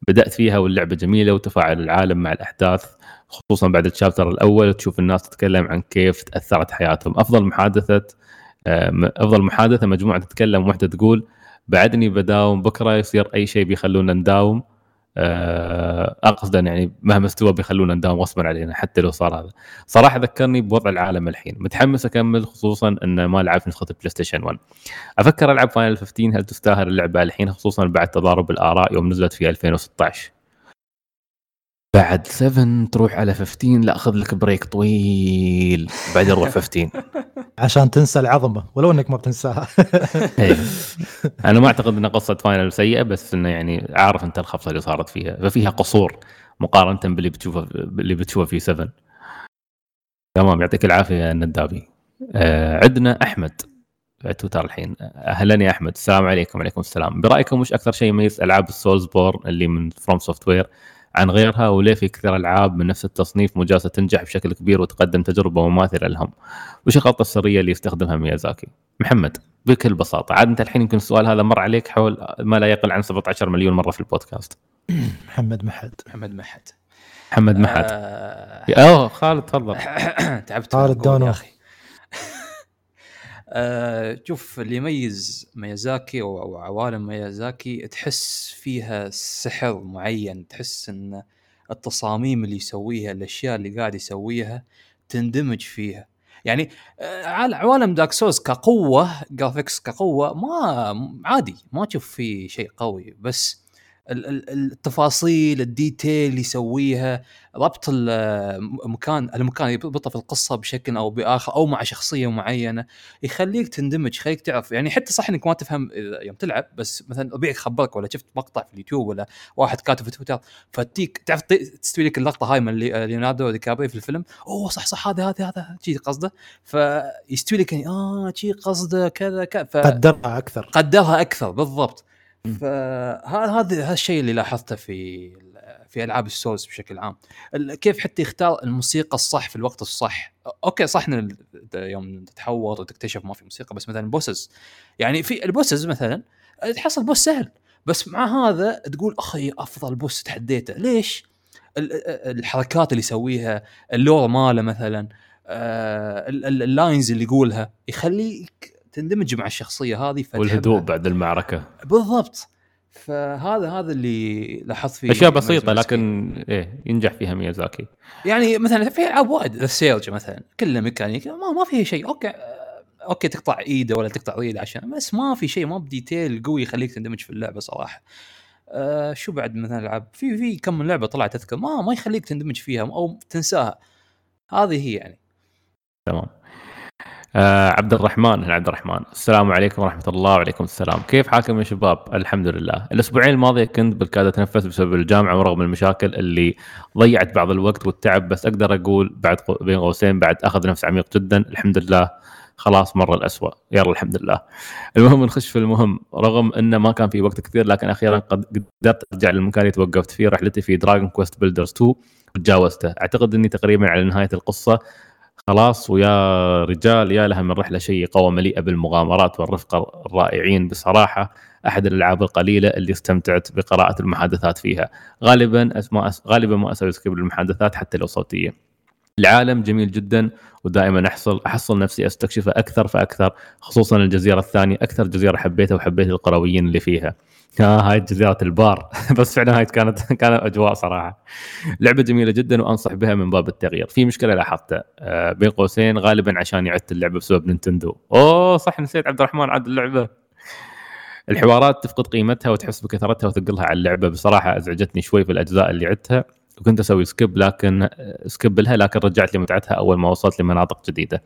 بدأت فيها واللعبة جميلة وتفاعل العالم مع الأحداث. خصوصا بعد ال chapter الأول تشوف الناس تتكلم عن كيف تأثرت حياتهم. أفضل محادثة آه، أفضل محادثة مجموعة تتكلم وحده تقول بعدني بداوم بكرة يصير أي شيء بيخلونا نداوم. آه، اقصد يعني مهما استوى بيخلونا نداوم غصبا علينا حتى لو صار هذا. صراحة ذكرني بوضع العالم الحين. متحمس أكمل خصوصا إن ما لعبت نسخة ال PlayStation 1 أفكر ألعب Final 15 هل تستاهل اللعبة الحين خصوصا بعد تضارب الآراء يوم نزلت في 2016 بعد 7 تروح على 15 لا خذ لك break طويل. بعدين روح 15
عشان تنسى العظمة ولو إنك ما بتنساها.
إيه. أنا ما أعتقد إن قصة Final سيئة بس إنه يعني عارف أنت الخبطه اللي صارت فيها. ففيها قصور مقارنة باللي بتشوفه باللي بتشوفه في 7 تمام يعطيك العافية يا الندابي آه عندنا أحمد. تويتر الحين. أهلا يا أحمد. السلام عليكم وعليكم السلام. برأيكم وش أكثر شيء يميز ألعاب ال Soulsborne اللي من FromSoftware عن غيرها وليه في كثير ألعاب من نفس التصنيف مجازة تنجح بشكل كبير وتقدم تجربة مماثلة لهم؟ وش الخطه السرية اللي يستخدمها ميازاكي؟ محمد بكل بساطة عاد أنت الحين يمكن السؤال هذا مر عليك حول ما لا يقل عن 17 مليون مرة في البودكاست.
محمد محد.
محمد محد.
محمد محد.
آه،
أوه خالد تفضل.
تعبت. القول يا أخي. آه، شوف اللي يميز ميازاكي أو عوالم ميازاكي تحس فيها سحر معين تحس إن التصاميم اللي يسويها الأشياء اللي قاعد يسويها تندمج فيها. يعني آه، عوالم Dark Souls كقوة graphics كقوة ما عادي ما تشوف فيه شيء قوي. بس التفاصيل ال detail اللي يسويها ربط المكان المكان يربطه في القصة بشكل أو بآخر أو مع شخصية معينة يخليك تندمج يخليك تعرف يعني حتى صح إنك ما تفهم يوم تلعب بس مثلا ربيعك خبرك ولا شفت مقطع في اليوتيوب ولا واحد كاتب في تويتر فتيك تعرف تستوي لك اللقطة هاي من لي- ليوناردو دي كابريو في الفيلم أوه صح صح هذا هذا هذا شي قصده فيستوي لك يعني آه شي قصده كذا كذا.
قدرها أكثر
قدرها أكثر بالضبط. فهذا هذا الشيء اللي لاحظته في في ألعاب ال Souls بشكل عام. كيف حتى يختار الموسيقى الصح في الوقت الصح. okay صح إن يوم تتحوط وتكتشف ما في موسيقى بس مثلا bosses. يعني في ال bosses مثلا تحصل boss سهل بس مع هذا تقول أخي أفضل boss تحديته. ليش؟ ال- ال- الحركات اللي يسويها ال lore ماله مثلا آه، ال- ال- ال lines اللي يقولها يخليك تندمج مع الشخصية هذه فتحبها.
والهدوء بعد المعركة.
بالضبط. فهذا هذا اللي لاحظت فيه
أشياء
بسيطة
لكن إيه ينجح فيها ميازاكي.
يعني مثلا في ألعاب وايد The Surge مثلا كله ميكانيك ما, ما فيها شيء. okay okay تقطع إيده ولا تقطع ريله عشان بس ما في شيء ما ب detail قوي يخليك تندمج في اللعبة صراحة. آه شو بعد مثلا ألعاب؟ في في كم من لعبة طلعت أذكر ما ما يخليك تندمج فيها أو تنساها. هذه هي يعني.
تمام. آه عبد الرحمن عبد الرحمن السلام عليكم ورحمة الله وعليكم السلام. كيف حالكم يا شباب؟ الحمد لله الأسبوعين الماضيه كنت بالكاد اتنفس بسبب الجامعة ورغم المشاكل اللي ضيعت بعض الوقت والتعب بس أقدر أقول بعد بين قوسين بعد أخذ نفس عميق جدا. الحمد لله خلاص مر الأسوأ. يلا الحمد لله المهم نخش في المهم. رغم انه ما كان في وقت كثير لكن أخيرا قد قدرت أرجع للمكان اللي توقفت فيه رحلتي في Dragon Quest Builders 2 وتجاوزته. أعتقد إني تقريبا على نهاية القصة خلاص ويا رجال يا لها من رحله شيقه ومليئه بالمغامرات والرفقه الرائعين. بصراحة أحد الألعاب القليلة اللي استمتعت بقراءة المحادثات فيها. غالبا ما. غالبا ما أسوي سكيب للمحادثات حتى لو صوتية. العالم جميل جدا ودائما أحصل أحصل نفسي استكشفه أكثر فأكثر خصوصا الجزيرة الثانية أكثر جزيرة حبيتها وحبيت القرويين اللي فيها. ها هاي جزيرة البار. بس فعلا هاي كانت كانت أجواء صراحة. لعبة جميلة جدا وأنصح بها من باب التغيير. في مشكلة لاحظتها. آه، بين قوسين غالبا عشان عدت اللعبة بسبب نينتندو. أوه صح نسيت عبد الرحمن عاد اللعبة. الحوارات تفقد قيمتها وتحس بكثرتها وثقلها على اللعبة. بصراحة أزعجتني شوي في الأجزاء اللي عدتها. وكنت أسوي skip لكن skip لها لكن رجعت لي متعتها أول ما وصلت لمناطق جديدة.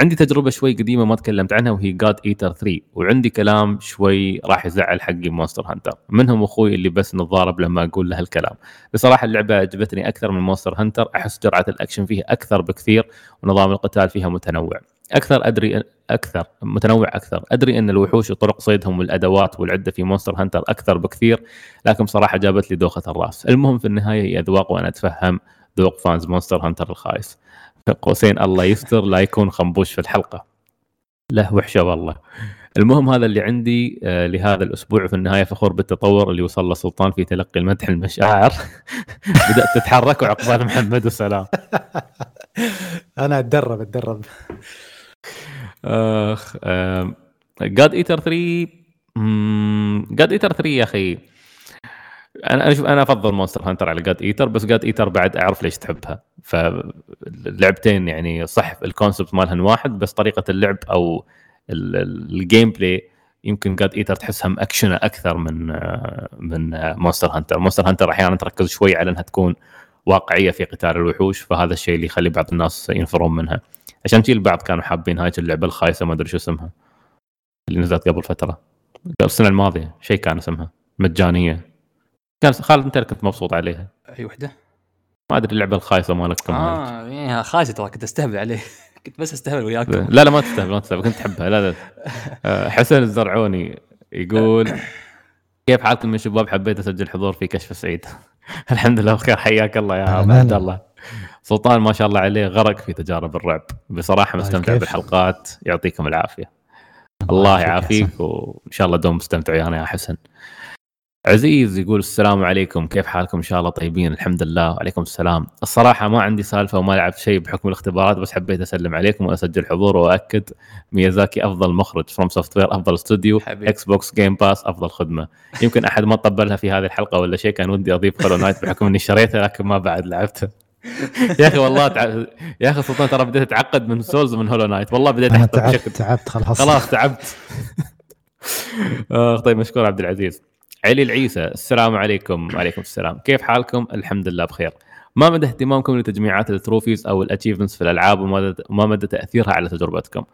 عندي تجربة شوي قديمة ما تكلمت عنها وهي God Eater 3 وعندي كلام شوي راح يزعل حقين Monster Hunter منهم أخوي اللي بس نتضارب لما أقول له هالكلام. بصراحة اللعبة عجبتني أكثر من Monster Hunter أحس جرعة الأكشن فيها أكثر بكثير ونظام القتال فيها متنوع. أكثر أدري أكثر متنوع أكثر. أدري أن الوحوش وطرق صيدهم والأدوات والعدة في Monster Hunter أكثر بكثير لكن بصراحة جابت لي دوخة الرأس. المهم في النهاية هي أذواق وأنا أتفهم ذوق fans Monster Hunter الخايس. قوسين الله يستر لا يكون خنبوش في الحلقة. له وحشة والله. المهم هذا اللي عندي آه، لهذا الأسبوع في النهاية فخور بالتطور اللي وصل له سلطان في تلقي المدح المشاعر. بدأت تتحرك وعقبال محمد وسلام.
أنا أتدرب أتدرب.
آخ God Eater 3 God Eater 3 يا أخي. أنا أنا أنا أفضل Monster Hunter على God Eater بس God Eater بعد أعرف ليش تحبها. فاللعبتين يعني صح ال concept مالهن واحد بس طريقة اللعب أو ال- ال- ال gameplay يمكن God Eater تحسها ماكشنه أكثر من من Monster Hunter Monster Hunter أحيانا تركز شوي على إنها تكون واقعية في قتال الوحوش فهذا الشيء اللي يخلي بعض الناس ينفرون منها. عشان كذي البعض كانوا حابين هاي اللعبة الخايسة ما أدري شو اسمها. اللي نزلت قبل فترة. السنة الماضية شيء كان اسمها. مجانية. كان خالد أنت كنت مبسوط عليها.
أي وحدة؟
ما أدري اللعبة الخايسة مالك
آه إيه، خايسة ترى كنت أستهبل عليه. كنت بس أستهبل وياكم
لا لا ما تستهبل ما تستهبل كنت تحبها. لا لا. آه، حسن الزرعوني يقول كيف حالكم يا شباب؟ حبيت أسجل حضور في كشف سعيد. الحمد لله بخير حياك الله يا. عبد الله. سلطان ما شاء الله عليه غرق في تجارب الرعب. بصراحة
الله
مستمتع. بالحلقات يعطيكم العافية. الله
يعافيك
وإن شاء الله دوم مستمتع ويانا يا حسن. عزيز يقول السلام عليكم كيف حالكم؟ إن شاء الله طيبين الحمد لله وعليكم السلام. الصراحة ما عندي سالفة وما لعبت شيء بحكم الاختبارات بس حبيت أسلم عليكم وأسجل حضور واكد ميازاكي أفضل مخرج FromSoftware أفضل استوديو. Xbox Game Pass أفضل خدمة. يمكن أحد ما طبلها في هذه الحلقة ولا شيء كان ودي أضيف Hollow Knight بحكم إني شريتها لكن ما بعد لعبتها يا أخي والله تع... يا أخي سلطان ترى بديت أتعقد من Souls ومن Hollow Knight والله بديت أنا
تعبت
بشكل
تعبت خلاص.
خلاص تعبت. آه طيب مشكور عبد العزيز. علي العيسى السلام عليكم. وعليكم السلام. كيف حالكم؟ الحمد لله بخير. ما مدى اهتمامكم لتجميعات ال trophies أو ال achievements في الألعاب وما مدى تأثيرها على تجربتكم؟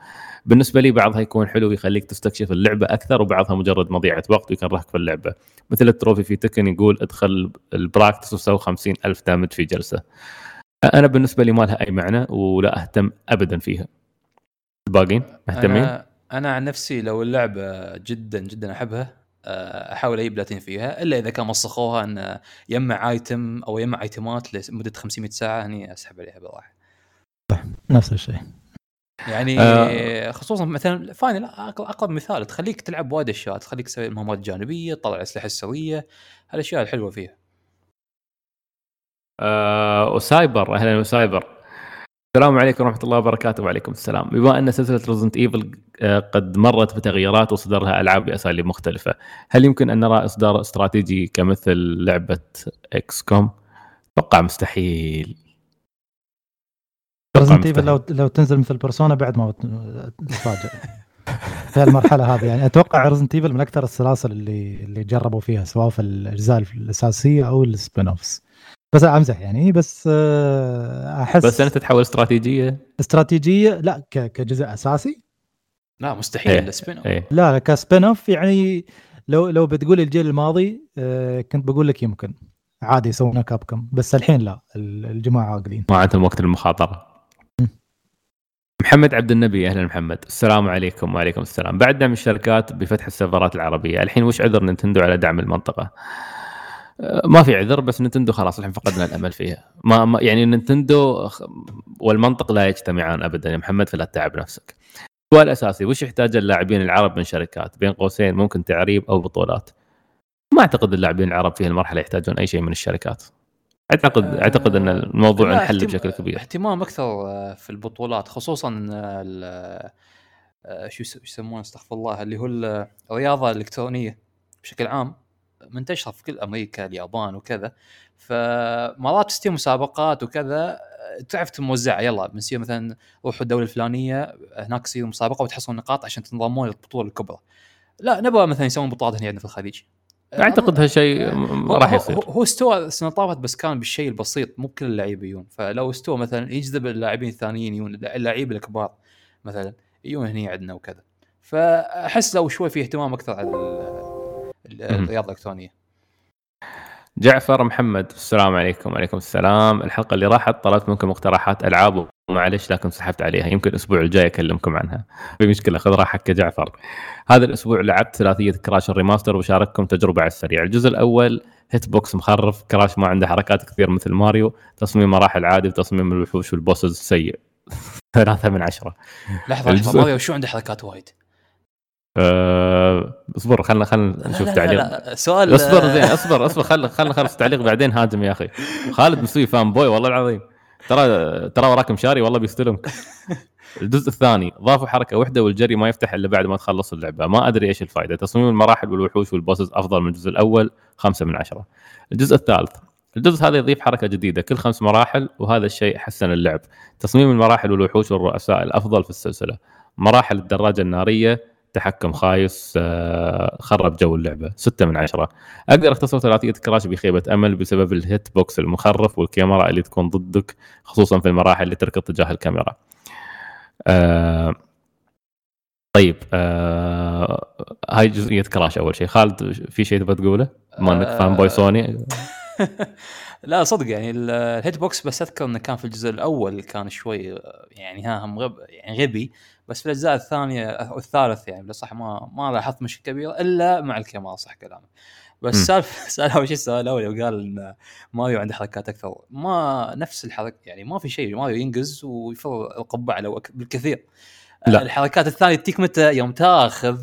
بالنسبة لي بعضها يكون حلو يخليك تستكشف اللعبة أكثر وبعضها مجرد مضيعة وقت ويكرهك في اللعبة. مثل ال trophy في Tekken يقول ادخل ال practice وسوي 50 ألف damage في جلسة. أنا بالنسبة لي ما لها أي معنى ولا أهتم ابدا فيها. الباقين مهتمين؟
أنا أنا عن نفسي لو اللعبة جدا جدا أحبها أحاول أجيب بلاتين فيها إلا إذا كان مسخوها ان يجمع item أو يجمع ايتمات لمدة 500 ساعة هني أسحب عليها بصراحه
نفس الشيء.
يعني
آه.
خصوصا مثلا Final اقرب مثال تخليك تلعب وايد أشياء تخليك تسوي مهمات جانبية تطلع الاسلحه السريه هالأشياء الحلوة فيها.
آه وسايبر أهلا وسايبر. السلام عليكم ورحمة الله وبركاته. وعليكم السلام. بما أن سلسلة Resident Evil قد مرت بتغييرات وصدر لها ألعاب بأساليب مختلفة هل يمكن أن نرى إصدار استراتيجي كمثل لعبة XCOM أتوقع مستحيل.
Resident Evil لو لو تنزل مثل Persona بعد ما تفاجئ في المرحله هذه يعني. أتوقع Resident Evil من أكثر السلاسل اللي اللي جربوا فيها سواء في الأجزاء الأساسية أو ال spin-offs بس أمزح يعني بس آه، أحس
بس أنت تتحول استراتيجية؟
استراتيجية لا كجزء أساسي.
لا مستحيل
إيه.
ال spin-off
إيه.
لا لا ك spin-off يعني لو لو بتقول الجيل الماضي آه، كنت بقول لك يمكن عادي يسوونها Capcom بس الحين لا ال- الجماعة عاقلين.
ما عندهم وقت المخاطره. محمد عبد النبي أهلا محمد. السلام عليكم وعليكم السلام. بعد دعم الشركات بفتح السيرفرات العربية. الحين وش عذر نينتندو على دعم المنطقة؟ ما في عذر بس نينتندو خلاص الحين فقدنا الأمل فيها. ما, ما يعني نينتندو خ- والمنطق لا يجتمعان ابدا. يا محمد فلا تتعب نفسك. السؤال الاساسي وش يحتاج اللاعبين العرب من شركات؟ بين قوسين ممكن تعريب أو بطولات؟ ما أعتقد اللاعبين العرب في هالمرحلة يحتاجون أي شيء من الشركات. اعتقد
آه،
أعتقد إن الموضوع انحل بشكل كبير.
اهتمام أكثر آه، في البطولات خصوصا آه، ال- شو يس- يسمونه استغفر الله اللي هو ال- الرياضة الإلكترونية بشكل عام. منتشرة في كل أمريكا اليابان وكذا. فمرات تصير مسابقات وكذا تعرف تموزعها يلا بنصير مثلا روحوا الدولة الفلانية هناك تصير مسابقة وتحصلون نقاط عشان تنضمون للبطولة الكبرى. لا نبغى مثلا يسوون بطولات هنا عندنا في الخليج.
أعتقد هالشيء م-
هو-
راح يصير.
هو, استوى السنة طافت بس كان بالشيء البسيط مو بكل اللعيبه يجون فلو استوى مثلا يجذب اللاعبين الثانيين يجون اللعيبة الكبار مثلا يجون هنا عندنا وكذا. فأحس لو شوي في اهتمام أكثر على. الرياضة الإلكترونية.
جعفر محمد السلام عليكم. وعليكم السلام. الحلقة اللي راحت طلبت منكم مقترحات ألعاب ومعلش لكن سحبت عليها. يمكن الأسبوع الجاي أكلمكم عنها. في مشكلة خذ راحتك يا جعفر. هذا الأسبوع لعبت ثلاثية كراش ال remaster وشارككم تجربة على السريع. الجزء الأول hitbox مخرف. كراش ما عنده حركات كثير مثل ماريو. تصميم مراحل عادي وتصميم الوحوش وال bosses سيء ثلاثة من عشرة. الجزء-
لحظة. ماريو شو عنده حركات وايد؟
أه... اصبر خلنا خلنا نشوف تعليق
لا, لا سؤال
اصبر زين اصبر اصبر خل خلنا نخلص التعليق بعدين هاجم يا أخي. خالد مسوي fanboy والله العظيم. ترى ترى وراك مشاري والله بيستلمك. الجزء الثاني ضافوا حركة واحدة والجري ما يفتح إلا بعد ما تخلص اللعبة. ما أدري إيش الفائده تصميم المراحل والوحوش وال bosses أفضل من الجزء الأول خمسة من عشرة. الجزء الثالث الجزء هذا يضيف حركة جديدة. كل خمس مراحل وهذا الشيء حسن اللعب. تصميم المراحل والوحوش والرؤساء الأفضل في السلسلة. مراحل الدراجة النارية تحكم خايس آه، خرب جو اللعبة ستة من عشرة. أقدر أختصر ثلاثيه كراش بخيبة أمل بسبب ال hitbox المخرف والكاميرا اللي تكون ضدك خصوصا في المراحل اللي تركض تجاه الكاميرا. آه طيب آه هاي جزئية كراش أول شيء. خالد في شيء تبغى تقوله؟ ما انك
آه،
fanboy سوني؟
لا صدق يعني ال- ال hitbox بس أذكر إنه كان في الجزء الأول كان شوي آه، يعني ها هم غب يعني غبي. بس في الأجزاء الثانية أو الثالث يعني صح ما ما لاحظت مشكلة كبيرة إلا مع الكاميرا صح كلامك بس. سالفه سال اول شيء السؤال الأول يوم قال إن ماريو عنده حركات أكثر ما نفس الحركه يعني ما في شيء ماريو ينقز ويفر القبعة لو أك- بالكثير
لا.
الحركات الثانية تجيك متى يوم تاخذ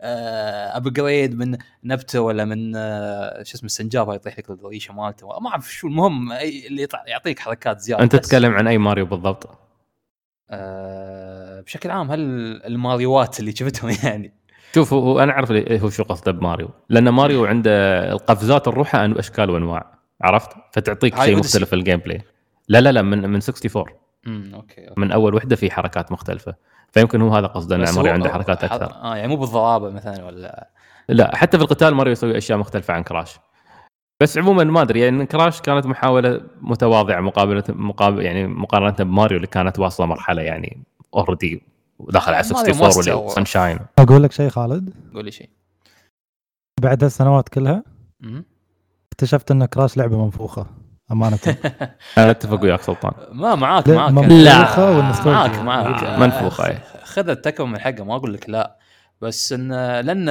upgrade من نبتة ولا من آه، شو اسمه السنجاب يطيح لك الريشه مالته ما أعرف شو المهم اللي يعطيك حركات
زيادة
أنت.
تتكلم عن أي ماريو بالضبط؟
آه بشكل عام هل الماريوات اللي شفتهم يعني؟
شوف هو أنا أعرف ليه- هو شو قصده بماريو؟ لأن ماريو عنده القفزات أن- أشكال وأنواع عرفت؟ فتعطيك شيء. مختلف في ال gameplay لا لا لا من من 64
امم okay, okay.
من أول وحدة في حركات مختلفة. فيمكن هو هذا قصده
إن
ماريو عنده حركات أكثر.
آه يعني مو بالضرابه مثلا ولا؟
لا حتى في القتال ماريو يسوي أشياء مختلفة عن كراش. بس عموما ما أدري يعني كراش كانت محاولة متواضعة مقابله مقابل يعني مقارنة بماريو اللي كانت واصلة مرحلة يعني already وداخل على
ماريو
64
موسع
واللي
و-
Sunshine
أقول لك شيء خالد؟
قول لي شيء.
بعد هالسنوات كلها. اكتشفت إن كراش لعبة منفوخة أمانة.
أنا أتفق وياك سلطان.
ما معاك
لا،
معاك. لا. معاك معاك.
آه، منفوخة، أي.
خذ التكفى من حقه ما أقول لك لا. بس إن لأن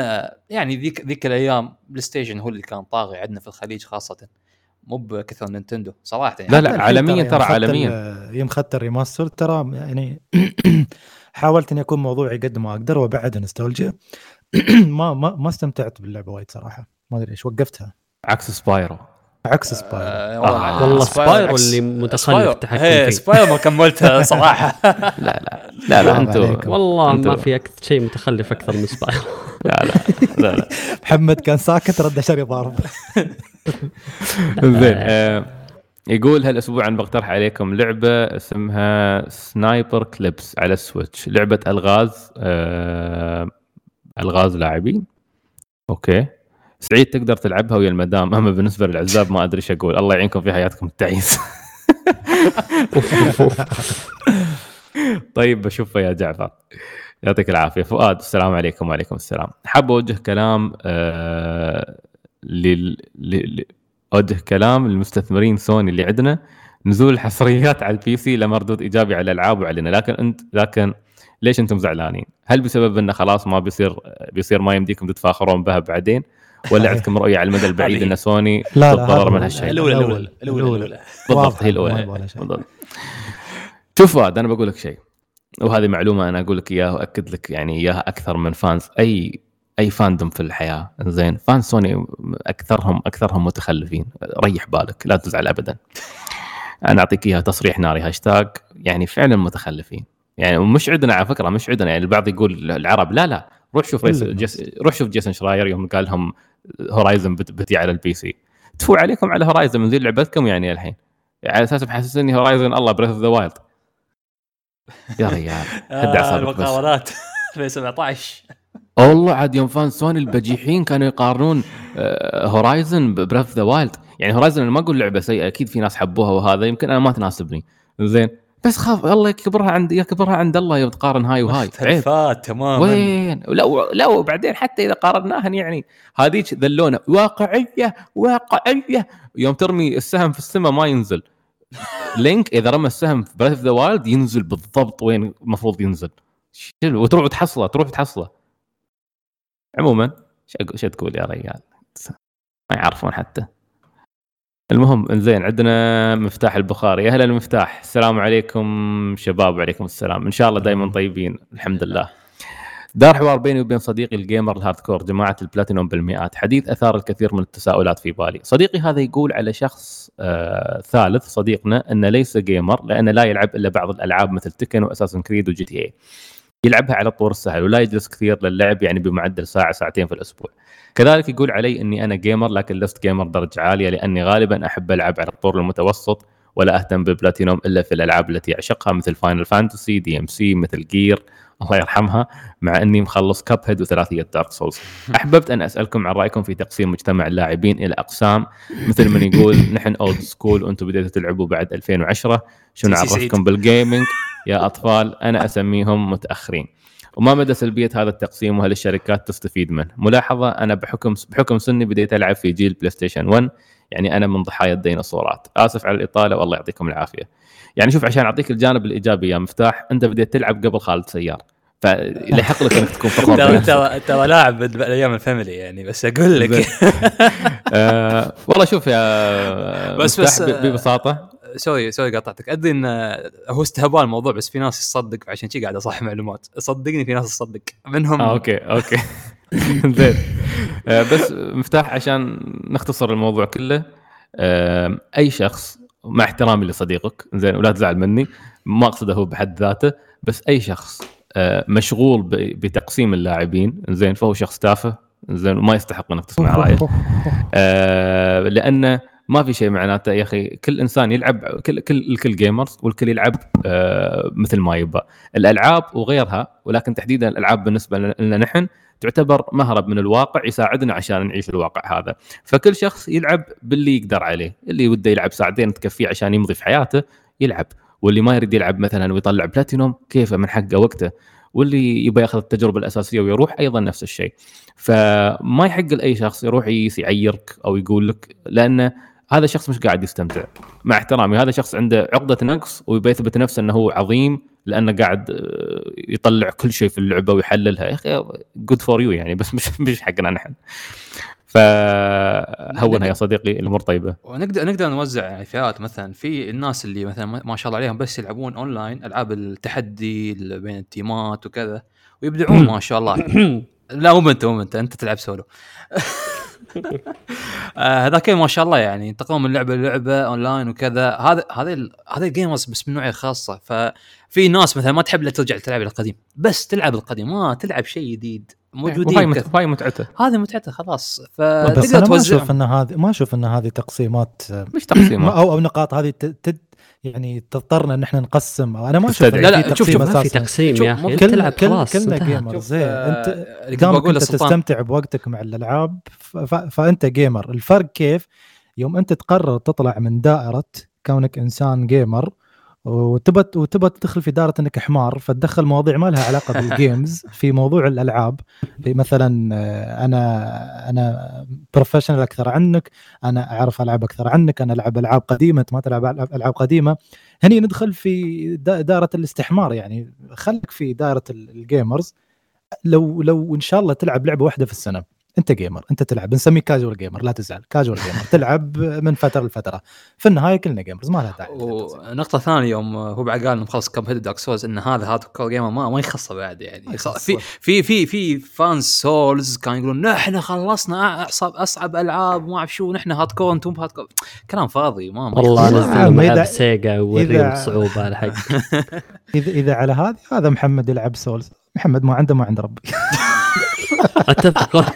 يعني ذيك ذيك الأيام بلاي ستيشن هو اللي كان طاغي عندنا في الخليج خاصة. مو بكثر نينتندو صراحة يعني.
لا لا عالميا ترى عالميا
ال- يوم اخذت ال remaster ترى يعني حاولت إني أكون موضوعي قد ما أقدر وابعد نوستالجيا ما ما ما استمتعت باللعبة وايد صراحة. ما أدري إيش وقفتها.
عكس سبايرو.
عكس سبايرو
آه،
آه.
والله
سبايرو
سبايرو
عكس-
اللي متخلف
إيه،
فيه.
سبايرو ما كملتها صراحة.
لا لا لا لا أنتم
عليكم.
والله
أنت-
ما في شيء متخلف أكثر من سبايرو
لا لا لا لا.
محمد كان ساكت رد شري ضارب
زين آه، يقول هالأسبوع أنا بقترح عليكم لعبة اسمها Snipperclips على ال Switch لعبة ألغاز آه، ألغاز لاعبين. okay. سعيد تقدر تلعبها ويا المدام. أما بالنسبة للعزاب ما أدري إيش أقول. الله يعينكم في حياتكم التعيسة طيب بشوفه يا جعفر. يعطيك العافية. فؤاد السلام عليكم وعليكم السلام. حاب أوجه كلام آه لل... ل... ل... أوجه كلام للمستثمرين سوني اللي عندنا. نزول الحصريات على ال PC له مردود إيجابي على الألعاب وعلينا. لكن أنت لكن ليش أنتم زعلانين؟ هل بسبب انه خلاص ما بيصير بيصير ما يمديكم تتفاخرون بها بعدين؟ ولا. عندكم رؤية على المدى البعيد. إن سوني
لا، لا،
من. هالشيء؟
الاولى الأولى
الأول. الأولى
بالضبط هي
الأولى.
بالضبط شوف فؤاد أنا بقول لك شيء وهذه معلومة أنا أقول لك إياها وأكد لك يعني إياها أكثر من fans أي أي fandom في الحياة زين fan سوني أكثرهم أكثرهم متخلفين ريح بالك لا تزعل ابدا أنا أعطيك إياها تصريح ناري هاشتاج يعني فعلا متخلفين يعني مش عندنا على فكرة مش عندنا يعني البعض يقول العرب لا لا روح شوف ريس. جيس روح شوف جيسون شراير يوم قال لهم هورايزن بت- بتي على ال PC تفو عليكم على هورايزن من ذي لعبتكم يعني الحين. على أساس محسسني هورايزن الله بريث اوف ذا وايلد يا ريال. هد اعصابك بس.
المقاولات. 2017
والله عاد يوم fan سوني البجيحين كانوا يقارنون هورايزن بريث ذا وايلد يعني هورايزن أنا ما أقول لعبة سيئة أكيد في ناس حبوها وهذا يمكن أنا ما تناسبني. زين. بس خاف الله يكبرها عند يكبرها عند الله يوم تقارن هاي وهاي.
مختلفات تماما.
وين؟ لا لا وبعدين حتى إذا قارناها يعني هذيك ذلونا واقعية واقعية. يوم ترمي السهم في السماء ما ينزل. لينك إذا رمى السهم في بريث ذا وايلد ينزل بالضبط وين المفروض ينزل. شنو؟ وتروح تحصله تروح تحصله. عموما إيش تقول يا ريال؟ ما يعرفون حتى. المهم زين عندنا مفتاح البخاري. يا أهلا مفتاح السلام عليكم شباب وعليكم السلام. إن شاء الله دائما طيبين الحمد لله. دار حوار بيني وبين صديقي ال gamer ال hardcore جماعة البلاتينوم بالمئات. حديث أثار الكثير من التساؤلات في بالي. صديقي هذا يقول على شخص آه ثالث صديقنا أنه ليس gamer لأنه لا يلعب إلا بعض الألعاب مثل تكن وأساسن كريد وجي تي اي يلعبها على الطور السهل ولا يجلس كثير للعب يعني بمعدل ساعة ساعتين في الأسبوع. كذلك يقول علي إني أنا gamer لكن لست gamer درجة عالية لأني غالبا أحب ألعب على الطور المتوسط ولا أهتم ببلاتينوم إلا في الألعاب التي أعشقها مثل فاينل فانتسي دي ام سي ميتل جير الله يرحمها مع إني مخلص كاب هيد وثلاثية دارك سولز أحببت أن أسألكم عن رأيكم في تقسيم مجتمع اللاعبين إلى أقسام. مثل من يقول نحن old school وأنتم بديتوا تلعبوا بعد 2010 شنو عرفكم بال gaming يا أطفال أنا أسميهم متأخرين. وما مدى سلبية هذا التقسيم وهل الشركات تستفيد منه؟ ملاحظة أنا بحكم بحكم سني بديت ألعب في جيل بلاي ستيشن 1 يعني أنا من ضحايا الديناصورات، آسف على الإطالة والله يعطيكم العافية. يعني شوف عشان أعطيك الجانب الإيجابي يا مفتاح أنت بديت تلعب قبل خالد سيار فيحق لك أنك تكون فخور
ترى. ترى لاعب أيام الفاميلي يعني بس أقول لك.
آه والله شوف يا
بس- بس-
ب- ببساطة.
sorry sorry قاطعتك أدري إن هو استهبال الموضوع بس في ناس تصدق عشان شي قاعد أصحح معلومات. صدقني في ناس تصدق. منهم
آه okay okay. زين. آه، بس مفتاح عشان نختصر الموضوع كله آه، أي شخص مع احترامي لصديقك زين ولا تزعل مني ما أقصده هو بحد ذاته بس أي شخص آه، مشغول بتقسيم اللاعبين زين فهو شخص تافه زين وما يستحق انك تسمع رأيه. لأنه ما في شيء معناته يا أخي. كل إنسان يلعب كل كل الكل gamers والكل يلعب آه مثل ما يبى الألعاب وغيرها ولكن تحديدا الألعاب بالنسبة لنا نحن تعتبر مهرب من الواقع يساعدنا عشان نعيش الواقع هذا. فكل شخص يلعب باللي يقدر عليه. اللي وده يلعب ساعتين تكفيه عشان يمضي في حياته يلعب. واللي ما يريد يلعب مثلا ويطلع بلاتينوم كيفه؟ من حقه وقته. واللي يبغى ياخذ التجربة الأساسية ويروح أيضا نفس الشيء. فما يحق لأي شخص يروح يعيرك أو يقول لك لأنه هذا شخص مش قاعد يستمتع. مع احترامي هذا شخص عنده عقدة نقص ويبي يثبت نفسه إنه هو عظيم لأنه قاعد آه، يطلع كل شيء في اللعبة ويحللها. يا أخي good for you يعني بس مش مش حقنا نحن. فهونها يا صديقي الأمور طيبة.
ونقدر نقدر نوزع فئات مثلا في الناس اللي مثلا ما شاء الله عليهم بس يلعبون اونلاين ألعاب التحدي بين التيمات وكذا ويبدعون ما شاء الله. لا مو انت مو انت أنت تلعب سولو. هذاك ما شاء الله يعني ينتقلون من لعبة للعبة اونلاين وكذا. هذا هذا هذا ال gamers بس من نوعية خاصة. ففي ناس مثلا ما تحب لا ترجع تلعب القديم بس تلعب القديم ما تلعب شيء جديد موجودين
وهاي مت... وهاي متعته
هذه متعته خلاص. فتقدر
أنا ما
توزع
أشوف إن هذه ما أشوف إن هذه تقسيمات
مش تقسيمات.
أو أو نقاط هذه تد يعني تضطرنا إن إحنا نقسم أنا ما أشوف
لا،
في
لا، شوف-
تقسيم
شوف،
ما في. تقسيم يا أخي
كل
تلعب
كل
خلاص
كلنا
انتهى.
gamer
شوف،
زين
آه، أنت
دامك
أنت
تستمتع بوقتك مع الألعاب. فأنت gamer الفرق كيف يوم أنت تقرر تطلع من دائرة كونك إنسان gamer وتبى وتبى تدخل في دائره إنك حمار فتدخل مواضيع ما لها علاقة بال games في موضوع الألعاب. في مثلا آه، أنا أنا professional أكثر عنك أنا أعرف العب أكثر عنك أنا ألعب ألعاب قديمة أنت ما تلعب ألعاب قديمة. هني ندخل في دا- دائره الاستحمار يعني. خليك في دائره ال- ال gamers لو لو إن شاء الله تلعب لعبة واحدة في السنة. أنت gamer أنت تلعب نسميه casual gamer لا تزعل casual gamer تلعب من فترة لفترة. في النهاية كلنا gamers ما لها داعي
ونقطة ثانية يوم هو بعد قال مخلص كاب هيد دارك سولز إن هذا hardcore gamer ما ما يخصه بعد يعني. في في في في fan سولز كانوا يقولون نحن خلصنا اصعب أصعب ألعاب ما أعرف شو نحن hardcore أنتم hardcore كلام فاضي ما
والله. نزل العاب
إذا-
سيجا ووريهم
إذا-
الصعوبة على حق
اذا إذا على هذه هذا محمد يلعب Souls محمد ما عنده ما عند ربي.
أتفق.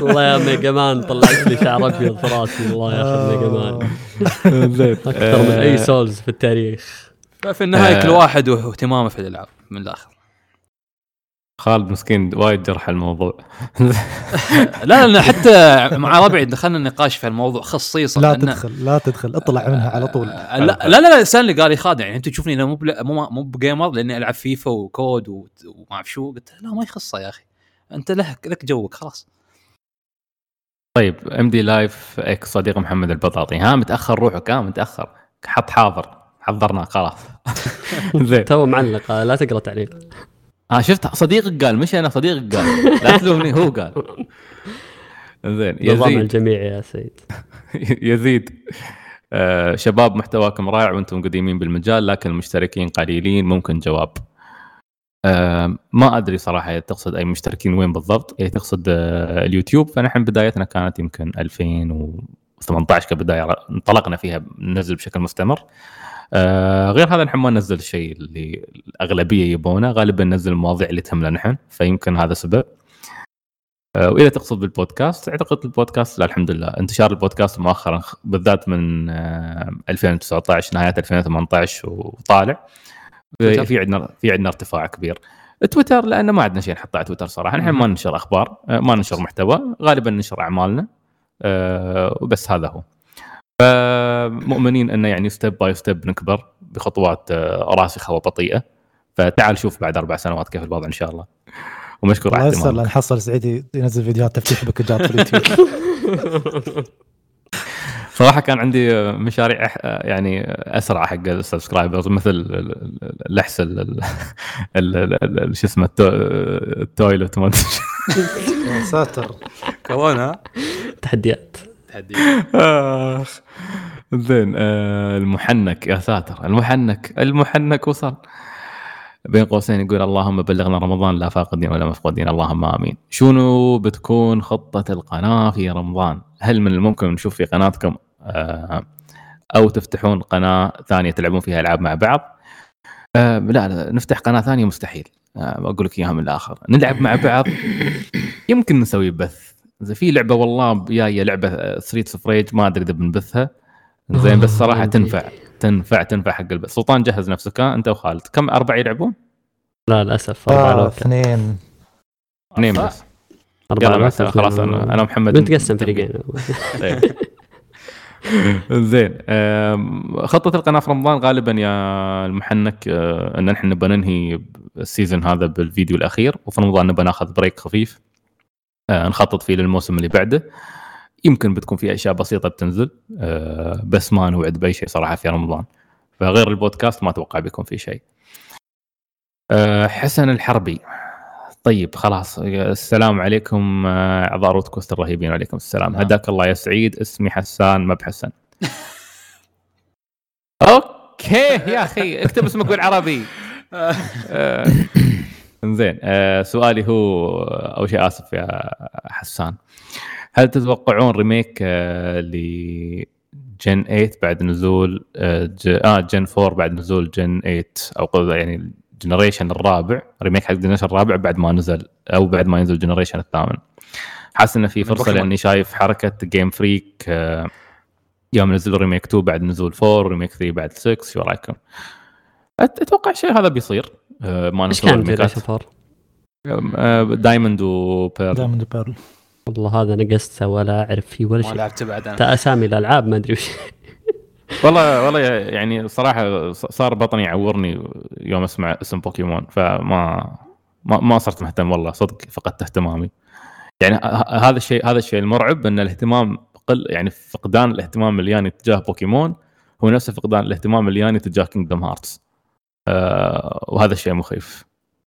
والله يا Mega Man طلعت لي شعر أبيض في راسي الله ياخذ Mega Man.
زين.
أكثر من أي Souls في التاريخ.
ففي النهاية
آه.
كل واحد واهتمامه في الألعاب من الآخر.
خالد مسكين وايد جرح الموضوع.
لا لا حتى مع ربعي دخلنا النقاش في الموضوع خصيصا
لا تدخل لا تدخل اطلع منها على طول.
آه، لا لا لا, سألني قال لي خالد يعني أنت تشوفني أنا مو مو مو ب gamer لأني ألعب FIFA و COD وما أعرف شو. قلت لا ما يخصه يا أخي. أنت له لك جوك خلاص.
طيب إم دي لايف إكس صديق محمد البطاطي. ها متأخر روحك ها متأخر. حط حاضر. حضرناك خلاص. زين.
تو معلق آه، لا تقرأ تعليق.
ها شفت صديقك قال مش أنا صديقك قال. لا تلومني هو قال. زين
نظام
يزيد.
الجميع يا سيد.
يزيد. آه شباب محتواكم رائع وأنتم قديمين بالمجال لكن المشتركين قليلين ممكن جواب. آه ما أدري صراحة هي تقصد أي مشتركين وين بالضبط. هي تقصد آه اليوتيوب. فنحن بدايتنا كانت يمكن 2018 كبداية انطلقنا فيها ننزل بشكل مستمر. آه غير هذا نحن ما ننزل الشيء اللي الأغلبية يبونه. غالبا ننزل المواضيع اللي تهمنا نحن فيمكن هذا سبب. آه، واذا تقصد بالبودكاست أعتقد البودكاست لا الحمد لله انتشار البودكاست مؤخرا بالذات من آه، 2019 نهاية 2018 وطالع؟ في عندنا في عندنا ارتفاع كبير. تويتر لأنه ما عندنا شيء نحطه على تويتر صراحة. نحن ما ننشر أخبار آه، ما ننشر محتوى. غالبا ننشر أعمالنا. وبس هذا هو. فمؤمنين إنه يعني step by step نكبر بخطوات آه، راسخة وبطيئة. فتعال شوف بعد أربع سنوات كيف الوضع إن شاء الله. ومشكور
الله
على اهتمامك.
لأن حصل سعيد ينزل فيديوهات تفتيح باكجات في اليوتيوب.
صراحة كان عندي مشاريع أح- يعني أسرع حق ال subscribers مثل ال- ال- اللحس ال- ال- ال- ال- ال- شو اسمه التو- ال toilet ما.
يا ساتر.
كورونا.
تحديات.
تحدي
آخ. زين آه، المحنك. يا ساتر المحنك المحنك وصل. بين قوسين يقول اللهم بلغنا رمضان لا فاقدين ولا مفقودين. اللهم آمين. شنو بتكون خطة القناة في رمضان؟ هل من الممكن نشوف في قناتكم آه، أو تفتحون قناة ثانية تلعبون فيها ألعاب مع بعض؟ آه، لا لا نفتح قناة ثانية مستحيل. آه، بقول لك إياها من الآخر. نلعب مع بعض. يمكن نسوي بث. زين في لعبة والله جاية لعبة Streets of Rage ما أدري إذا بنبثها. زين بس صراحة
آه،
تنفع تنفع تنفع حق البث سلطان جهز نفسك ها؟ أنت وخالد. كم أربعة يلعبون؟
لا للأسف
آه
local
اثنين.
اثنين
أربعة.
بس. يلا. خلاص أنا أنا ومحمد
بنتقسم فريقين.
زين خطة القناة في رمضان غالبا يا المحنك إن نحن نبغى ننهي ال season هذا بالفيديو الأخير وفي رمضان نبغى ناخذ break خفيف. نخطط فيه للموسم اللي بعده. يمكن بتكون في أشياء بسيطة بتنزل أه، بس ما نوعد بأي شيء صراحة في رمضان. فغير البودكاست ما أتوقع بيكون في شيء. أه، حسن الحربي. طيب خلاص. السلام عليكم آه، أعضاء روت كوست الرهيبين. وعليكم السلام.
نعم.
هداك الله يا سعيد. اسمي حسان ما بحسن. okay يا أخي اكتب اسمك بالعربي. آه، زين آه، سؤالي هو أول شيء آسف يا حسان هل تتوقعون remake آه، ل gen 8 بعد نزول آه ج- آه gen 4 بعد نزول gen 8 أو يعني ال generation الرابع remake حق ال generation الرابع بعد ما نزل أو بعد ما ينزل ال generation الثامن حاسس إنه في
فرصة.
لأني شايف حركة Game Freak آه يوم نزلوا remake 2 بعد نزول 4 remake 3 بعد 6 شو رأيكم؟ أتوقع الشيء هذا بيصير. آه ما
إيش
نزلوا
كان
ريميكات
generation 4؟
آه، Diamond و
Pearl Diamond Pearl
والله هذا نقصته ولا أعرف فيه ولا
ما
شيء.
لعبت بعد
أنا أسامي الألعاب ما أدري وش.
والله والله يعني صراحة صار بطني يعورني يوم أسمع اسم بوكيمون فما ما, ما صرت مهتم والله صدق فقدت اهتمامي. يعني هذا الشيء هذا الشيء المرعب إن الاهتمام قل يعني فقدان الاهتمام مالي أنا تجاه بوكيمون هو نفس فقدان الاهتمام مالي أنا تجاه Kingdom Hearts آه وهذا الشيء مخيف.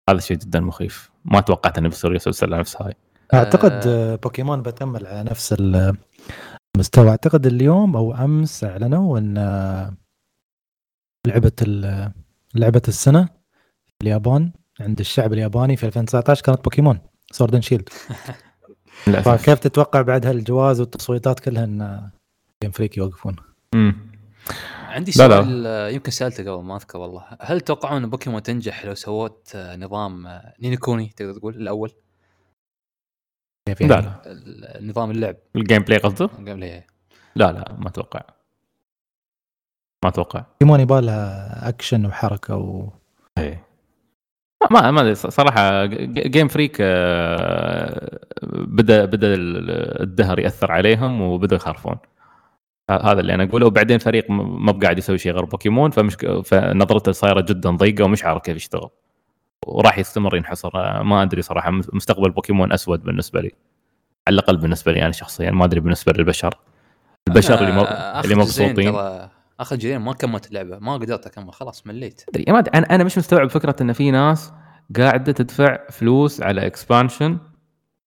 هذا الشيء جدا مخيف. ما توقعت انه بيصير يوصل نفس هاي.
أعتقد
آه.
آه، بوكيمون بتكمل على نفس المستوى. أعتقد اليوم أو أمس أعلنوا أن لعبة ال- لعبة السنة في اليابان عند الشعب الياباني في 2019 كانت بوكيمون Sword Shield
للأسف.
فكيف تتوقع بعد هالجوائز والتصويتات كلها إن Game Freak يوقفون؟
مم.
عندي
لا، لا.
سؤال آه، يمكن سألته قبل ما أذكر والله. هل تتوقعون إن بوكيمون تنجح لو سوت آه، نظام آه، Ni no Kuni تقدر تقول
الأول؟
لا
يعني؟
لا.
نظام اللعب.
ال gameplay قصده؟
قبل هي
لا لا ما أتوقع. ما أتوقع.
بوكيمون يبغى لها أكشن وحركة و
إيه. ما ما أدري صراحة Game Freak بدا بدا ال- الدهر يأثر عليهم وبداوا يخافون ه- هذا اللي أنا أقوله. وبعدين فريق ما بقاعد يسوي شيء غير بوكيمون فمش فنظرته صايرة جدا ضيقة ومش عارف كيف يشتغل. وراح يستمر ينحصر. آه، ما أدري صراحة. مستقبل بوكيمون أسود بالنسبة لي. على الأقل بالنسبة لي أنا شخصيا. ما أدري بالنسبة للبشر. البشر اللي
آه،
اللي مبسوطين.
آخر جزئين ما كملت اللعبة. ما قدرت أكمل. خلاص مليت.
أدري ما أدري، أنا أنا مش مستوعب فكرة إن في ناس قاعدة تدفع فلوس على expansion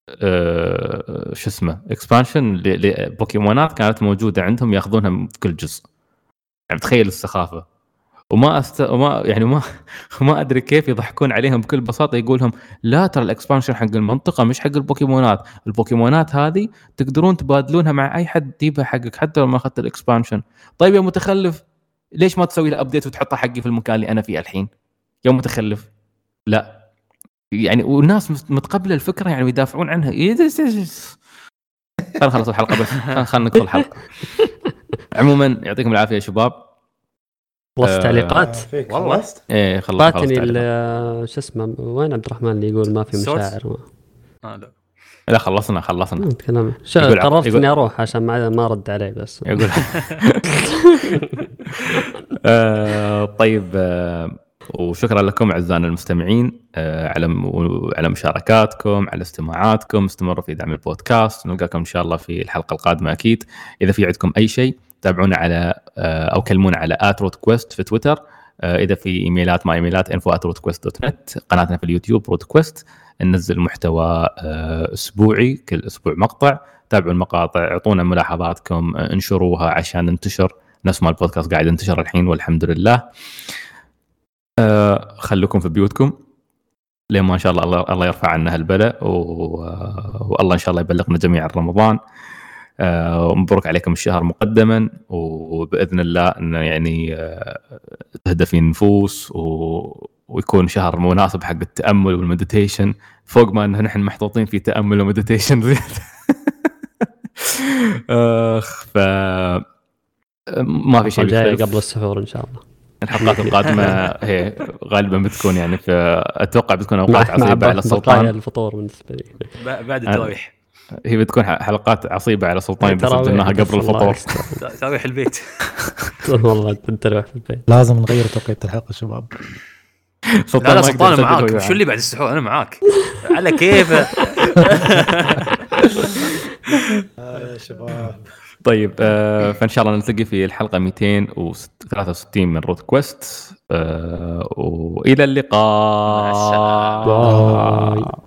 أه شو اسمه expansion لبوكيمونات كانت موجودة عندهم ياخذونها في كل جزء. يعني تخيل السخافة. وما أست... وما يعني ما ما أدري كيف يضحكون عليهم بكل بساطة يقول لهم لا ترى ال expansion حق المنطقة مش حق البوكيمونات. البوكيمونات هذه تقدرون تبادلونها مع أي حد تجيبها حقك حتى لو ما أخذت ال expansion طيب يا متخلف ليش ما تسوي له ابديت وتحطها حقي في المكان اللي أنا فيه الحين؟ يا متخلف. لا. يعني والناس مت- متقبلة الفكرة يعني ويدافعون عنها. إيه خلينا نخلص الحلقة بس. خلينا خلينا ندخل الحلقة. عموما يعطيكم العافية يا شباب.
خلصت
آه،
تعليقات؟
والله.
إيه خلص خلص
فاتني. ال- شو اسمه وين عبد الرحمن اللي يقول ما في؟ مشاعر؟
آه لا.
لا خلصنا خلصنا.
كلام قررت اني أروح عشان ما ما رد علي بس.
يقول آه، طيب آه، وشكرا لكم اعزائنا المستمعين آه، على على مشاركاتكم على استماعاتكم استمروا في دعم البودكاست نلقاكم إن شاء الله في الحلقة القادمة أكيد. إذا في عندكم أي شيء تابعونا على آه، أو كلمونا على at روت كويست في تويتر. آه، إذا في إيميلات ما ايميلات info dot net قناتنا في اليوتيوب روت كويست ننزل محتوى أسبوعي كل أسبوع مقطع. تابعوا المقاطع أعطونا ملاحظاتكم انشروها عشان ننتشر نفس ما البودكاست قاعد ينتشر الحين والحمد لله. آه، خلوكم في بيوتكم. لين ما ان شاء الله الله, الله يرفع عنا هالبلاء و- آه، والله إن شاء الله يبلغنا جميعا رمضان. آه، ومبروك عليكم الشهر مقدما وبإذن الله انه يعني آه، تهدى فيه النفوس و... ويكون شهر مناسب حق التأمل وال meditation. فوق ما إن نحن محطوطين في تأمل و meditation زياده اخ ف ما في شيء.
قبل السحور إن شاء الله.
الحلقات القادمة هي غالبا بتكون يعني في أتوقع بتكون
أوقات
عصيبة على السلطان
الفطور بالنسبة لي.
بعد التراويح.
هي بتكون حلقات عصيبة على سلطان بس
تراويح
قبل الفطور.
تراويح البيت.
والله تروح في البيت.
لازم نغير توقيت الحلقة شباب.
لا لا سلطان معاك. شو اللي بعد السحور؟ أنا معاك. على كيفه؟
يا شباب.
طيب آه فإن شاء الله نلتقي في الحلقة 263 من روت كويست آه وإلى اللقاء.
مع السلامة.
bye.